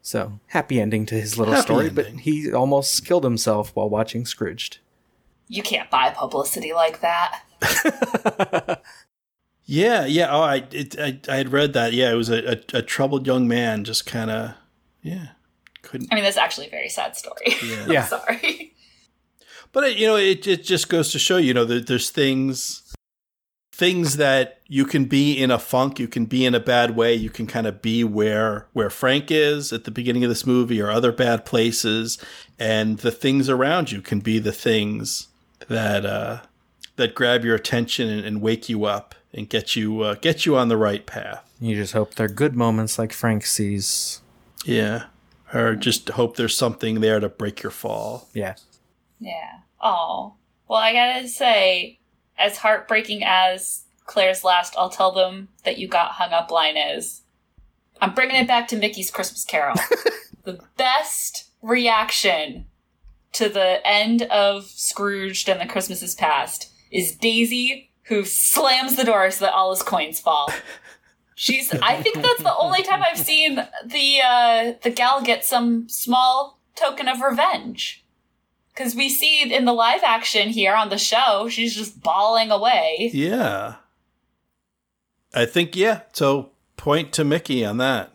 So, happy ending to his little Happy story, ending. but he almost killed himself while watching Scrooged. You can't buy publicity like that. Yeah, yeah. Oh, I it, I, I had read that. Yeah, it was a, a, a troubled young man, just kind of, yeah, couldn't. I mean, that's actually a very sad story. Yeah. Yeah. Sorry. But it, you know, it it just goes to show you know that there's things things that you can be in a funk, you can be in a bad way, you can kind of be where where Frank is at the beginning of this movie or other bad places, and the things around you can be the things that uh, that grab your attention and, and wake you up and get you uh, get you on the right path. You just hope they're good moments like Frank sees. Yeah. Or just hope there's something there to break your fall. Yeah. Yeah. Oh. Well, I gotta say, as heartbreaking as Claire's last I'll tell them that you got hung up line is, I'm bringing it back to Mickey's Christmas Carol. the best reaction to the end of Scrooged and the Christmas is past is Daisy, who slams the door so that all his coins fall. She's. I think that's the only time I've seen the uh, the gal get some small token of revenge. Because we see in the live action here on the show, she's just bawling away. Yeah. I think yeah. So point to Mickey on that.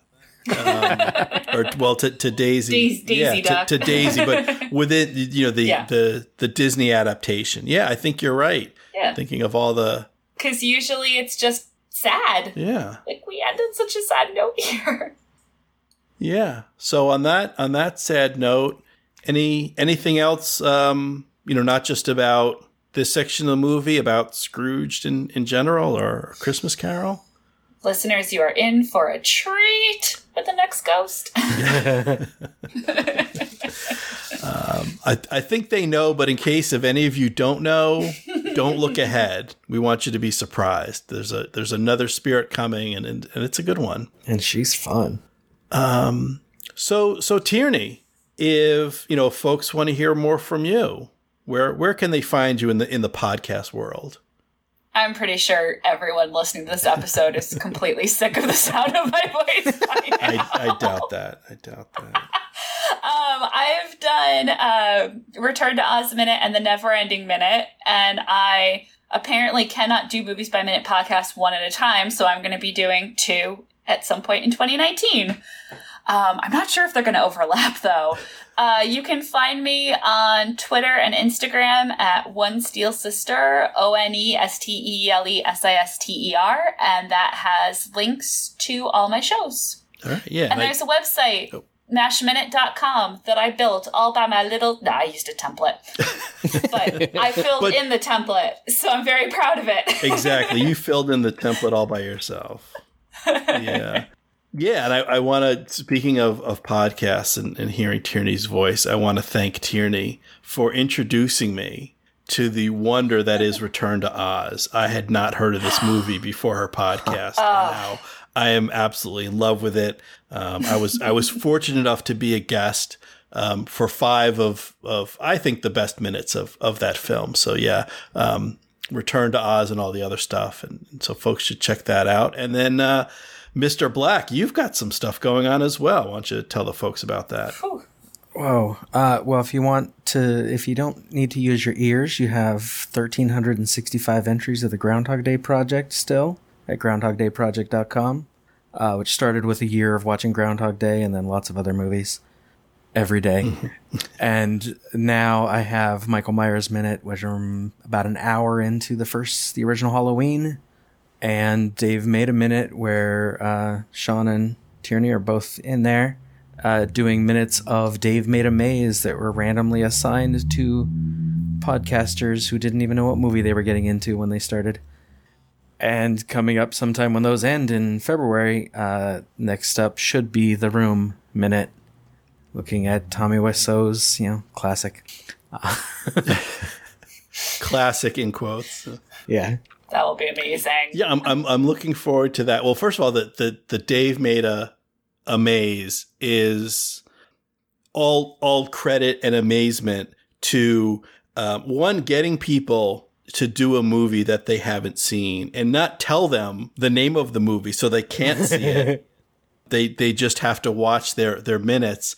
Um, or well, to, to Daisy, Daisy- yeah, to, to Daisy, but within you know the Yeah. the the Disney adaptation. Yeah, I think you're right. Yeah. Thinking of all the Because usually it's just sad. yeah Like we ended such a sad note here. yeah. So on that on that sad note, any anything else? Um, you know, not just about this section of the movie, about Scrooged in in general or Christmas Carol. Listeners, you are in for a treat with the next ghost. I, I think they know, but in case if any of you don't know, don't look ahead. We want you to be surprised. There's a there's another spirit coming, and and, and it's a good one. and she's fun. Um. So so Tierney, if you know folks want to hear more from you, where where can they find you in the in the podcast world? I'm pretty sure everyone listening to this episode is completely sick of the sound of my voice. I, I doubt that. I doubt that. Um, I've done uh, Return to Oz Minute and the Never Ending Minute, and I apparently cannot do Movies by Minute podcast one at a time, so I'm going to be doing two at some point in 2019. Um, I'm not sure if they're going to overlap though. Uh, you can find me on Twitter and Instagram at One Steel Sister, O N E S T E L E S I S T E R, and that has links to all my shows. All right. Yeah. And there's a website, Oh. mashminute.com, that I built all by my little. Nah, I used a template. but I filled But- in the template, so I'm very proud of it. exactly. You filled in the template all by yourself. Yeah. Yeah, and I, I want to, speaking of, of podcasts and, and hearing Tierney's voice, I want to thank Tierney for introducing me to the wonder that is Return to Oz. I had not heard of this movie before her podcast. and now I am absolutely in love with it. Um, I was I was fortunate enough to be a guest um, for five of of I think the best minutes of of that film. So yeah, um, Return to Oz and all the other stuff, and, and so folks should check that out. And then uh, Mr. Black, you've got some stuff going on as well. Why don't you tell the folks about that? Whoa. Uh, well, if you want to, if you don't need to use your ears, you have 1,365 entries of the Groundhog Day Project still at groundhogdayproject.com, uh, which started with a year of watching Groundhog Day and then lots of other movies every day. and now I have Michael Myers Minute, which I'm about an hour into the first, the original Halloween. And Dave made a minute where uh, Sean and Tierney are both in there uh, doing minutes of Dave Made a Maze that were randomly assigned to podcasters who didn't even know what movie they were getting into when they started. And coming up sometime when those end in February, uh, next up should be The Room Minute, looking at Tommy Wiseau's, you know, classic. Classic in quotes. Yeah. That will be amazing. Yeah, I'm, I'm I'm looking forward to that. Well, first of all, the the, the Dave made a a maze is all all credit and amazement to um, one getting people to do a movie that they haven't seen and not tell them the name of the movie so they can't see it. They they just have to watch their their minutes.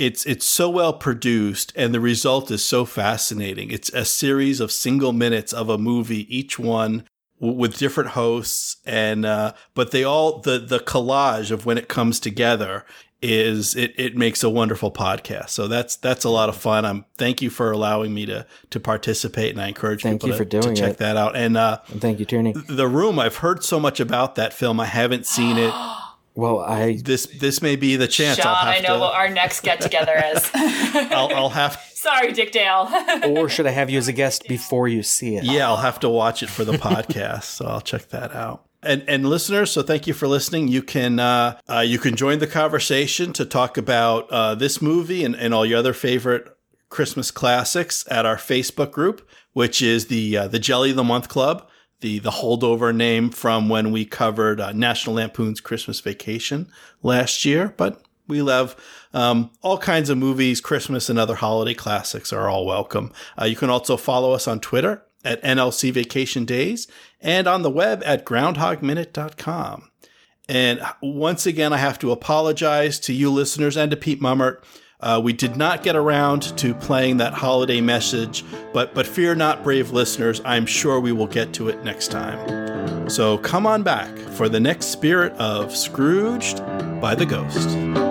It's it's so well produced and the result is so fascinating. It's a series of single minutes of a movie, each one w- with different hosts and uh, but they all the the collage of when it comes together is it, it makes a wonderful podcast. So that's that's a lot of fun. I'm thank you for allowing me to to participate and I encourage Thank people you to, for doing to check it. that out. And uh, And thank you, Tierney. the room I've heard so much about that film. I haven't seen it. Well, I This this may be the chance. Sean, I'll have I know to, what our next get together is. I'll, I'll have Sorry, Dick Dale. or should I have you as a guest before you see it? Yeah, I'll have to watch it for the podcast, so I'll check that out. And and listeners, so thank you for listening. You can uh, uh, you can join the conversation to talk about uh, this movie and, and all your other favorite Christmas classics at our Facebook group, which is the uh, the Jelly of the Month Club, the the holdover name from when we covered uh, National Lampoon's Christmas Vacation last year. But we love um, all kinds of movies, Christmas and other holiday classics are all welcome. Uh, you can also follow us on Twitter at NLC Vacation Days and on the web at groundhogminute.com. And once again, I have to apologize to you listeners and to Pete Mummert. Uh, we did not get around to playing that holiday message, but but fear not, brave listeners. I'm sure we will get to it next time. So come on back for the next spirit of Scrooged by the Ghost.